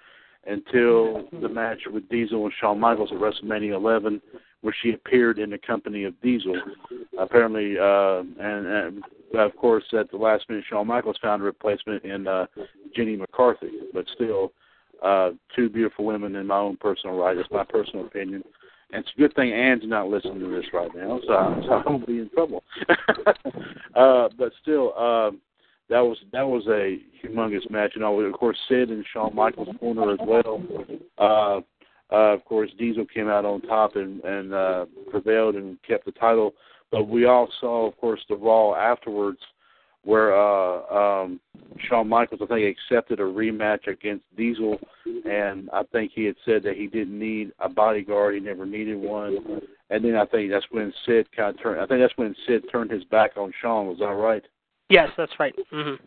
until the match with Diesel and Shawn Michaels at WrestleMania 11, where she appeared in the company of Diesel. Apparently, uh, and, and of course, at the last minute, Shawn Michaels found a replacement in uh, Jenny McCarthy. But still, uh, two beautiful women in my own personal right. It's my personal opinion. And it's a good thing Ann's not listening to this right now, so, I, so I won't be in trouble. uh, but still, um, that was that was a humongous match. And of course, Sid and Shawn Michaels corner as well. Uh, uh, of course, Diesel came out on top and and uh, prevailed and kept the title. But we all saw, of course, the Raw afterwards, where uh, um, Shawn Michaels, I think, accepted a rematch against Diesel, and I think he had said that he didn't need a bodyguard, he never needed one. And then I think that's when Sid kind of turned. I think that's when Sid turned his back on Shawn. Was that right? Yes, that's right. Mm-hmm.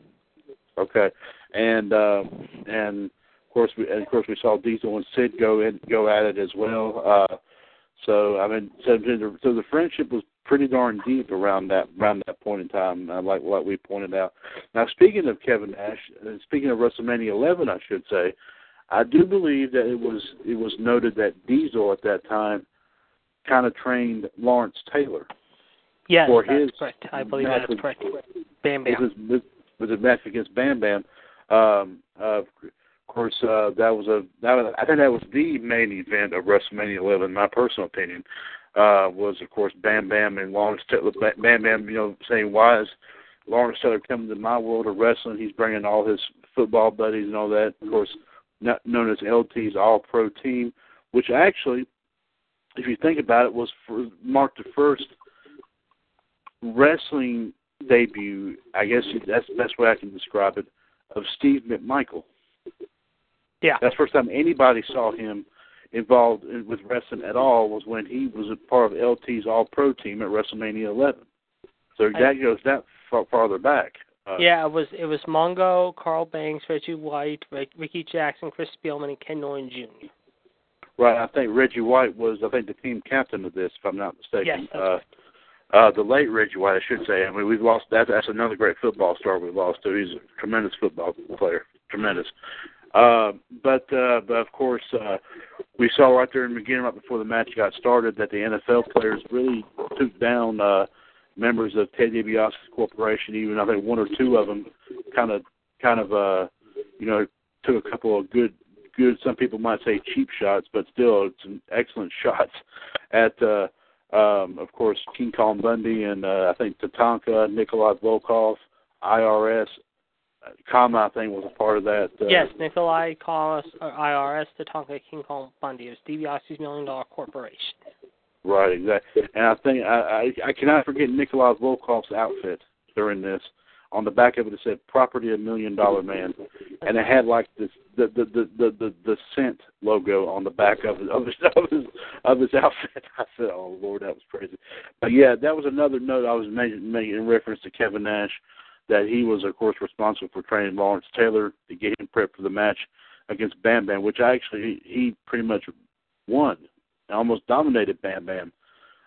Okay, and uh, and of course we and of course we saw Diesel and Sid go in go at it as well. Uh, so I mean, so the, so the friendship was pretty darn deep around that around that point in time, uh, like what we pointed out. Now, speaking of Kevin Nash, and speaking of WrestleMania 11, I should say, I do believe that it was it was noted that Diesel at that time kind of trained Lawrence Taylor. Yes, for that's his correct. I believe that's correct. Bam Bam. With his, with his match against Bam Bam. Um, uh, of course, uh, that was a that was, I think that was the main event of WrestleMania 11. My personal opinion uh, was, of course, Bam Bam and Lawrence Taylor. Bam Bam, you know, saying why is Lawrence Taylor coming to my world of wrestling? He's bringing all his football buddies and all that. Of course, not known as LT's All Pro Team, which actually, if you think about it, was for, marked the first wrestling debut, I guess that's the best way I can describe it, of Steve McMichael. Yeah. That's the first time anybody saw him involved in, with wrestling at all was when he was a part of LT's All Pro team at WrestleMania 11. So that I, goes that far, farther back. Uh, yeah, it was it was Mongo, Carl Banks, Reggie White, Rick, Ricky Jackson, Chris Spielman, and Ken Norton Jr. Right. I think Reggie White was I think the team captain of this, if I'm not mistaken. Yes, that's uh, right. Uh, the late Reggie White, I should say. I mean, we've lost. That, that's another great football star we've lost too. He's a tremendous football player, tremendous. Uh, but uh, but of course, uh, we saw right there in the beginning, right before the match got started, that the NFL players really took down uh, members of Ted DiBiase's corporation. Even I think one or two of them kind of kind of uh, you know took a couple of good good. Some people might say cheap shots, but still some excellent shots at. Uh, um, of course, King Kong Bundy and uh, I think Tatanka, Nikolai Volkoff, IRS, Kama, I think was a part of that. Uh, yes, Nikolai Kama, uh, IRS, Tatanka, King Kong Bundy. It was DiBiase's million dollar corporation. Right, exactly. And I think I, I I cannot forget Nikolai Volkoff's outfit during this. On the back of it, it said "Property a Million Dollar Man," and it had like this the the the the the, the scent logo on the back of his of his of his, of his outfit. I said, "Oh Lord, that was crazy." But yeah, that was another note I was making, making in reference to Kevin Nash, that he was of course responsible for training Lawrence Taylor to get him prepped for the match against Bam Bam, which actually he pretty much won, almost dominated Bam Bam.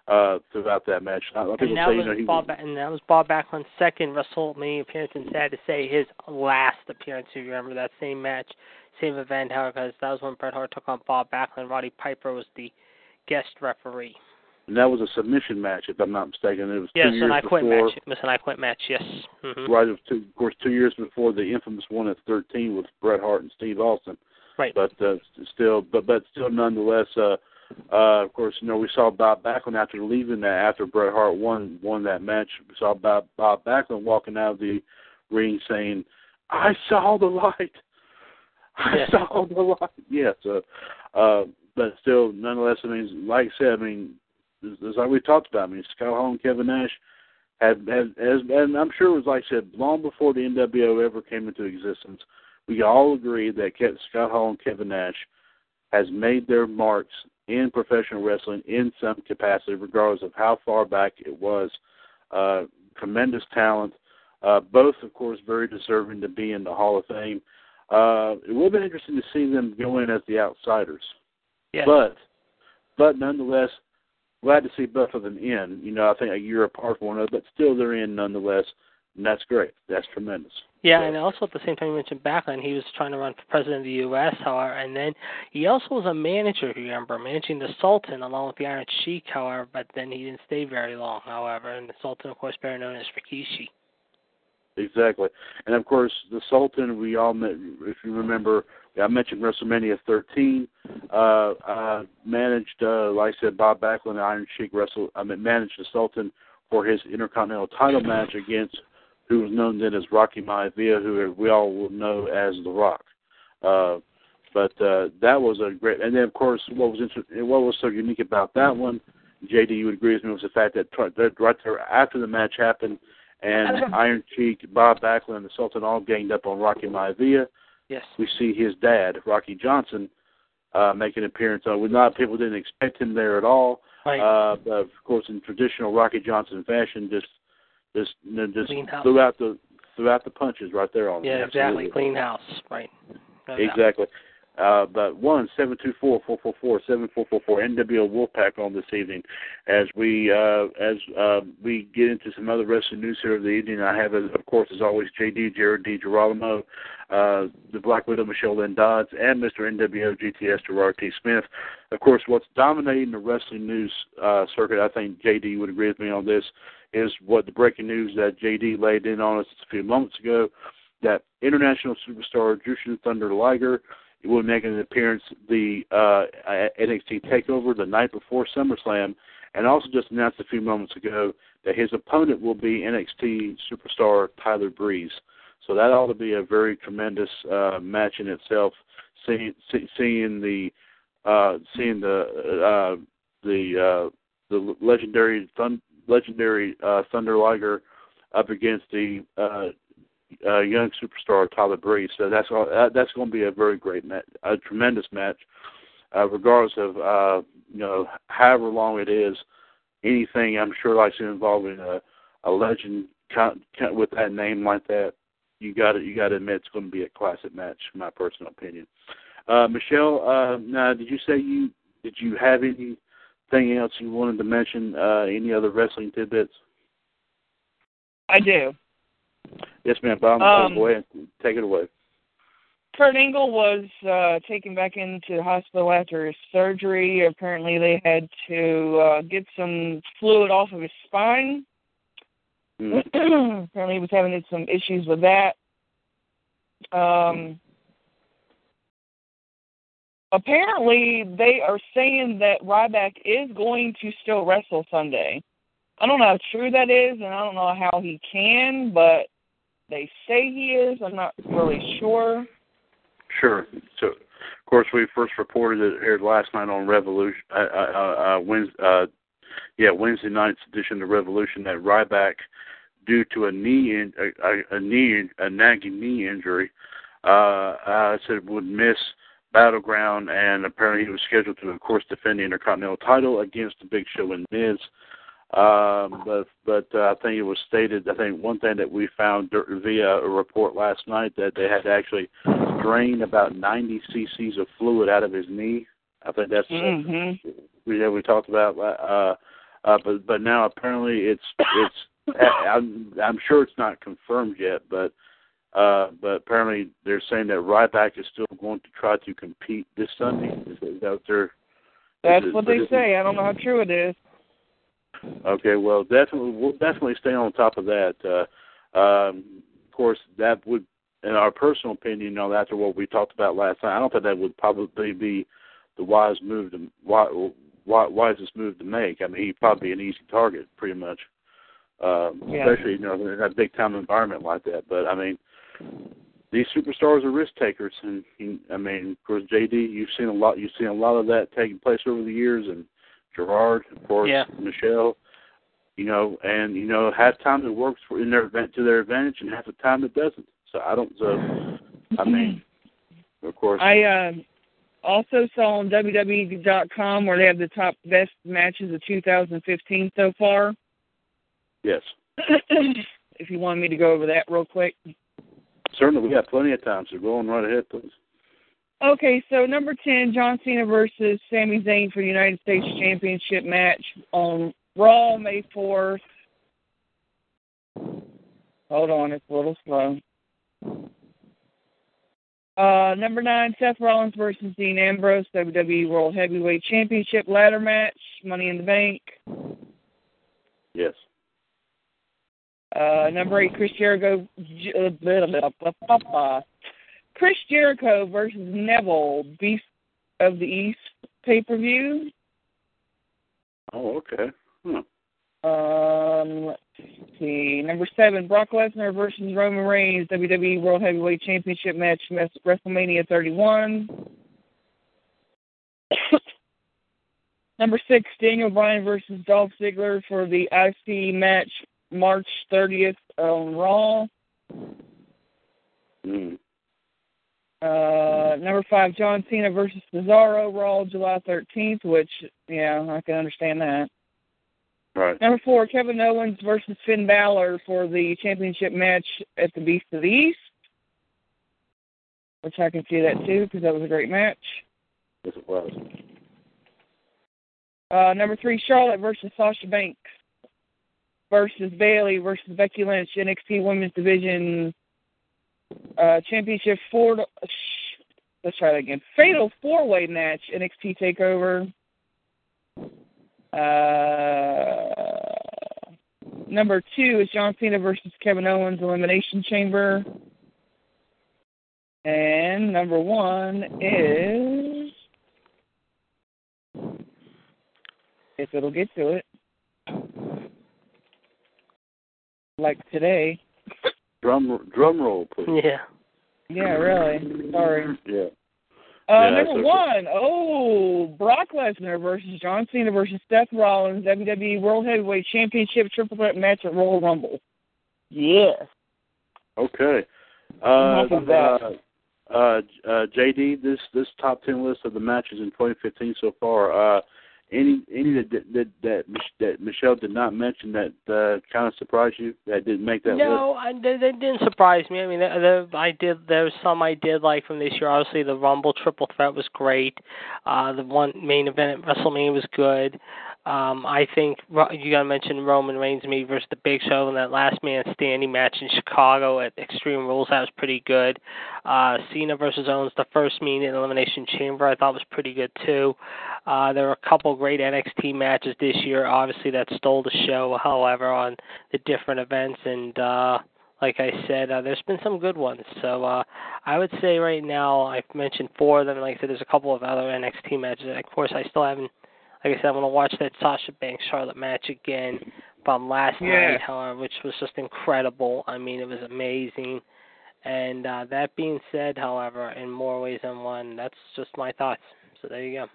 Uh, throughout that match. Of people and that say, was you know, he Bob, and that was Bob Backlund's second WrestleMania appearance, and sad to say, his last appearance. If you remember that same match, same event, however, because that was when Bret Hart took on Bob Backlund. Roddy Piper was the guest referee. and that was a submission match, if I'm not mistaken. It was Yes, two years and I quit before. match. It was an I quit match. Yes. hmm Right, was two, of course, two years before the infamous one at 13 with Bret Hart and Steve Austin. Right. But uh, still, but but still, nonetheless, uh, uh, of course, you know, we saw Bob Backlund after leaving that after Bret Hart won won that match. We saw Bob Bob Backlund walking out of the ring saying, "I saw the light. I Yes. saw the light." Yes. Uh, uh, but still, nonetheless, I mean, like I said, I mean, it's it's like we talked about. I mean, Scott Hall and Kevin Nash had, had as and I'm sure it was like I said, long before the NWO ever came into existence, we all agree that Scott Hall and Kevin Nash has made their marks in professional wrestling in some capacity, regardless of how far back it was. Uh, tremendous talent, uh, both of course very deserving to be in the Hall of Fame. Uh, it would have been interesting to see them go in as the outsiders. Yes. But, but nonetheless, glad to see both of them in. You know, I think a year apart from one another, but still they're in nonetheless, and that's great. That's tremendous. Yeah, So- and also at the same time you mentioned Backlund, he was trying to run for president of the U.S. However, and then he also was a manager. If you remember, managing the Sultan along with the Iron Sheik. However, but then he didn't stay very long. However, and the Sultan, of course, better known as Rikishi. Exactly, and of course the Sultan. We all met. If you remember, I mentioned WrestleMania 13. Uh, uh, managed, uh, like I said, Bob Backlund, the Iron Sheik wrestle. I mean, managed the Sultan for his Intercontinental title match against who was known then as Rocky Maivia, who we all will know as The Rock. Uh, but uh, that was a great. And then, of course, what was inter- what was so unique about that one, JD, you would agree with me, was the fact that, tr- that right there after the match happened, and Iron Sheik, Bob Backlund, and the Sultan all ganged up on Rocky Maivia. Yes. We see his dad, Rocky Johnson, uh, make an appearance. Uh, we not people didn't expect him there at all. Right. Uh, but of course, in traditional Rocky Johnson fashion, just just just Clean house. threw out the threw out the punches right there on him. yeah, exactly. Clean house. Right. No. Exactly. Uh, but one seven two four four four four seven four four four NWO Wolfpac on this evening, as we uh, as uh, we get into some other wrestling news here of the evening. I have, of course, as always, JD Jared D Girolamo, uh, the Black Widow Michelle Lynn Dodds, and Mr. NWO GTS Gerard T Smith. Of course, what's dominating the wrestling news uh, circuit, I think JD would agree with me on this, is what the breaking news that JD laid in on us a few moments ago that international superstar Jushin Thunder Liger will make an appearance the uh, NXT Takeover the night before SummerSlam, and also just announced a few moments ago that his opponent will be NXT superstar Tyler Breeze. So that ought to be a very tremendous uh, match in itself. Seeing see, seeing the uh, seeing the uh, the uh, the legendary thun- legendary uh, Thunder Liger up against the uh, uh, young superstar Tyler Breeze. So that's all, that, that's going to be a very great match, a tremendous match, uh, regardless of uh, you know however long it is. Anything I'm sure like involving a, a legend with that name like that, you got you got to admit it's going to be a classic match, in my personal opinion. Uh, Michelle, uh, now did you say you did you have anything else you wanted to mention? Uh, any other wrestling tidbits? I do. Yes, ma'am. Bob, Um, go ahead. Take it away. Kurt Angle was uh, taken back into the hospital after his surgery. Apparently, they had to uh, get some fluid off of his spine. Mm. Apparently, he was having some issues with that. Um, apparently, they are saying that Ryback is going to still wrestle Sunday. I don't know how true that is, and I don't know how he can, but they say he is. I'm not really sure. Sure. So, of course, we first reported it here last night on Revolution. Uh, uh, uh, Wednesday, uh, yeah, Wednesday night's edition of Revolution that Ryback, due to a knee in, a, a, a knee a nagging knee injury, uh, uh, said would miss Battleground, and apparently he was scheduled to, of course, defend the Intercontinental title against the Big Show and Miz. Um, but but uh, I think it was stated. I think one thing that we found via a report last night that they had to actually drain about 90 cc's of fluid out of his knee. I think that's Mm-hmm. we yeah, we talked about uh, Uh, but but now apparently it's it's I'm I'm sure it's not confirmed yet, but uh, but apparently they're saying that Ryback is still going to try to compete this Sunday. Is that what they're? That's what they say. I don't know how true it is. Okay, well, definitely, we'll definitely stay on top of that. Uh, um, of course, that would, in our personal opinion, you know, after what we talked about last time, I don't think that would probably be the wise move to wi- wi- wisest move to make. I mean, he'd probably be an easy target, pretty much, um, Yeah. especially you know in a big time environment like that. But I mean, these superstars are risk takers, and he, I mean, of course, JD, you've seen a lot. You've seen a lot of that taking place over the years, and Gerard, of course, Yeah. Michelle. You know, and you know, half time it works for in their event to their advantage, and half the time it doesn't. So I don't. So I mean, of course, I uh, also saw on WWE.com where they have the top best matches of 2015 so far. yes, if you want me to go over that real quick. Certainly we got plenty of time. So go on right ahead, please. Okay, so number 10, John Cena versus Sami Zayn for the United States Championship match on Raw, May 4th. Hold on, it's a little slow. Uh, number 9, Seth Rollins versus Dean Ambrose, WWE World Heavyweight Championship ladder match, Money in the Bank. Yes. Uh, number 8, Chris Jericho. Uh. Chris Jericho versus Neville, Beast of the East pay per view. Oh, okay. Huh. Um, let's see. Number seven, Brock Lesnar versus Roman Reigns, WWE World Heavyweight Championship match, WrestleMania 31. Number six, Daniel Bryan versus Dolph Ziggler for the IC match, March 30th on Raw. Mm. Uh, number five, John Cena versus Cesaro, Raw, July 13th, which, yeah, I can understand that. Right. Number four, Kevin Owens versus Finn Balor for the championship match at the Beast of the East, which I can see that too because that was a great match. Yes, it was. Uh, number three, Charlotte versus Sasha Banks versus Bayley versus Becky Lynch, NXT Women's Division uh, Championship four. Let's try that again. Fatal four way match, NXT Takeover. Uh, number two is John Cena versus Kevin Owens Elimination Chamber. And number one is if it'll get to it. Like today. Drum drum roll, please. Yeah. Yeah, really. Sorry. Yeah. Uh, Yeah, that's number okay. one, oh, Brock Lesnar versus John Cena versus Seth Rollins, WWE World Heavyweight Championship triple threat match at Royal Rumble. Yes. Okay. I'm Uh, happy with that. uh, uh, uh, JD, this this top ten list of the matches in 2015 so far. Any any that that that, that Michelle did not mention that uh, kind of surprised you that didn't make that No, I, they, they didn't surprise me. I mean, the, the, I did. There was some I did like from this year. Obviously, the Rumble Triple Threat was great. Uh, the one main event at WrestleMania was good. Um, I think you got to mention Roman Reigns me versus the Big Show in that Last Man Standing match in Chicago at Extreme Rules. That was pretty good. Uh, Cena versus Owens, the first mean in Elimination Chamber, I thought was pretty good too. Uh, there were a couple great NXT matches this year. Obviously, that stole the show. However, on the different events and. uh like I said, uh, there's been some good ones. So uh, I would say right now I've mentioned four of them. Like I said, there's a couple of other NXT matches. Of course, I still haven't. Like I said, I'm gonna watch that Sasha Banks Charlotte match again from last Yeah. night, however, which was just incredible. I mean, it was amazing. And uh, that being said, however, in more ways than one, that's just my thoughts. So there you go.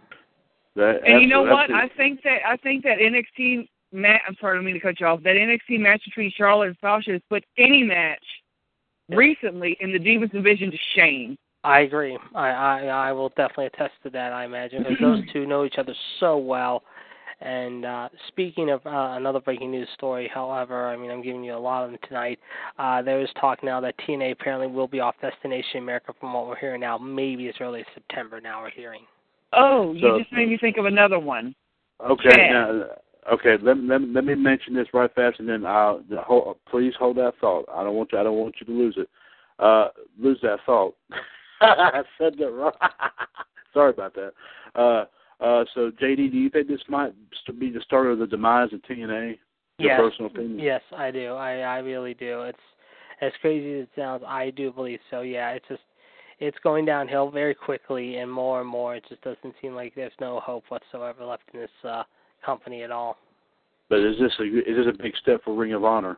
That, And you know what? I think that I think that NXT match. I'm sorry, I don't mean to cut you off. That NXT match between Charlotte and Sasha has put any match recently in the Divas division to shame. I agree. I, I I will definitely attest to that. I imagine because those two know each other so well. And uh, speaking of uh, another breaking news story, however, I mean I'm giving you a lot of them tonight. Uh, there is talk now that TNA apparently will be off Destination America from what we're hearing now, maybe as early as September. Now we're hearing. Oh, you So- just made me think of another one. Okay. Chad. Now, Okay, let let let me mention this right fast, and then I'll the whole, please hold that thought. I don't want you I don't want you to lose it. Uh, lose that thought. I said that wrong. Sorry about that. Uh, uh, so JD, do you think this might be the start of the demise of TNA? Your yes. personal opinion? Yes, I do. I I really do. It's as crazy as it sounds. I do believe so. Yeah, it's just it's going downhill very quickly, and more and more. It just doesn't seem like there's no hope whatsoever left in this uh, company at all. But is this a is this a big step for Ring of Honor?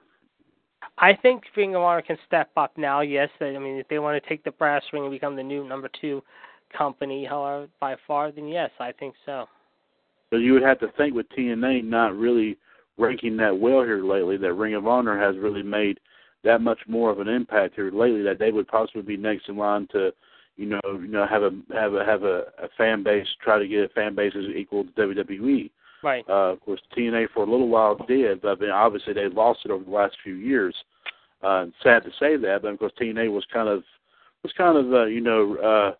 I think Ring of Honor can step up now. Yes, I mean if they want to take the brass ring and become the new number two company, however, by far, then yes, I think so. But you would have to think with TNA not really ranking that well here lately, that Ring of Honor has really made that much more of an impact here lately that they would possibly be next in line to, you know, you know, have a have a have a, a fan base, try to get a fan base as equal to WWE. Right. Uh, of course, TNA for a little while did, but I mean, obviously they lost it over the last few years. Uh, sad to say that, but of course TNA was kind of was kind of uh, you know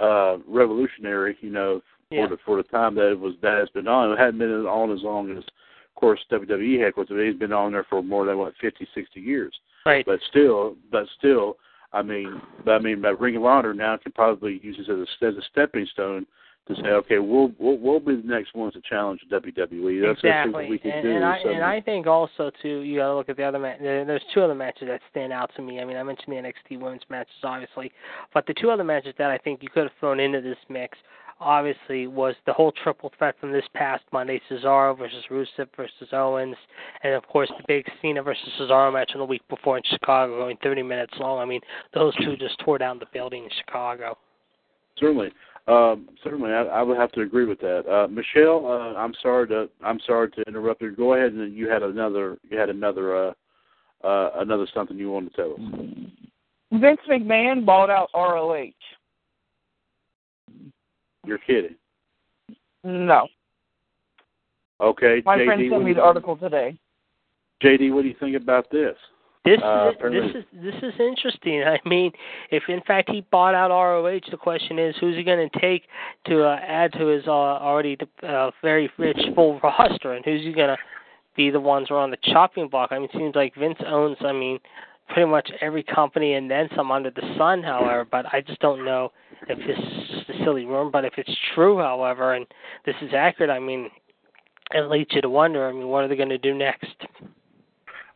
uh, uh, revolutionary, you know, for Yeah. the for the time that it was that has been on. It hadn't been on as long as, of course, WWE headquarters. But he's been on there for more than what fifty, sixty years. Right. But still, but still, I mean, but I mean, but Ring of Honor now can probably use this as a as a stepping stone to say, okay, we'll we'll, we'll be the next ones to challenge WWE. That's exactly. what we can and, do. and I so, and I think also too you got to look at the other match. There's two other matches that stand out to me. I mean, I mentioned the NXT women's matches obviously, but the two other matches that I think you could have thrown into this mix obviously was the whole triple threat from this past Monday: Cesaro versus Rusev versus Owens, and of course the big Cena versus Cesaro match in the week before in Chicago, going 30 minutes long. I mean, those two just tore down the building in Chicago. certainly. Um, certainly, I, I would have to agree with that. Uh, Michelle, uh, I'm sorry to I'm sorry to interrupt you. Go ahead and you had another you had another uh, uh, another something you wanted to tell us. Vince McMahon bought out ROH. You're kidding. No. Okay, My JD, friend sent me the article today. JD, what do you think about this? This Uh, is this is this is interesting. I mean, if in fact he bought out ROH, the question is who's he going to take to uh, add to his uh, already uh, very rich full roster, and who's he going to be the ones who are on the chopping block? I mean, it seems like Vince owns. I mean, pretty much every company and then some under the sun. However, but I just don't know if this is just a silly rumor. But if it's true, however, and this is accurate, I mean, it leads you to wonder. I mean, what are they going to do next?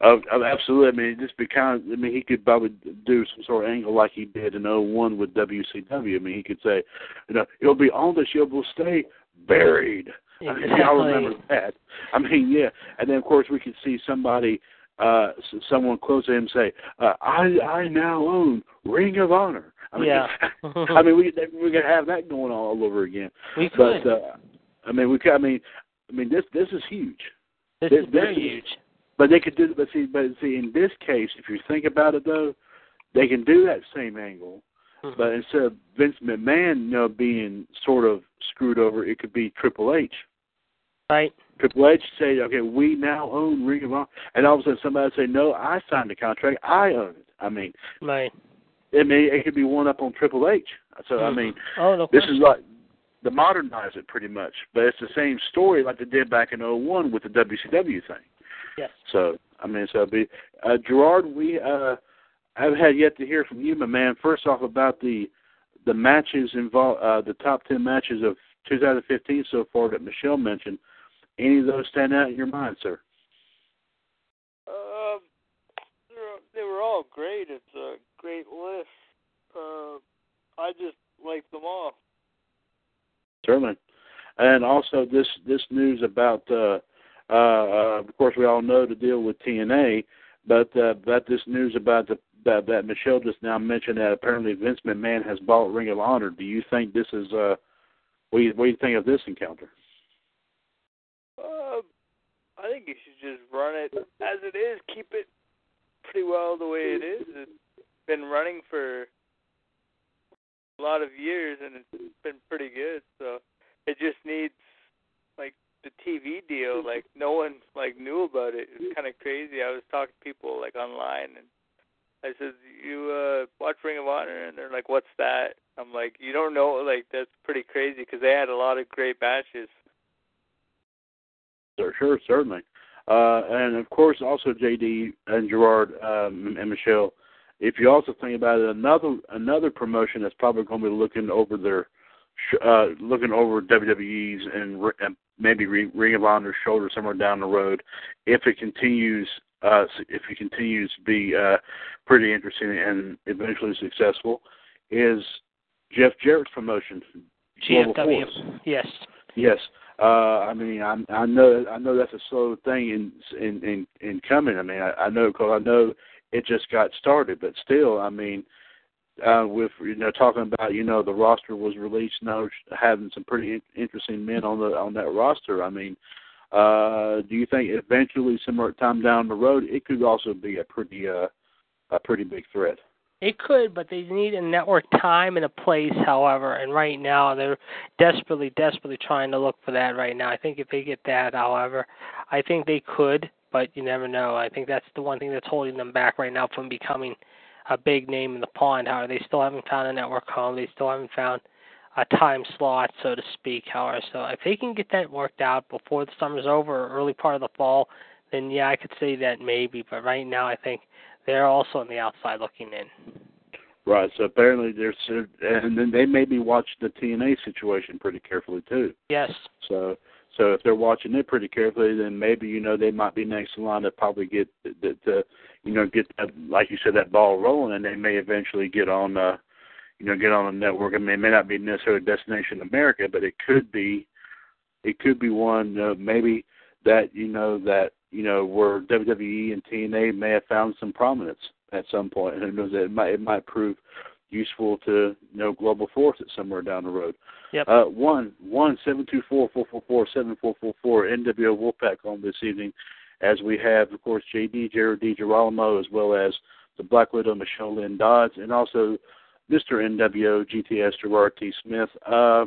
Uh, uh, absolutely. I mean, just be kind of, I mean, he could probably do some sort of angle like he did in '01 with WCW. I mean, he could say, you know, he'll be on the show, will stay buried. I mean, y'all remember that. I mean, yeah. And then, of course, we could see somebody, uh someone close to him say, uh, I I now own Ring of Honor. I mean, Yeah. I mean, we we're gonna have that going on all over again. We could. But uh, I mean, we could. I mean, I mean, this this is huge. this this- is very this is- huge. But they could do, but see, but see, in this case, if you think about it, though, they can do that same angle. Mhm. But instead of Vince McMahon, you know, being sort of screwed over, it could be Triple H. Right. Triple H say, okay, we now own Ring of Honor, and all of a sudden somebody say, no, I signed the contract, I own it. I mean, Right. I mean, it could be one up on Triple H. So I mean, Oh no. this question. is like the modernize it pretty much, but it's the same story like they did back in '01 with the WCW thing. Yes. So I mean, so it'd be uh, Gerard. We uh, have had yet to hear from you, my man. First off, about the the matches involved, uh, the top ten matches of 2015 so far that Michelle mentioned. Any of those stand out in your mind, sir? Um, they're- they were all great. It's a great list. Uh, I just like them all. Certainly. And also this this news about uh, uh, uh, of course we all know the deal with TNA, but uh, about this news about the that, that Michelle just now mentioned that apparently Vince McMahon has bought Ring of Honor. Do you think this is uh what do you, what do you think of this encounter? Um, I think you should just run it as it is. Keep it pretty well the way it is. It's been running for a lot of years, and it's been pretty good. So it just needs the TV deal. Like no one like knew about it. It's kind of crazy. I was talking to people like online, and I said, "You uh watch Ring of Honor?" And they're like, "What's that?" I'm like, "You don't know? Like that's pretty crazy because they had a lot of great matches." Sure, sure, certainly. Uh, and of course, also JD and Gerard um, and Michelle. If you also think about it, another another promotion that's probably going to be looking over their uh, looking over WWE's and, and maybe Ring of Honor's shoulder somewhere down the road, if it continues uh, if it continues to be uh, pretty interesting and eventually successful, is Jeff Jarrett's promotion. GFW. Yes. Yes. Uh, I mean, I, I know, I know that's a slow thing in in in, in coming. I mean, I, I know because I know it just got started, but still, I mean, uh, with you know talking about you know the roster was released now having some pretty interesting men on the on that roster. I mean, uh, do you think eventually, some time down the road, it could also be a pretty uh, a pretty big threat? It could, but they need a network time and a place, however, and right now they're desperately, desperately trying to look for that right now. I think if they get that, however, I think they could, but you never know. I think that's the one thing that's holding them back right now from becoming a big name in the pond. However, they still haven't found a network home. They still haven't found a time slot, so to speak. However, so if they can get that worked out before the summer's over or early part of the fall, then yeah, I could say that maybe. But right now, I think they're also on the outside looking in. Right. So apparently there's and then they may be watching the TNA situation pretty carefully too. Yes. So so if they're watching it pretty carefully, then maybe you know they might be next in line to probably get the, the you know get that, like you said that ball rolling, and they may eventually get on uh you know get on a network. I mean, it may not be necessarily Destination America, but it could be it could be one uh, maybe that you know that you know where WWE and TNA may have found some prominence at some point. Who knows? It might it might prove useful to you know Global Force at somewhere down the road. Yep. Uh, one one seven two four four four four seven four four four NWO Wolfpac on this evening, as we have of course JD Jared DiGirolamo as well as the Black Widow Michelle Lynn Dodds and also Mr. NWO GTS Gerard T Smith. Uh,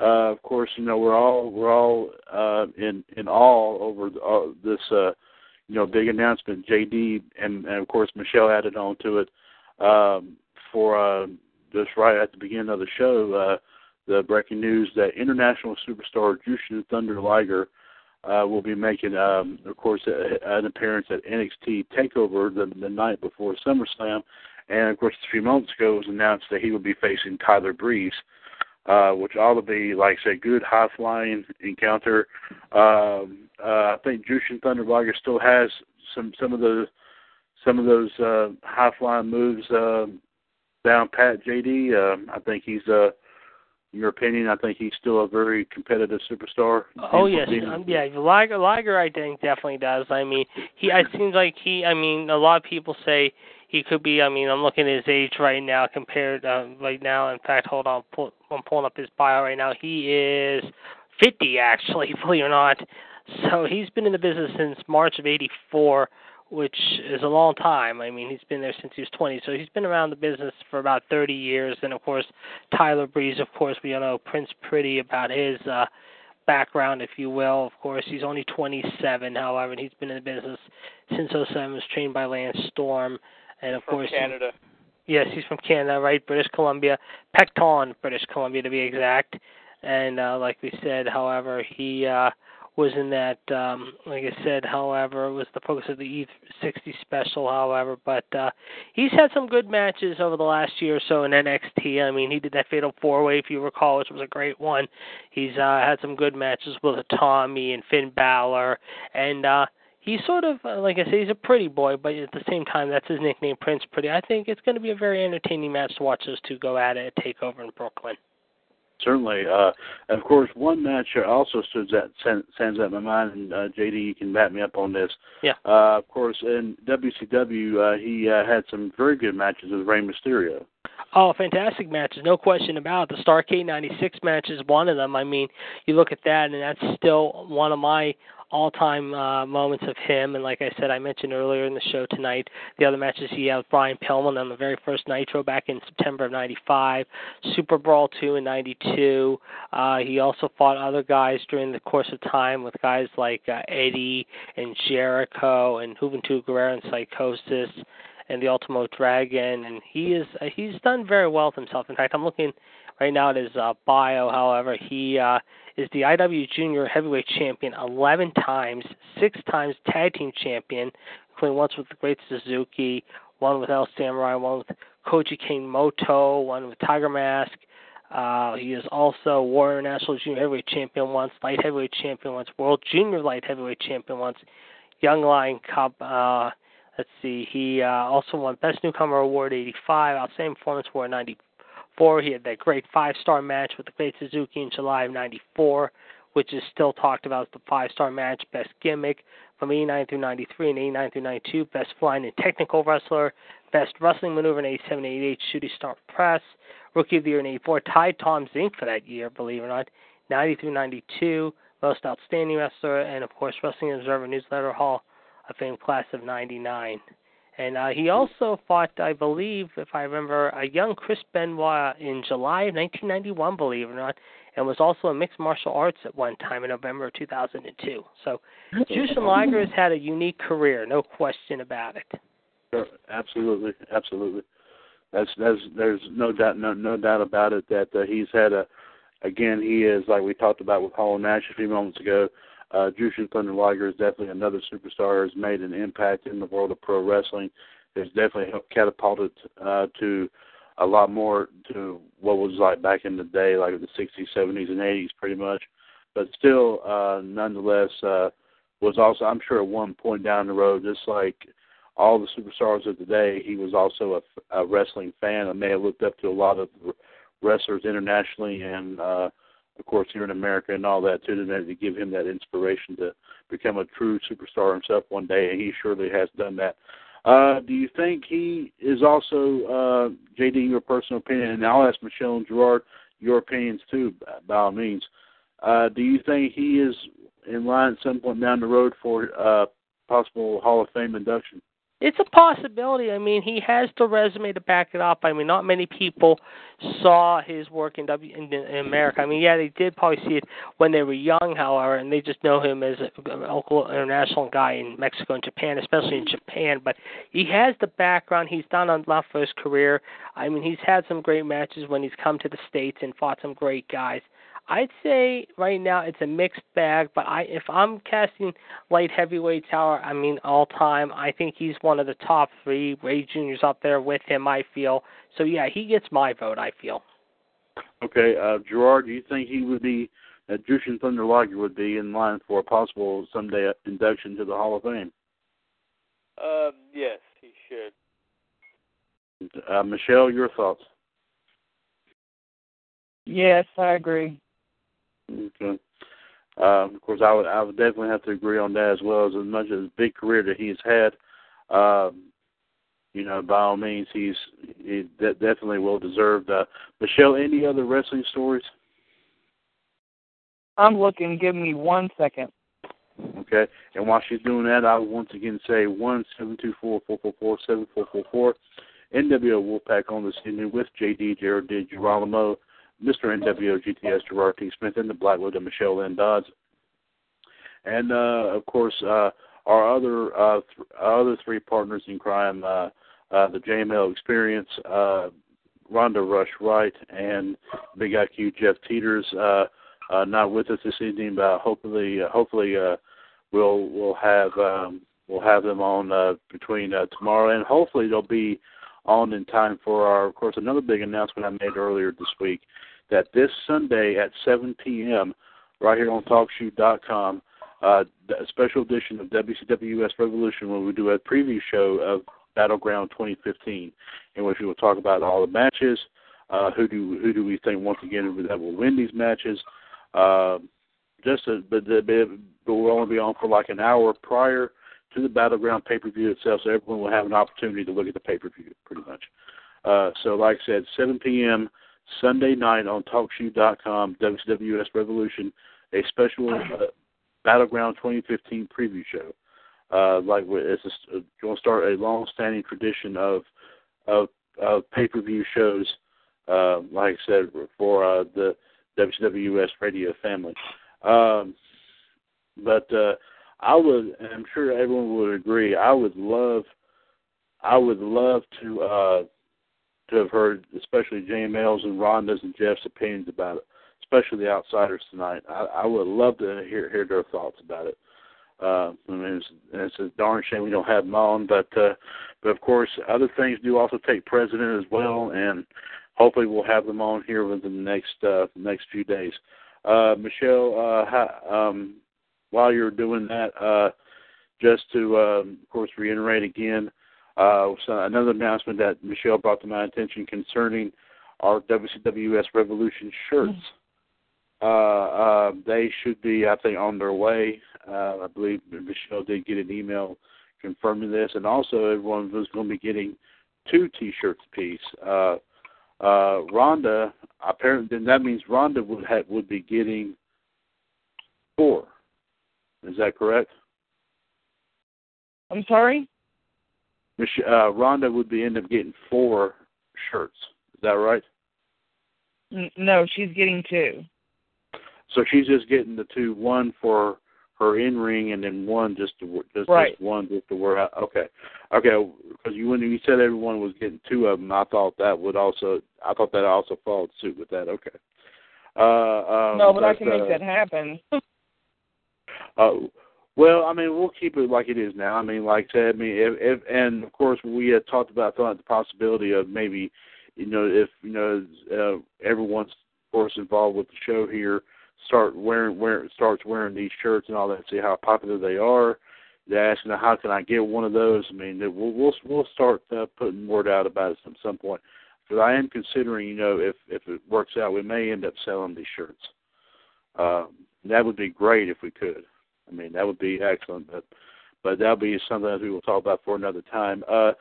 uh, of course, you know we're all we're all uh, in in awe over uh, this uh, you know big announcement. JD and, and of course Michelle added on to it um, for uh, just right at the beginning of the show. Uh, the breaking news that international superstar Jushin Thunder Liger uh, will be making, um, of course, a, an appearance at NXT Takeover the, the night before SummerSlam, and of course, a few months ago it was announced that he would be facing Tyler Breeze uh, which ought to be, like I say, good high flying encounter. Um, uh, I think Jushin Thunder Liger still has some some of the some of those uh, high flying moves uh, down pat. JD, uh, I think he's. Uh, your opinion, I think he's still a very competitive superstar. Oh yes, um, yeah. Liger, Liger, I think definitely does. I mean, he. It seems like he. I mean, a lot of people say he could be. I mean, I'm looking at his age right now compared uh, right now. In fact, hold on, pull, I'm pulling up his bio right now. He is 50 actually, believe it or not. So he's been in the business since March of '84, which is a long time. I mean, he's been there since he was 20, so he's been around the business for about 30 years. And of course, Tyler Breeze, of course, we all know Prince Pretty about his. uh background, if you will. Of course, he's only 27, however, and he's been in the business since 07. Was trained by Lance Storm, and of from course Canada. He, yes, he's from Canada, right? British Columbia, Penticton, British Columbia to be exact. And uh, like we said, however, he uh, was in that. Um, like I said, however, was the focus of the E60 special. However, but uh, he's had some good matches over the last year or so in NXT. I mean, he did that Fatal Four Way, if you recall, which was a great one. He's uh, had some good matches with Tommy and Finn Balor, and uh, he's sort of uh, like I say, he's a pretty boy, but at the same time, that's his nickname, Prince Pretty. I think it's going to be a very entertaining match to watch those two go at it at Takeover in Brooklyn. Certainly, uh, of course, one match also stands out, stands out in my mind, and uh, JD, you can back me up on this. Yeah. Uh, of course, in WCW, uh, he uh, had some very good matches with Rey Mysterio. Oh, fantastic matches, no question about it. The Starcade '96 match is one of them. I mean, you look at that, and that's still one of my all-time uh, moments of him. And like I said, I mentioned earlier in the show tonight, the other matches he had with Brian Pillman on the very first Nitro back in September of '95, Super Brawl 2 in '92. Uh, he also fought other guys during the course of time with guys like uh, Eddie and Jericho and Juventud Guerrera and Psychosis and the Ultimo Dragon, and he is uh, he's done very well with himself. In fact, I'm looking right now at his uh, bio. However, he uh, is the IW Junior Heavyweight Champion 11 times, six times Tag Team Champion, including once with the Great Sasuke, one with El Samurai, one with Koji Kanemoto, one with Tiger Mask. Uh, he is also Warrior National Junior Heavyweight Champion once, Light Heavyweight Champion once, World Junior Light Heavyweight Champion once, Young Lion Cup. Uh, let's see, he uh, also won Best Newcomer Award 85, Outstanding Performance Award 94. He had that great five-star match with the Great Sasuke in July of 94, which is still talked about as the five-star match, Best Gimmick from 89 through 93 and 89 through 92, Best Flying and Technical Wrestler, Best Wrestling Maneuver in 87 88, Shooting Star Press, Rookie of the Year in 84, tied Tom Zenk for that year, believe it or not, 90 through 92, Most Outstanding Wrestler, and of course, Wrestling Observer Newsletter Hall of Fame class of 99. And uh, he also fought, I believe, if I remember, a young Chris Benoit in July of 1991, believe it or not, and was also in mixed martial arts at one time in November of 2002. So Jushin Liger has had a unique career, no question about it. Sure, absolutely, absolutely. That's that's there's no doubt no no doubt about it that uh, he's had a again he is like we talked about with Hall Nash a few moments ago. Uh, Jushin Thunder Liger is definitely another superstar. Has made an impact in the world of pro wrestling. Has definitely helped catapulted uh, to a lot more to what was like back in the day, like the 60s, 70s, and 80s, pretty much. But still, uh, nonetheless, uh, was also I'm sure at one point down the road, just like all the superstars of the day, he was also a, a wrestling fan. I may have looked up to a lot of wrestlers internationally and, uh, of course, here in America and all that too, to, to give him that inspiration to become a true superstar himself one day, and he surely has done that. Uh, do you think he is also, uh, JD, your personal opinion, and I'll ask Michelle and Gerard your opinions too, by all means. Uh, do you think he is in line at some point down the road for uh, possible Hall of Fame induction? It's a possibility. I mean, he has the resume to back it up. I mean, not many people saw his work in W in, in America. I mean, yeah, they did probably see it when they were young, however, and they just know him as a, a local international guy in Mexico and Japan, especially in Japan. But he has the background. He's done a lot for his career. I mean, he's had some great matches when he's come to the states and fought some great guys. I'd say right now it's a mixed bag, but I if I'm casting light heavyweight tower, I mean all time, I think he's one of the top three. Rey Jr's up there with him, I feel. So yeah, he gets my vote, I feel. Okay, uh, Gerard, do you think he would be uh, Jushin Thunder Liger would be in line for a possible someday induction to the Hall of Fame? Um, yes, he should. Uh, Michelle, your thoughts? Yes, I agree. Okay. Um, of course, I would I would definitely have to agree on that as well as as much as big career that he's had. Um, you know, by all means, he's he de- definitely well deserved. Uh, Michelle, any other wrestling stories? I'm looking. Give me one second. Okay, and while she's doing that, I once again say one seven two four four four four seven four four four. NWO Wolfpac on this evening with JD Jared DiGirolamo Mr. NWO GTS Gerard T. Smith and the Black Widow Michelle Lynn Dodds. And uh, of course, uh, our other uh, th- other three partners in crime, uh, uh, the JML Experience, uh, Rhonda Rush Wright, and Big IQ Jeff Teeters, uh, uh, not with us this evening, but hopefully, uh, hopefully, uh, we'll we'll have um, we'll have them on uh, between uh, tomorrow, and hopefully they'll be on in time for our, of course, another big announcement I made earlier this week that this Sunday at 7 p.m. right here on TalkShoe.com, uh, a special edition of WCWS Revolution, where we do a preview show of Battleground 2015, in which we will talk about all the matches. Uh, who do who do we think once again that will win these matches? Uh, just a, but, but we'll only be on for like an hour prior to the Battleground pay per view itself, so everyone will have an opportunity to look at the pay per view, pretty much. Uh, so, like I said, 7 p.m. Sunday night on TalkShoe.com, WWS Revolution, a special uh, Battleground 2015 preview show. Uh, like it's going to start a long-standing tradition of of, of pay-per-view shows. Uh, like I said, for uh, the WWS radio family. Um, but uh, I would, I'm sure everyone would agree, I would love, I would love to uh, to have heard, especially JML's and Rhonda's and Jeff's opinions about it, especially the outsiders tonight. I, I would love to hear hear their thoughts about it. Uh, I mean, it's, it's a darn shame we don't have them on, but uh, but of course, other things do also take precedent as well, and hopefully we'll have them on here within the next uh, next few days. Uh, Michelle, uh, how, um, while you're doing that, uh, just to, um, of course, reiterate again, uh, so another announcement that Michelle brought to my attention concerning our WCWS Revolution shirts. Uh, uh, they should be, I think, on their way. Uh, I believe Michelle did get an email confirming this, and also everyone was going to be getting two T-shirts apiece. Uh, uh, Rhonda, apparently, then that means Rhonda would have, would be getting four. Is that correct? I'm sorry. Mich- uh, Rhonda would be end up getting four shirts. Is that right? No, she's getting two. So she's just getting the two, one for her in ring, and then one just to just, Right. just one just to wear out. Okay, okay. Because you when you said everyone was getting two of them, I thought that would also I thought that also followed suit with that. Okay. Uh, um, no, but I can uh, make that happen. Uh, well, I mean, we'll keep it like it is now. I mean, like I said, I mean, if, if and of course we had talked about thought the possibility of maybe, you know, if you know uh, everyone's of course involved with the show here start wearing wear starts wearing these shirts and all that, see how popular they are. They're asking how can I get one of those. I mean, we'll we'll we'll start uh, putting word out about it at some point. Because I am considering, you know, if if it works out, we may end up selling these shirts. Um, that would be great if we could. I mean, that would be excellent, but but that'll be something that we will talk about for another time. Uh,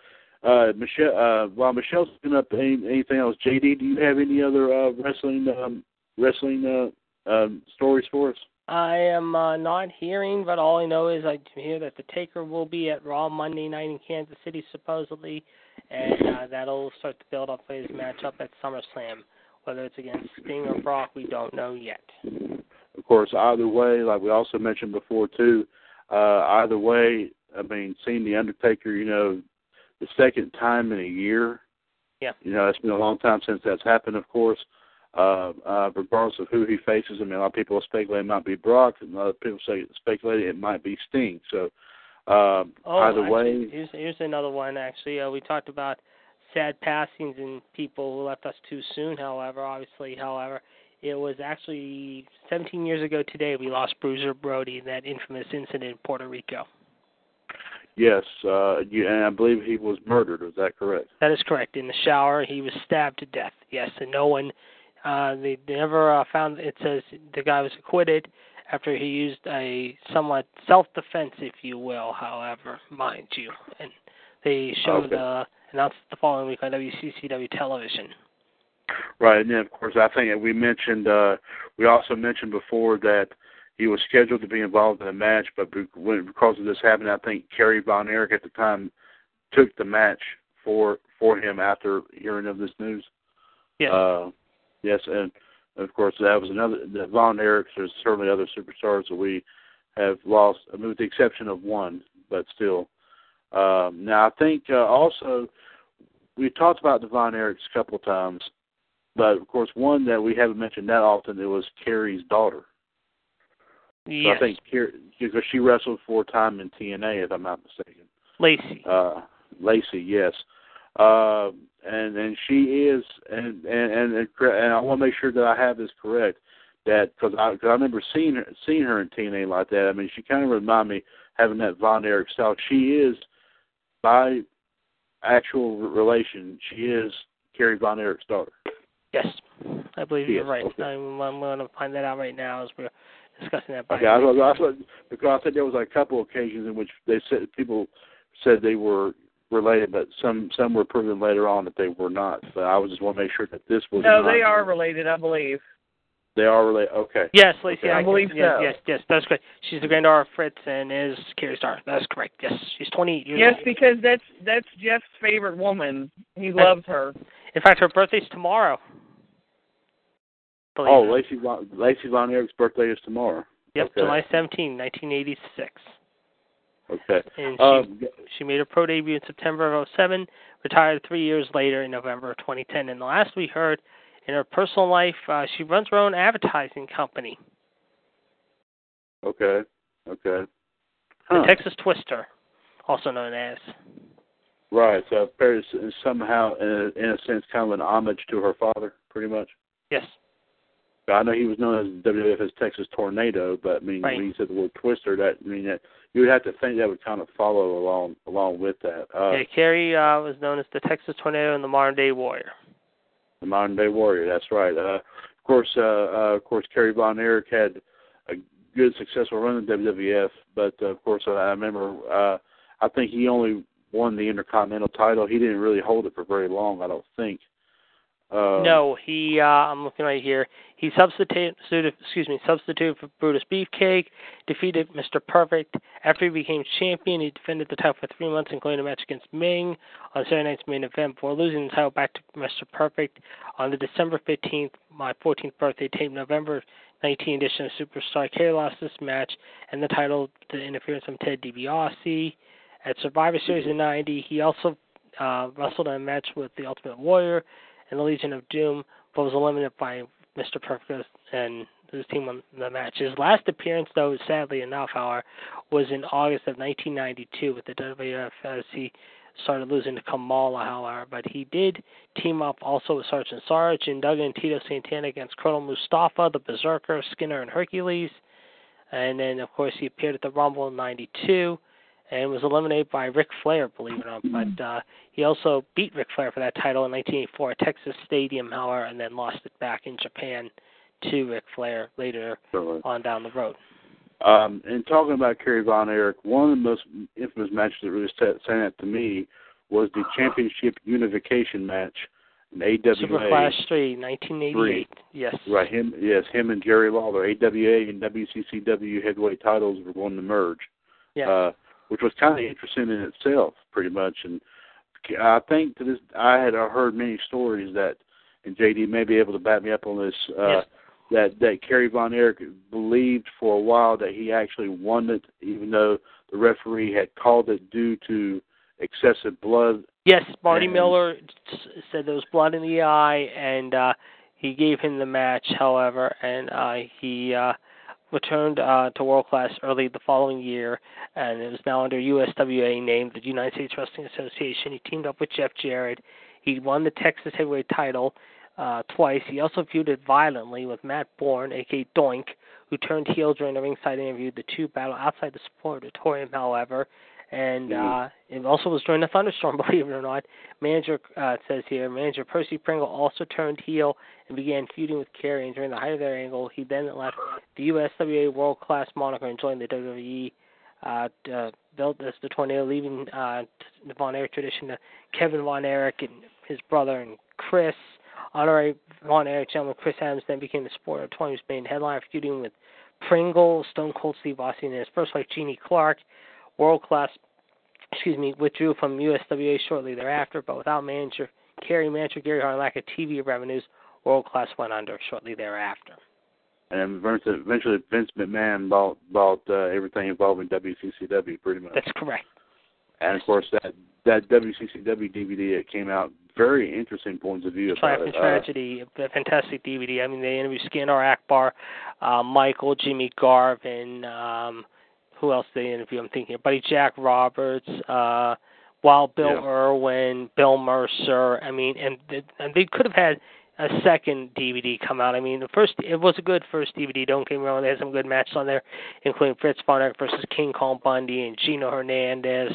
uh, Michelle, uh, while Michelle's looking up any, anything else, JD, do you have any other uh, wrestling um, wrestling uh, um, stories for us? I am uh, not hearing, but all I know is I hear that the Taker will be at Raw Monday night in Kansas City, supposedly, and uh, that'll start to build up for his matchup at SummerSlam. Whether it's against Sting or Brock, we don't know yet. Of course, either way, like we also mentioned before too, uh, either way, I mean, seeing the Undertaker, you know, the second time in a year. Yeah. You know, it's been a long time since that's happened, of course. Uh, uh, regardless of who he faces, I mean, a lot of people speculate it might be Brock, and of people say speculate it might be Sting. So, um, Oh, either actually, way, here's here's another one. Actually, uh, we talked about sad passings and people who left us too soon. However, obviously, however, it was actually 17 years ago today we lost Bruiser Brody in that infamous incident in Puerto Rico. yes, uh, you, and I believe he was murdered. Is that correct? That is correct. In the shower, he was stabbed to death. Yes, and no one, uh, they never uh, found. It says the guy was acquitted after he used a somewhat self-defense, if you will. However, mind you, and they showed Okay. uh, announced the following week on WCCW television. Right, and then of course I think we mentioned uh we also mentioned before that he was scheduled to be involved in a match, but because of this happening, I think Kerry Von Erich at the time took the match for for him after hearing of this news. Yes. Uh, yes, and of course that was another. The Von Erichs. There's certainly other superstars that we have lost, I mean, with the exception of one, but still. Um, now I think uh, also we talked about the Von Erichs a couple of times, but of course one that we haven't mentioned that often it was Kerry's daughter. So yes. I think Kerry, because she wrestled for time in TNA, if I'm not mistaken. Lacey. Uh, Lacey, yes. Uh, and and she is, and and and, and, and I want to make sure that I have this correct. That because I cause I remember seeing her seeing her in TNA like that. I mean, she kind of reminded me having that Von Erich style. She is by actual relation. She is Kerry Von Erich's daughter. Yes, I believe you're right. okay. I'm, I'm going to find that out right now as we're discussing that. by Okay, I thought, I thought because I think there was like a couple occasions in which they said people said they were related, but some some were proven later on that they were not. But I was just want to make sure that this was No, they are related, I believe. They are related. Okay. Yes, Lacey. Okay. I Atkins. believe yes, so. Yes, yes, that's correct. She's the granddaughter of Fritz and is Kerry's Star. That's correct. Yes, she's 28 years old. Yes, old. because that's that's Jeff's favorite woman. He loves her. In fact, her birthday's tomorrow. Believe Oh. Lacey Von, Lacey Von Erich's birthday is tomorrow. Yep, okay. July 17, 1986. Okay. And she Um, she made her pro debut in September of 07, retired three years later in November of 2010. And the last we heard, in her personal life, uh, she runs her own advertising company, okay. Okay. the Texas Twister, also known as. Right. So Paris is somehow, in a, in a sense, kind of an homage to her father, pretty much. Yes. I know he was known as WWF as Texas Tornado, but I mean, Right. when you said the word Twister, that I mean that you would have to think that would kind of follow along along with that. Uh, yeah, Kerry uh, was known as the Texas Tornado and the Modern Day Warrior. the modern day warrior. That's right. Uh, of course, uh, uh, of course, Kerry Von Erich had a good, successful run in WWF, but uh, of course, uh, I remember. Uh, I think he only won the Intercontinental title. He didn't really hold it for very long. I don't think. Uh, no, he. Uh, I'm looking right here. He substituted. Excuse me. Substituted for Brutus Beefcake. Defeated Mr. Perfect. After he became champion, he defended the title for three months, including a match against Ming on Saturday night's main event, before losing the title back to Mr. Perfect on the December 15th, my 14th birthday tape, November 19 edition of Superstar. Kerry lost this match and the title to interference from Ted DiBiase. At Survivor Series in '90, he also uh, wrestled in a match with the Ultimate Warrior and the Legion of Doom, but was eliminated by Mr. Perfect and his team won the match. His last appearance, though, sadly enough, however, was in August of 1992 with the WWF as he started losing to Kamala, however. But he did team up also with Sergeant Sarge and Duggan and Tito Santana against Colonel Mustafa, the Berserker, Skinner, and Hercules. And then, of course, he appeared at the Rumble in 92 and was eliminated by Ric Flair, believe it or not. But uh, he also beat Ric Flair for that title in 1984 at Texas Stadium, however, and then lost it back in Japan to Ric Flair later on down the road. Um, and talking about Kerry Von Erich, one of the most infamous matches that really stand out to me was the championship unification match in AWA. Super Clash 3, 1988. Yes. Right, him yes, him and Jerry Lawler, AWA and WCCW heavyweight titles were going to merge. Yeah. Uh, which was kind of interesting in itself, pretty much. And I think to this, I had heard many stories that, and JD may be able to back me up on this. Uh, Yes. That that Kerry Von Erich believed for a while that he actually won it, even though the referee had called it due to excessive blood. Yes, Marty And- Miller said there was blood in the eye, and uh, he gave him the match. However, and uh, he uh, returned uh, to World Class early the following year, and it was now under USWA named the United States Wrestling Association. He teamed up with Jeff Jarrett. He won the Texas Heavyweight title uh, twice. He also feuded violently with Matt Bourne, aka Doink, who turned heel during a ringside interview. The two battled outside the Sportatorium, however, and uh, it also was during the thunderstorm, believe it or not. Manager uh, says here, manager Percy Pringle also turned heel and began feuding with Kerry. And during the height of their angle, he then left the USWA World Class moniker and joined the WWE. Uh, uh, built as the tornado, leaving uh, the Von Erich tradition to Kevin Von Erich and his brother and Chris. Honorary Von Erich gentleman Chris Adams then became the Sportatorium's main headliner, feuding with Pringle, Stone Cold Steve Austin, and his first wife Jeannie Clark. World Class, excuse me, withdrew from USWA shortly thereafter, but without manager Kerry, manager Gary Hart, lack of TV revenues, World Class went under shortly thereafter. And eventually, eventually Vince McMahon bought bought uh, everything involving WCCW, pretty much. That's correct. And of course, that that WCCW DVD that came out, very interesting points of view about Triumph and it. Uh, Tragedy, a fantastic DVD. I mean, they interviewed Skandar Akbar, uh, Michael, Jimmy Garvin, um, who else did they interview? I'm thinking, Buddy Jack Roberts, uh, Wild Bill Yeah. Irwin, Bill Mercer. I mean, and, and they could have had a second DVD come out. I mean, the first it was a good first DVD. Don't get me wrong; they had some good matches on there, including Fritz Von Erich versus King Kong Bundy and Gino Hernandez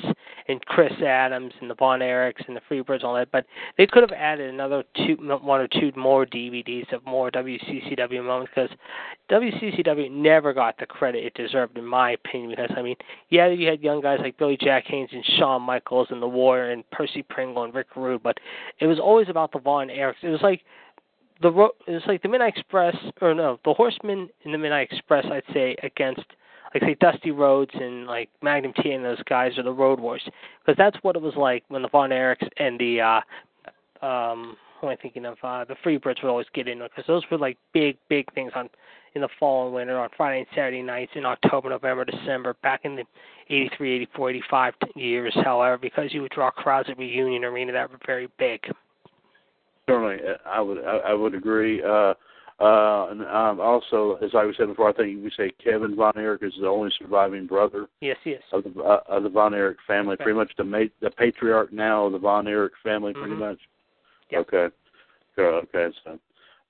and Chris Adams and the Von Erichs and the Freebirds and all that. But they could have added another two, one or two more DVDs of more WCCW moments because WCCW never got the credit it deserved, in my opinion. Because I mean, yeah, you had young guys like Billy Jack Haynes and Shawn Michaels and the Warrior and Percy Pringle and Rick Rude, but it was always about the Von Erichs. It was like the ro- it was like the Midnight Express, or no, the Horsemen in the Midnight Express. I'd say against like say Dusty Rhodes and like Magnum T and those guys are the Road Wars because that's what it was like when the Von Erichs and the uh um who am I thinking of? Uh, the Freebirds would always get in because those were like big, big things on in the fall and winter on Friday and Saturday nights in October, November, December, back in the 83, 84, 85 years. However, because you would draw crowds at Reunion Arena that were very big. Certainly, I would I, I would agree. Uh, uh, and um, also, as I was said before, I think we say Kevin Von Erich is the only surviving brother. Yes, yes. Of the uh, of the Von Erich family, okay. pretty much the ma- the patriarch now of the Von Erich family, pretty mm-hmm. much. Yep. Okay. Okay. So,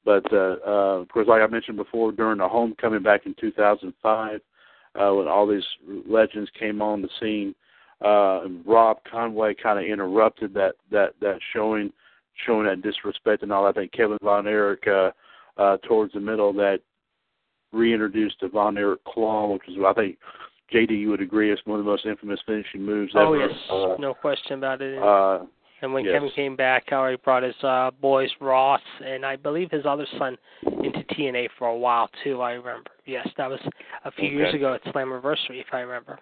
but uh, uh, of course, like I mentioned before, during the homecoming back in 2005, uh, when all these legends came on the scene, uh, Rob Conway kind of interrupted that that that showing, showing that disrespect and all. I think Kevin Von Erich. Uh, uh, towards the middle that reintroduced the Von Erich Claw, which is I think JD you would agree is one of the most infamous finishing moves oh, ever. yes, uh, no question about it. Uh, and when yes. Kevin came back, how he brought his uh, boys Ross and I believe his other son into TNA for a while too. I remember. Yes, that was a few okay. years ago at Slammiversary, if I remember.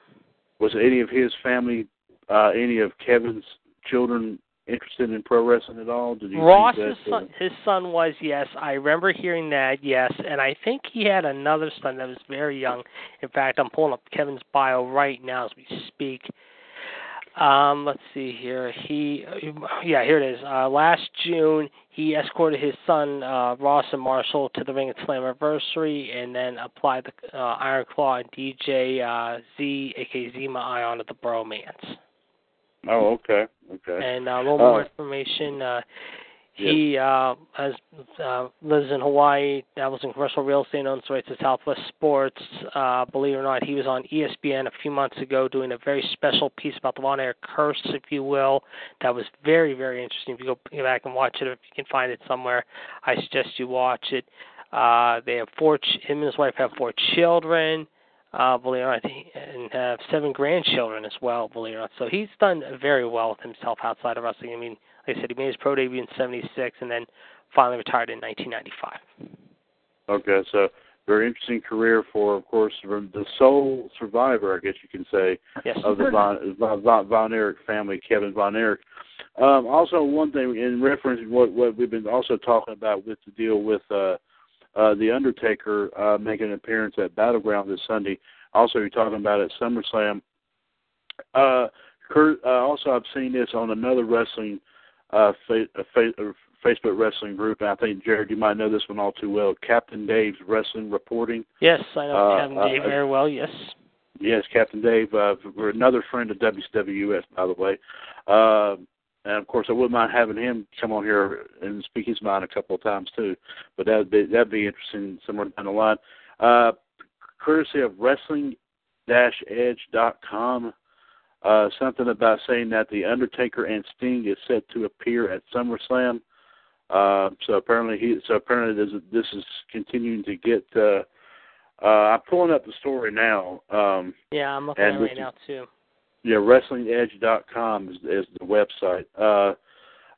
Was any of his family, uh, any of Kevin's children interested in pro wrestling at all? Did you Ross, his son, his son was yes. I remember hearing that yes, and I think he had another son that was very young. In fact, I'm pulling up Kevin's bio right now as we speak. Um, let's see here. He, yeah, here it is. Uh, last June, he escorted his son uh, Ross and Marshall to the ring at Slammiversary, and then applied the uh, Iron Claw and DJ uh, Z, aka Zima Eye, onto the BroMans. Oh, okay, okay. And uh, a little more information. Uh, he uh, has uh, lives in Hawaii. That was in commercial real estate, and owns rights to Southwest Sports. Uh, believe it or not, he was on ESPN a few months ago doing a very special piece about the Von Erich curse, if you will. That was very, very interesting. If you go, go back and watch it, if you can find it somewhere, I suggest you watch it. Uh, they have four. Ch- him and his wife have four children uh, believe it or not, and have seven grandchildren as well, believe it or not. So he's done very well with himself outside of wrestling. I mean, like I said, he made his pro debut in '76 and then finally retired in 1995. Okay, so very interesting career for, of course, the sole survivor, I guess you can say, yes. of the Von, Von, Von Erich family, Kevin Von Erich. Um, also, one thing in reference to what, what we've been also talking about with the deal with uh, uh, the Undertaker uh, making an appearance at Battleground this Sunday. Also, you're talking about at SummerSlam. Uh, Kurt, uh, also, I've seen this on another wrestling uh, fa- uh, fa- uh, Facebook wrestling group, and I think Jared, you might know this one all too well. Captain Dave's Wrestling Reporting. Yes, I know Uh, Captain uh, Dave very well. Yes. Yes, Captain Dave. Uh, we're another friend of WCWS, by the way. Uh, and of course, I wouldn't mind having him come on here and speak his mind a couple of times too. But that'd be that'd be interesting somewhere down the line. Uh, courtesy of Wrestling-Edge.com, uh, something about saying that the Undertaker and Sting is set to appear at SummerSlam. Uh, so apparently he so apparently this, this is continuing to get. Uh, uh, I'm pulling up the story now. Um, yeah, I'm looking at it right now too. Yeah, WrestlingEdge.com is, is the website. Uh,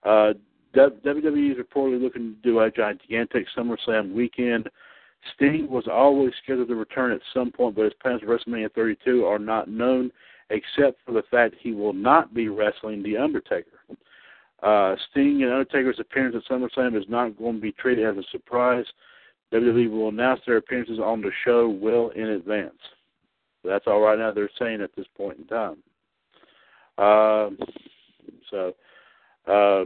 uh, WWE is reportedly looking to do a gigantic SummerSlam weekend. Sting was always scheduled to return at some point, but his plans for WrestleMania 32 are not known, except for the fact he will not be wrestling The Undertaker. Uh, Sting and Undertaker's appearance at SummerSlam is not going to be treated as a surprise. WWE will announce their appearances on the show well in advance. That's all right now they're saying at this point in time. Um, so uh,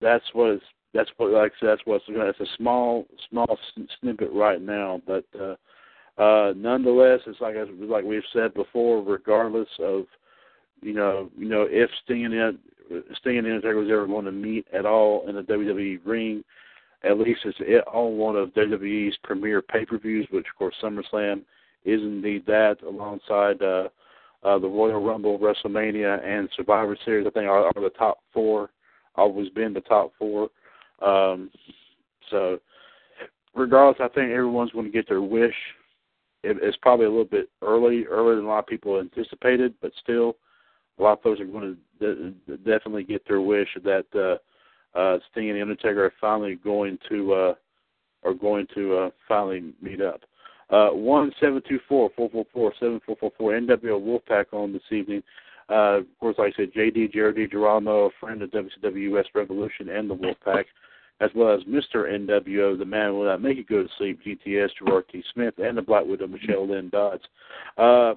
that's what that's what like I said that's what's it's a small small snippet right now, but uh, uh, nonetheless, it's like like we've said before. Regardless of you know you know if Sting and Sting and Undertaker was ever going to meet at all in the WWE ring, at least it's on one of WWE's premier pay-per-views, which of course SummerSlam is indeed that, alongside. Uh, uh, the Royal Rumble, WrestleMania, and Survivor Series. I think are, are the top four. Always been the top four. Um, so, regardless, I think everyone's going to get their wish. It, it's probably a little bit early, earlier than a lot of people anticipated, but still, a lot of folks are going to de- definitely get their wish that uh, uh, Sting and the Undertaker are finally going to uh, are going to uh, finally meet up. Uh, one seven two four four four four seven four four four NWO Wolfpac on this evening. Uh, of course, like I said, JD Jared DiGirolamo, a friend of WCWS Revolution and the Wolfpac, as well as Mr. NWO, the man will not make you go to sleep, GTS, Gerard T. Smith, and the Black Widow, Michelle Lynn Dodds. Uh,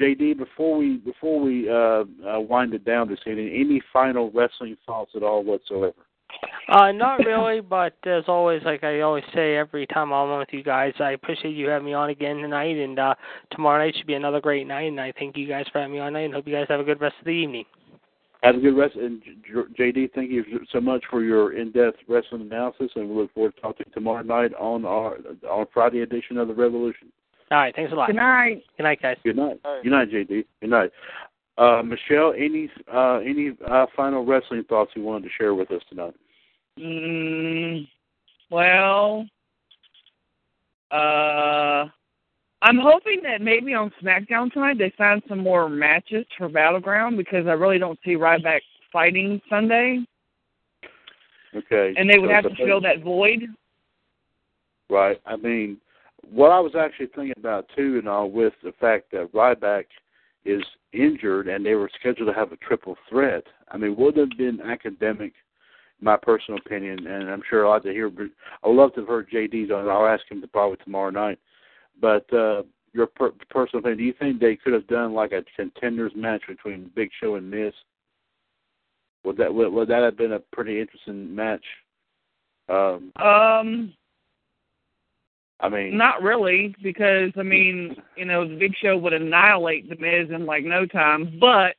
JD, before we before we uh, uh, wind it down this evening, any final wrestling thoughts at all whatsoever? Uh, not really, but as always, like I always say every time I'm on with you guys, I appreciate you having me on again tonight, and uh, tomorrow night should be another great night, and I thank you guys for having me on tonight, and hope you guys have a good rest of the evening. Have a good rest, and JD, thank you so much for your in-depth wrestling analysis, and we look forward to talking tomorrow night on our on Friday edition of the Revolution. All right, thanks a lot. Good night. Good night, guys. Good night. All right. Good night, JD. Good night. Uh, Michelle, any uh, any uh, final wrestling thoughts you wanted to share with us tonight? Mm, well, uh, I'm hoping that maybe on SmackDown tonight they find some more matches for Battleground because I really don't see Ryback fighting Sunday, Okay. and they would so- have to fill that void. Right. I mean, what I was actually thinking about too, and all with the fact that Ryback is injured and they were scheduled to have a triple threat. I mean, would have been academic, my personal opinion, and I'm sure I'd like to hear. I would love to have heard JD's on it. I'll ask him to probably tomorrow night. But uh, your per- personal opinion, do you think they could have done like a contenders match between Big Show and Miz? Would that would, would that have been a pretty interesting match? Um, Um, I mean, not really because I mean, you know, the Big Show would annihilate the Miz in like no time, but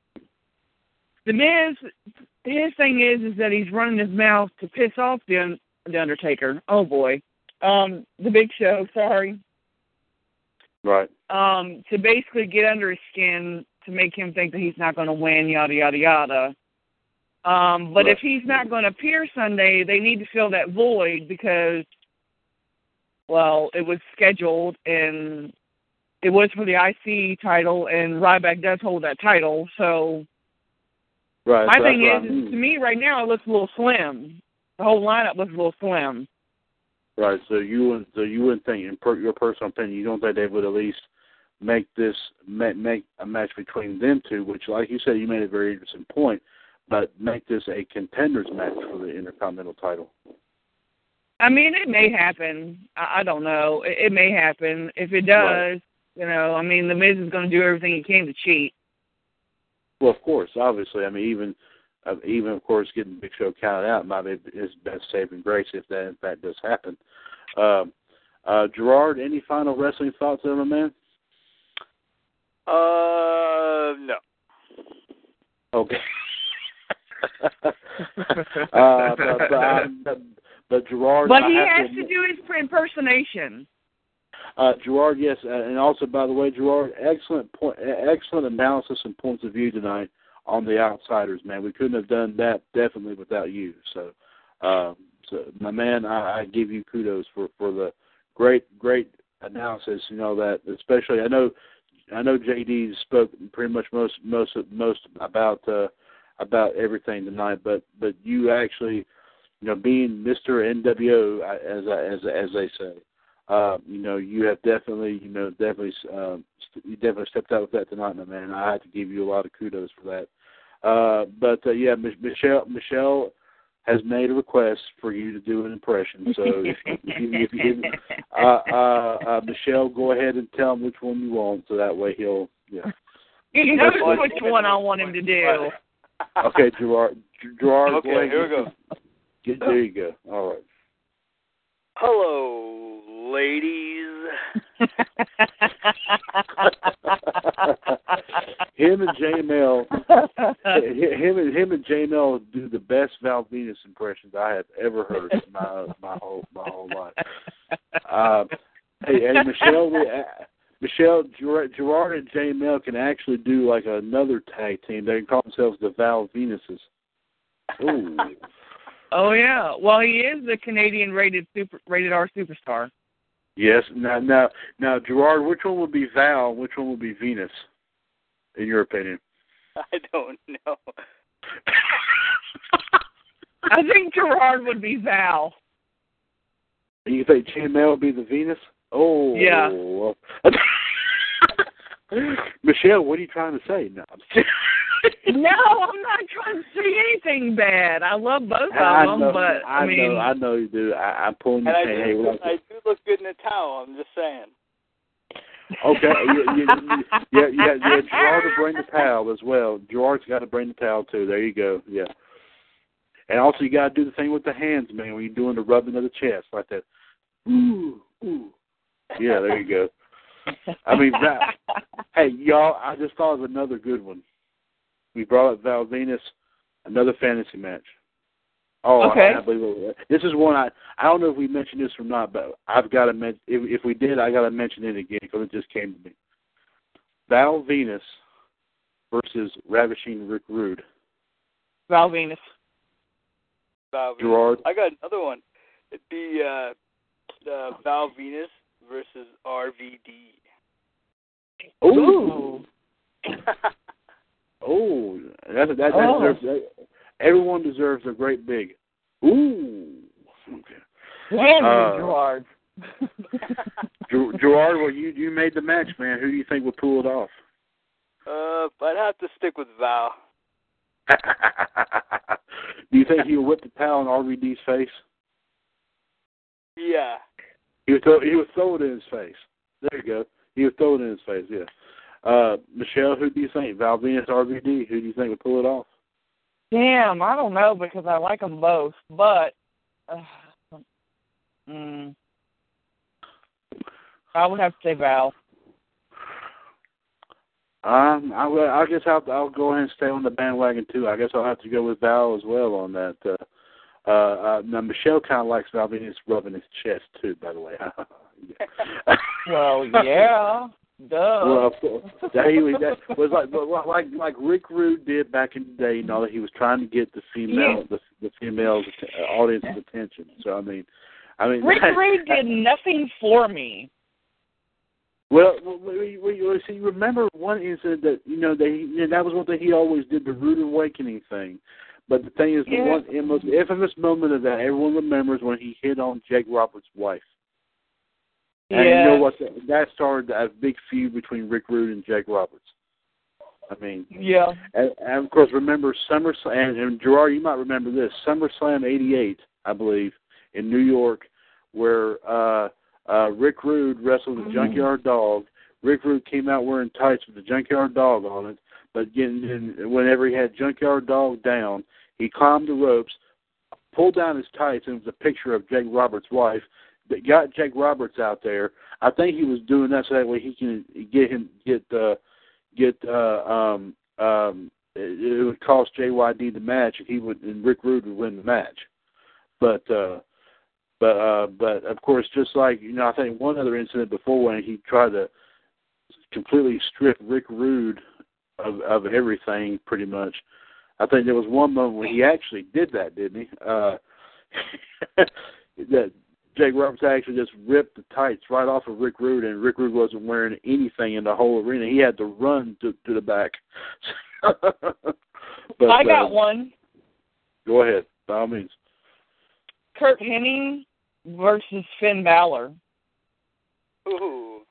the Miz, his thing is, is that he's running his mouth to piss off the the Undertaker. Oh boy, um, the Big Show. Sorry. right. um, to basically get under his skin to make him think that he's not going to win, yada yada yada. Um, but Right. if he's not going to appear Sunday, they need to fill that void because, well, it was scheduled and it was for the IC title, and Ryback does hold that title. So Right. my so thing is, I mean. to me right now, it looks a little slim. The whole lineup looks a little slim. Right. So you wouldn't. So you wouldn't think, in per, your personal opinion, you don't think they would at least make this make, make a match between them two, which, like you said, you made a very interesting point, but make this a contenders match for the Intercontinental title. I mean, it may happen. I, I don't know. It, it may happen. If it does, Right. you know, I mean, the Miz is going to do everything he can to cheat. Well, of course, obviously, I mean, even uh, even of course, getting Big Show counted out might be his best saving grace if that in fact does happen. Um, uh, Gerard, any final wrestling thoughts, there, my man? Uh, no. Okay. uh, but, but, um, but, but Gerard, But he has to to do his impersonation. Uh, Gerard, yes, uh, and also by the way, Gerard, excellent point, excellent analysis and points of view tonight on the outsiders. Man, we couldn't have done that definitely without you. So, um, so my man, I, I give you kudos for for the great great analysis. You know that, especially I know I know JD spoke pretty much most most most about uh, about everything tonight, but but you actually, you know, being Mister NWO uh, as as as they say uh, you know, you have definitely, you know, definitely, um, st- you definitely stepped out with that tonight, my man. I have to give you a lot of kudos for that. Uh, but uh, yeah, Mich- Michelle, Michelle has made a request for you to do an impression. So if you, if you, if you uh, uh, uh, Michelle, go ahead and tell him which one you want, so that way he'll, yeah. He knows which one I want him to do. Okay, Gerard, Gerard, Okay, go ahead. here we go. There you go. All right. Hello, ladies. him and J Mel, him and him and J Mel do the best Val Venis impressions I have ever heard in my my whole my whole life. Uh, hey, and Michelle, we, uh, Michelle, Gerard, Gerard and J Mel can actually do like another tag team. They can call themselves the Val Venises. Ooh, oh yeah. Well, he is the Canadian rated super rated R superstar. yes. Now, now, now, Gerard, which one would be Val? Which one would be Venis? In your opinion? I don't know. I think Gerard would be Val. You think J-Mel would be the Venis? Oh, Yeah. Michelle, what are you trying to say? No, I'm no, I'm not trying to say anything bad. I love both of I them, but I, mean, know, I know you do. I, I'm pulling And your I hey, do, hey, look. I do look good in a towel. I'm just saying. Okay, yeah, yeah, yeah, yeah, yeah. Gerard to bring the towel as well. Gerard's got to bring the towel too. There you go. Yeah. And also, you got to do the thing with the hands, man. When you're doing the rubbing of the chest, like that. Ooh, ooh. Yeah, there you go. I mean, that, hey, y'all, I just thought of another good one. We brought up Val Venis, another fantasy match. Oh, Okay. I can't believe it. This is one I I don't know if we mentioned this or not, but I've got to mention. If, if we did, I got to mention it again because it just came to me. Val Venis versus Ravishing Rick Rude. Val Venis. Val Venis. Gerard. I got another one. It'd be uh, uh, Val Venis versus RVD. Ooh. Oh, that that, that Oh. deserves. That, everyone deserves a great big. Ooh. Okay. Damn Uh, Gerard. Ger- Gerard, well, you you made the match, man. Who do you think would pull it off? Uh, I'd have to stick with Val. do you think he'll whip the towel in RVD's face? Yeah. He was throw he would throw it in his face. There you go. He was throw it in his face. Yeah. Uh, Michelle, who do you think? Val Venis, RVD. Who do you think would pull it off? Damn, I don't know because I like them both, but uh, mm, I would have to say Val. Um, I. I guess I'll I'll go ahead and stay on the bandwagon too. I guess I'll have to go with Val as well on that. Uh, uh, uh now Michelle kind of likes Val Venis rubbing his chest too. By the way. Well, yeah, duh. Well, of course. that, he was, that was like like like Rick Rude did back in the day. You know, he was trying to get the female the, the female's att- audience's attention. So I mean, I mean, Rick Rude did nothing for me. Well, well, we, we, we see. Remember one incident that you know they you know, that was one thing he always did the rude awakening thing. But the thing is, the Yeah. one the most infamous moment of that everyone remembers when he hit on Jake Roberts' wife. And you know what? That, started a big feud between Rick Rude and Jake Roberts. I mean, Yeah. and, and of course, remember SummerSlam, and, and Gerard, you might remember this SummerSlam '88, I believe, in New York, where uh, uh, Rick Rude wrestled a Mhm. Junkyard Dog. Rick Rude came out wearing tights with the Junkyard Dog on it, but getting, whenever he had Junkyard Dog down, he climbed the ropes, pulled down his tights, and it was a picture of Jake Roberts' wife. That got Jake Roberts out there. I think he was doing that so that way he can get him get uh, get uh, um, um, it, it would cost JYD the match, and he would and Rick Rude would win the match. But uh, but uh, but of course, just like you know, I think one other incident before when he tried to completely strip Rick Rude of of everything, pretty much. I think there was one moment when he actually did that, didn't he? Uh, that Jake Roberts actually just ripped the tights right off of Rick Rude, and Rick Rude wasn't wearing anything in the whole arena. He had to run to to the back. but, I got uh, one. Go ahead, by all means. Curt Hennig versus Finn Balor. Ooh.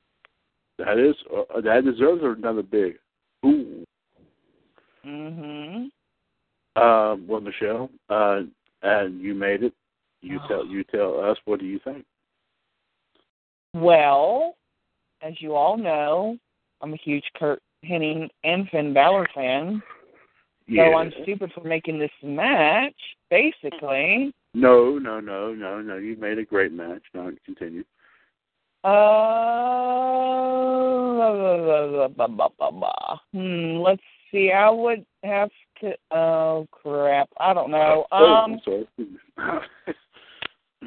That is uh, that deserves another big. Ooh. Mhm. Um, well, Michelle, uh, and you made it. You tell you tell us what do you think? Well, as you all know, I'm a huge Curt Hennig and Finn Balor fan. So I'm stupid for making this match, basically. No, no, no, no, no. You made a great match. Now continue. Uh, blah, blah, blah. Hmm, let's see. I would have to. Oh crap! I don't know. oh, Um, sorry.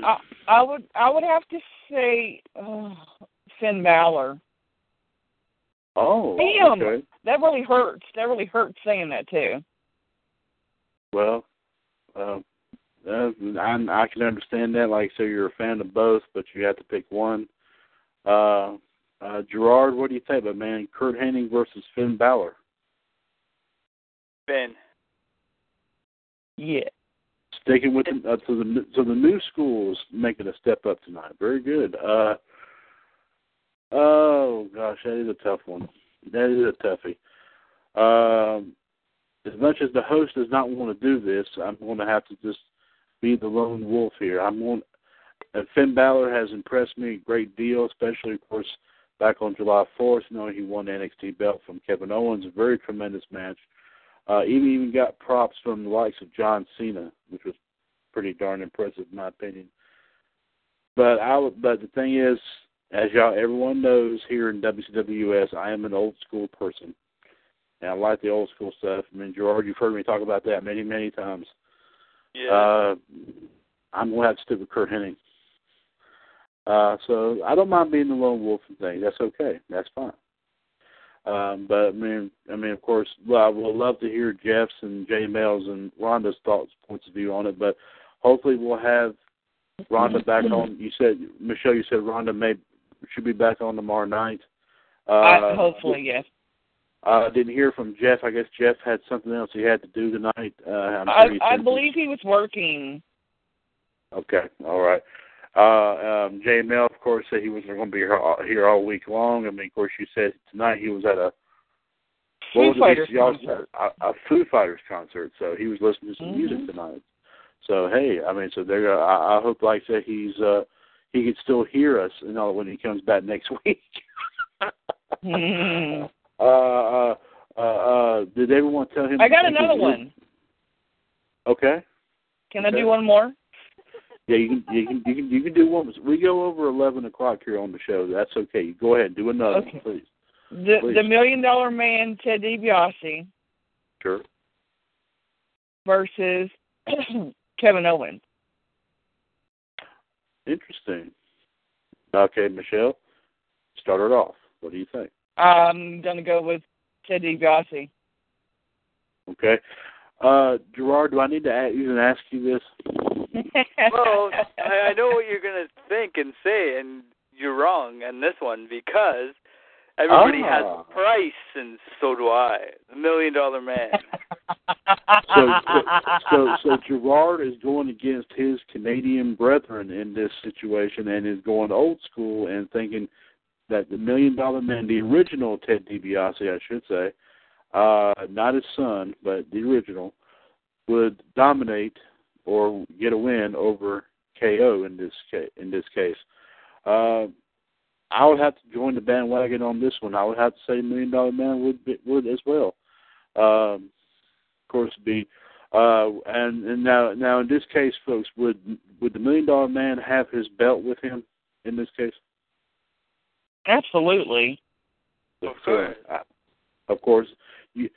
I, I would. I would have to say uh, Finn Balor. oh, Damn. okay. That really hurts. That really hurts saying that too. Well, uh, uh, I, I can understand that. Like, so you're a fan of both, but you have to pick one. Uh, uh, Gerard, what do you think about man? Curt Hennig versus Finn Balor. Ben. Yeah. Sticking with the, uh, so the so the new school is making a step up tonight. Very good. Uh, oh gosh, that is a tough one. That is a toughie. Um, as much as the host does not want to do this, I'm going to have to just be the lone wolf here. I'm going. Uh, Finn Balor has impressed me a great deal, especially of course back on July 4th, knowing he won the NXT belt from Kevin Owens, a very tremendous match. Uh, even even got props from the likes of John Cena, which was pretty darn impressive in my opinion. But I but the thing is, as y'all everyone knows here in WCWS, I am an old school person. And I like the old school stuff. I mean, Gerard, you've heard me talk about that many, many times. Yeah. Uh, I'm gonna have to stick with Curt Hennig. Uh, so I don't mind being the lone wolf and thing. That's okay. That's fine. Um, but I mean, I mean, of course, well, I would love to hear Jeff's and Jay Mel's and Rhonda's thoughts, points of view on it. But hopefully, we'll have Rhonda back on. You said Michelle, you said Rhonda may should be back on tomorrow night. Uh, I, hopefully, yes. I uh, didn't hear from Jeff. I guess Jeff had something else he had to do tonight. Uh, I, I believe he was working. Okay, all right. Uh, um, Jay Mel, of course, said he was going to be here all, here all week long. I mean, of course, you said tonight he was at a Foo Fighters concert. A, a Foo Fighters concert. So he was listening to some mm-hmm. music tonight. So hey, I mean, so there. I, I hope, like I said, he's uh, he can still hear us, you know, when he comes back next week. mm-hmm. uh, uh, uh, uh, did everyone tell him? I got another one. Okay. Can okay. I do one more? Yeah, you can you can you can you can do one. We go over eleven o'clock here on the show. That's okay. You go ahead and do another, okay. please. The please. the Million Dollar Man Ted DiBiase. Sure. Versus Kevin Owens. Interesting. Okay, Michelle, start it off. What do you think? I'm gonna go with Ted DiBiase. Okay. Uh, Gerard, do I need to even ask you this? Well, I, I know what you're going to think and say, and you're wrong on this one because everybody ah. has a price, and so do I. The Million Dollar Man. so, so, so Gerard is going against his Canadian brethren in this situation, and is going old school and thinking that the Million Dollar Man, the original Ted DiBiase, I should say, uh, not his son, but the original, would dominate or get a win over KO in this case. In this case, uh, I would have to join the bandwagon on this one. I would have to say Million Dollar Man would be, would as well. Um, of course, be uh, and and now now in this case, folks, would would the Million Dollar Man have his belt with him in this case? Absolutely. Of course. Uh, of course, you,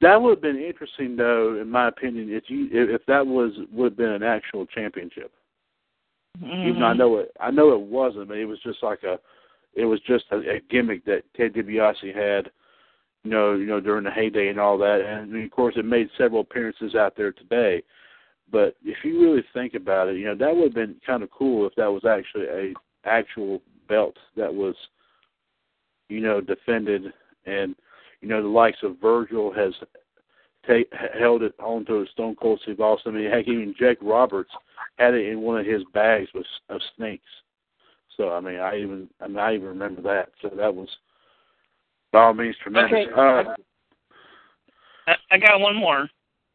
that would have been interesting, though, in my opinion, if you if that was would have been an actual championship. Mm-hmm. Even I know it, I know it wasn't, but it was just like a, it was just a, a gimmick that Ted DiBiase had, you know, you know during the heyday and all that, and of course it made several appearances out there today. But if you really think about it, you know that would have been kind of cool if that was actually a actual belt that was, you know, defended and you know, the likes of Virgil has take, held it onto a Stone Cold Steve Austin. I mean, heck, even Jake Roberts had it in one of his bags with of snakes. So I mean, I even I, mean, I even remember that. So that was by all means tremendous. Okay. Uh, I, I got one more.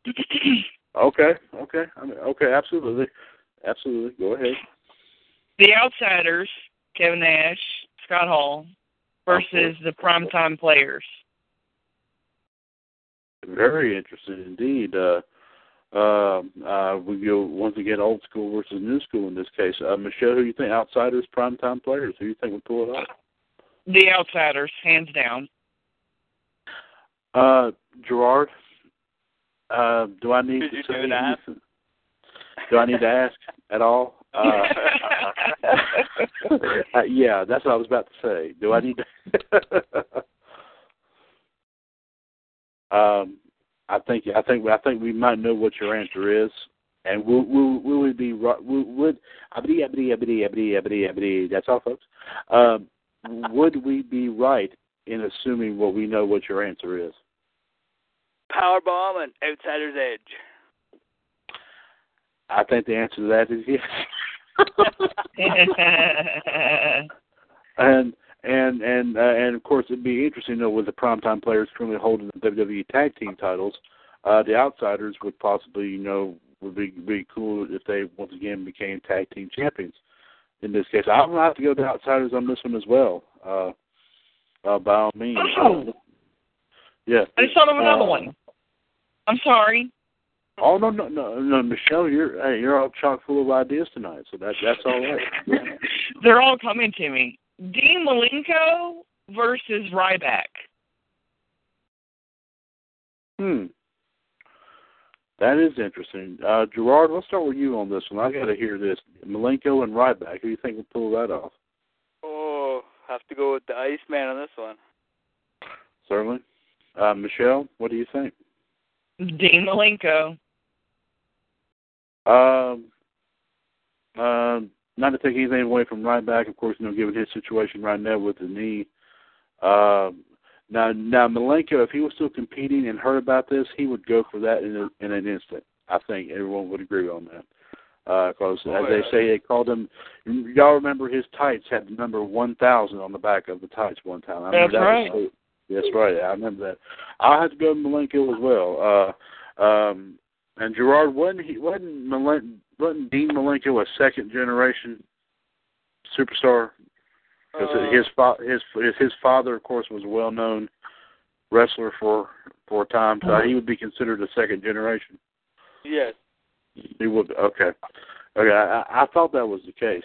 okay, okay, I mean, okay, absolutely, absolutely. Go ahead. The Outsiders, Kevin Nash, Scott Hall, versus the Primetime Players. Very interesting indeed. Uh, uh, uh, we go once again old school versus new school in this case. Uh, Michelle, who do you think outsiders, primetime players? Who do you think would pull it off? The outsiders, hands down. Uh, Gerard, uh, do I need Did to say do that? anything? Do I need to ask at all? Uh, uh, yeah, that's what I was about to say. Do I need to? Um, I think I think I think we might know what your answer is, and will will will we be right? Would abdi abdi abdi abdi abdi abdi? That's all, folks. Um, would we be right in assuming what we know what your answer is? Power bomb and outsider's edge. I think the answer to that is yes. and and and uh, and of course it'd be interesting though with the primetime players currently holding the WWE tag team titles. uh, the outsiders would possibly, you know, would be be cool if they once again became tag team champions. In this case, I'm gonna have to go to the outsiders on this one as well. Uh, uh, by all means. Oh. Yeah. I just thought of another Uh, one. I'm sorry. Oh no no no no Michelle, you're hey, you're all chock full of ideas tonight, so that that's all right. They're all coming to me. Dean Malenko versus Ryback. Hmm. That is interesting. Uh Gerard, let's start with you on this one. I gotta hear this. Malenko and Ryback, who do you think will pull that off? Oh, have to go with the Iceman on this one. Certainly. Uh Michelle, what do you think? Dean Malenko. Um, um, not to take anything away from Ryback, of course, you know, given his situation right now with the knee. Um, now, now Malenko, if he was still competing and heard about this, he would go for that in, a, in an instant. I think everyone would agree on that. Because Oh, as they yeah. say, they called him. Y'all remember his tights had the number one thousand on the back of the tights one time. I That's that right. was that's right. I remember that. I'll have to go to Malenko as well. Uh, um, and Gerard wasn't he wasn't Malen, wasn't Dean Malenko a second generation superstar? Because Uh, his fa- his his father, of course, was a well known wrestler for for a time, so he would be considered a second generation. yes. He would. Okay. Okay. I, I thought that was the case.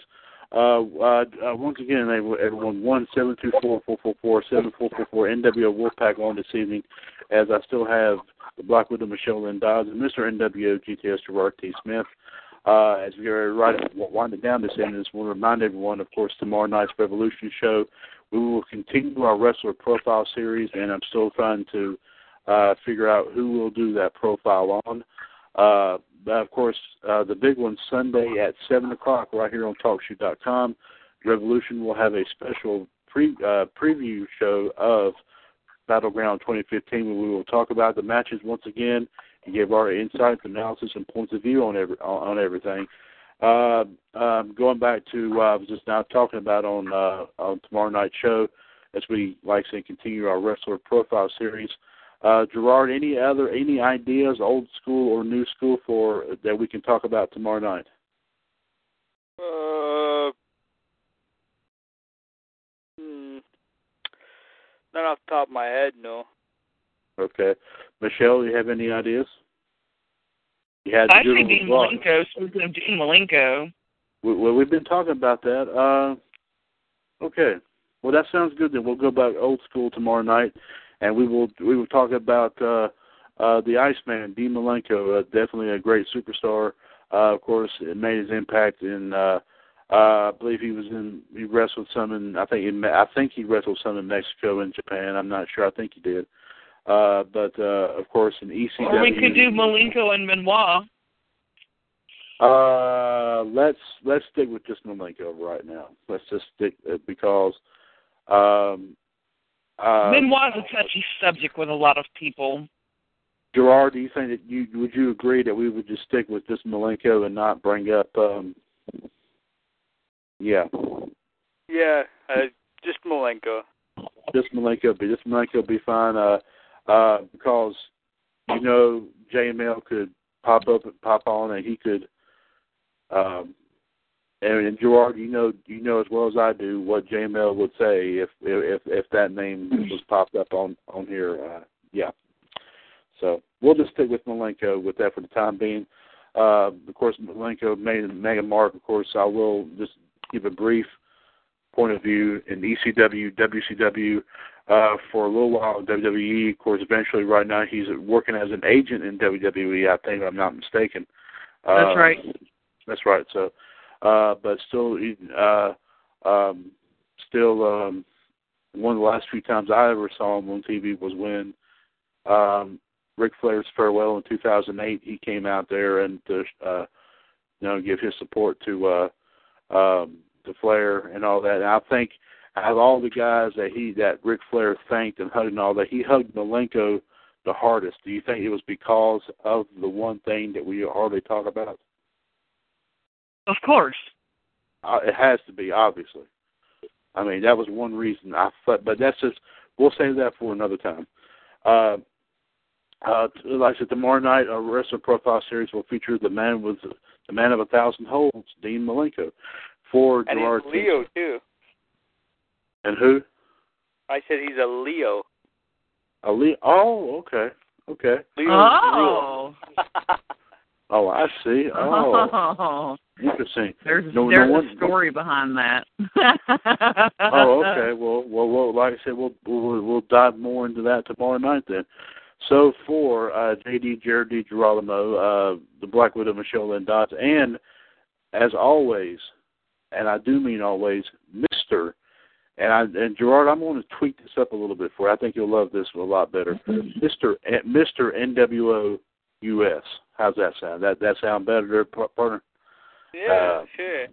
Uh, uh, uh, once again, they, everyone one seven two four four four four seven four four four NWO Wolfpac on this evening, as I still have the Black Widow Michelle Lynn Dodds and Mr. NWO GTS Gerard T Smith. Uh, as we are right winding down this evening, just want to remind everyone, of course, tomorrow night's Revolution show, we will continue our wrestler profile series, and I'm still trying to uh, figure out who will do that profile on. Uh, of course, uh, the big one Sunday at seven o'clock, right here on TalkShoe.com. Revolution will have a special pre uh, preview show of Battleground 2015, where we will talk about the matches once again and give our insights, analysis, and points of view on every on, everything. Uh, um, going back to uh, I was just now talking about on uh, on tomorrow night's show, as we like say continue our wrestler profile series. Uh, Gerard, any other any ideas, old school or new school, for that we can talk about tomorrow night? Uh, hmm, not off the top of my head, no. Okay, Michelle, do you have any ideas? You had I to do Dean. Malenko. Speaking of Dean Malenko. We, well, we've been talking about that. Uh, okay. Well, that sounds good. Then we'll go back old school tomorrow night, and we will we will talk about uh, uh, the Iceman, Dean Malenko. Uh, definitely a great superstar. Uh, of course, it made his impact in. Uh, uh, I believe he was in. He wrestled some in. I think. In, I think he wrestled some in Mexico and Japan. I'm not sure. I think he did. Uh, but uh, of course, in ECW. Or we could do Malenko and Benoit. Uh, let's let's stick with just Malenko right now. Let's just stick uh, because um, uh, Benoit is a touchy subject with a lot of people. Gerard, do you think that you would you agree that we would just stick with just Malenko and not bring up? Um, yeah, Yeah, uh, just Malenko. just Malenko be just Malenko be fine. Uh, uh, because you know JML could pop up and pop on, and he could. Um, and, and Gerard, you know, you know as well as I do what JML would say if if if that name was popped up on on here. Uh, yeah. So we'll just stick with Malenko with that for the time being. Uh, of course, Malenko made a mega mark. Of course, I will just give a brief point of view in ECW, WCW, uh, for a little while in WWE. Of course, eventually, right now, he's working as an agent in WWE. I think, if I'm not mistaken. Uh, That's right. That's right. So, uh, but still, uh, um, still, um, one of the last few times I ever saw him on TV was when um, Ric Flair's farewell in 2008. He came out there and to, uh, you know, give his support to uh, um, to Flair and all that. And I think out of all the guys that he that Ric Flair thanked and hugged and all that, he hugged Malenko the hardest. Do you think it was because of the one thing that we hardly talk about? Of course. Uh, it has to be, obviously. I mean, that was one reason. I thought, but that's just we'll save that for another time. Uh, Uh, like I said, tomorrow night, our wrestler profile series will feature the man with the man of a thousand holds, Dean Malenko, for And Gerard he's Leo too. And who? I said he's a Leo. A Leo. Oh, okay, okay. Leo. Oh. Oh, I see. Oh, Oh. interesting. There's No- no there's one- a story behind that. oh, okay. Well, well, well, like I said, we'll we'll we'll dive more into that tomorrow night then. So for uh, JD Jared DiGirolamo, uh, the Black Widow Michelle Lynn Dodds, and as always, and I do mean always, Mister. And I and Gerard, I'm going to tweak this up a little bit for you. I think you'll love this a lot better. Mister Mister NWO US. How's that sound? That that sound better, there, partner? Yeah, Uh, sure.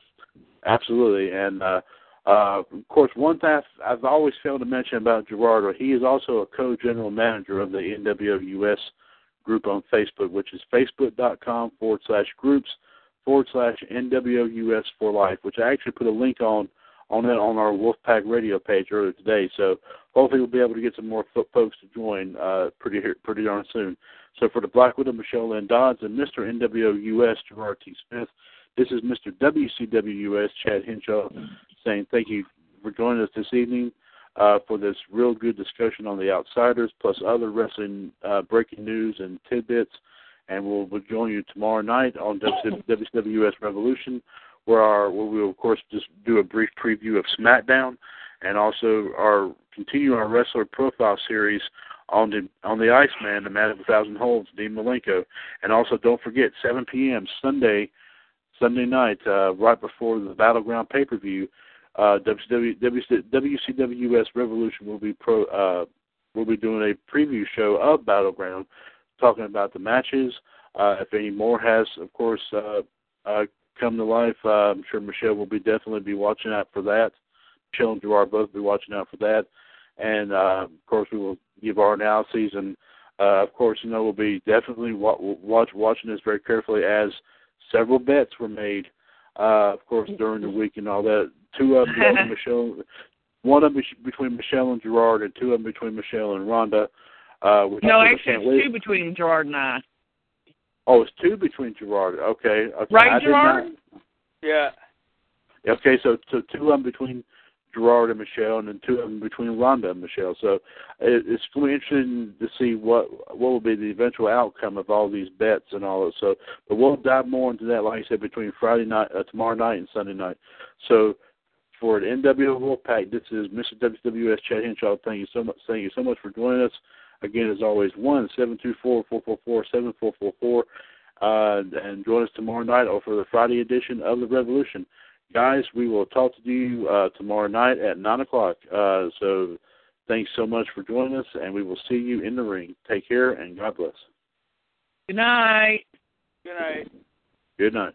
Absolutely, and uh, uh, of course, one thing I've, I've always failed to mention about Gerardo, he is also a co-general manager of the NWO US group on Facebook, which is facebook.com forward slash groups forward slash NWO US for life, which I actually put a link on on that on our Wolfpac Radio page earlier today. So hopefully we'll be able to get some more folks to join uh, pretty pretty darn soon. So for the Black Widow, Michelle Lynn Dodds, and Mr. NWO US, Gerard T. Smith, this is Mr. WCW US, Chad Henshaw, saying thank you for joining us this evening uh, for this real good discussion on the Outsiders, plus other wrestling uh, breaking news and tidbits. And we'll, we'll join you tomorrow night on WCW US Revolution, where our where we'll of course just do a brief preview of SmackDown, and also our continue our wrestler profile series on the on the Iceman, the man of a thousand holds, Dean Malenko, and also don't forget 7 p.m. Sunday Sunday night, uh, right before the Battleground pay per view, uh, WCW, WCW Revolution will be pro uh, will be doing a preview show of Battleground, talking about the matches. Uh, if any more has, of course, uh, uh, come to life, uh, I'm sure Michelle will be definitely be watching out for that. Michelle and Gerard both be watching out for that, and uh, of course we will give our analyses and. Uh, of course, you know we'll be definitely wa- watch watching this very carefully as several bets were made, uh, of course, during the week and all that. Two of them between Michelle, one of them between Michelle and Gerard, and two of them between Michelle and Rhonda. Uh, which no, I actually, can't it's wait. two between Gerard and I. Oh, it's two between Gerard. Okay, okay. Right, I Gerard? not- Yeah. Okay, so so two of them between Gerard and Michelle, and then two of them between Rhonda and Michelle. So it, it's going to be interesting to see what what will be the eventual outcome of all these bets and all of that. So, but we'll dive more into that, like I said, between Friday night, uh, tomorrow night, and Sunday night. So for the NWO Wolfpac, this is Mr. WWS Chad Henshaw. Thank you so much. Thank you so much for joining us. Again, as always, one seven two four four four four seven four four four, uh, and join us tomorrow night or for the Friday edition of the Revolution. Guys, we will talk to you uh, tomorrow night at 9 o'clock. Uh, so thanks so much for joining us, and we will see you in the ring. Take care, and God bless. Good night. Good night. Good night.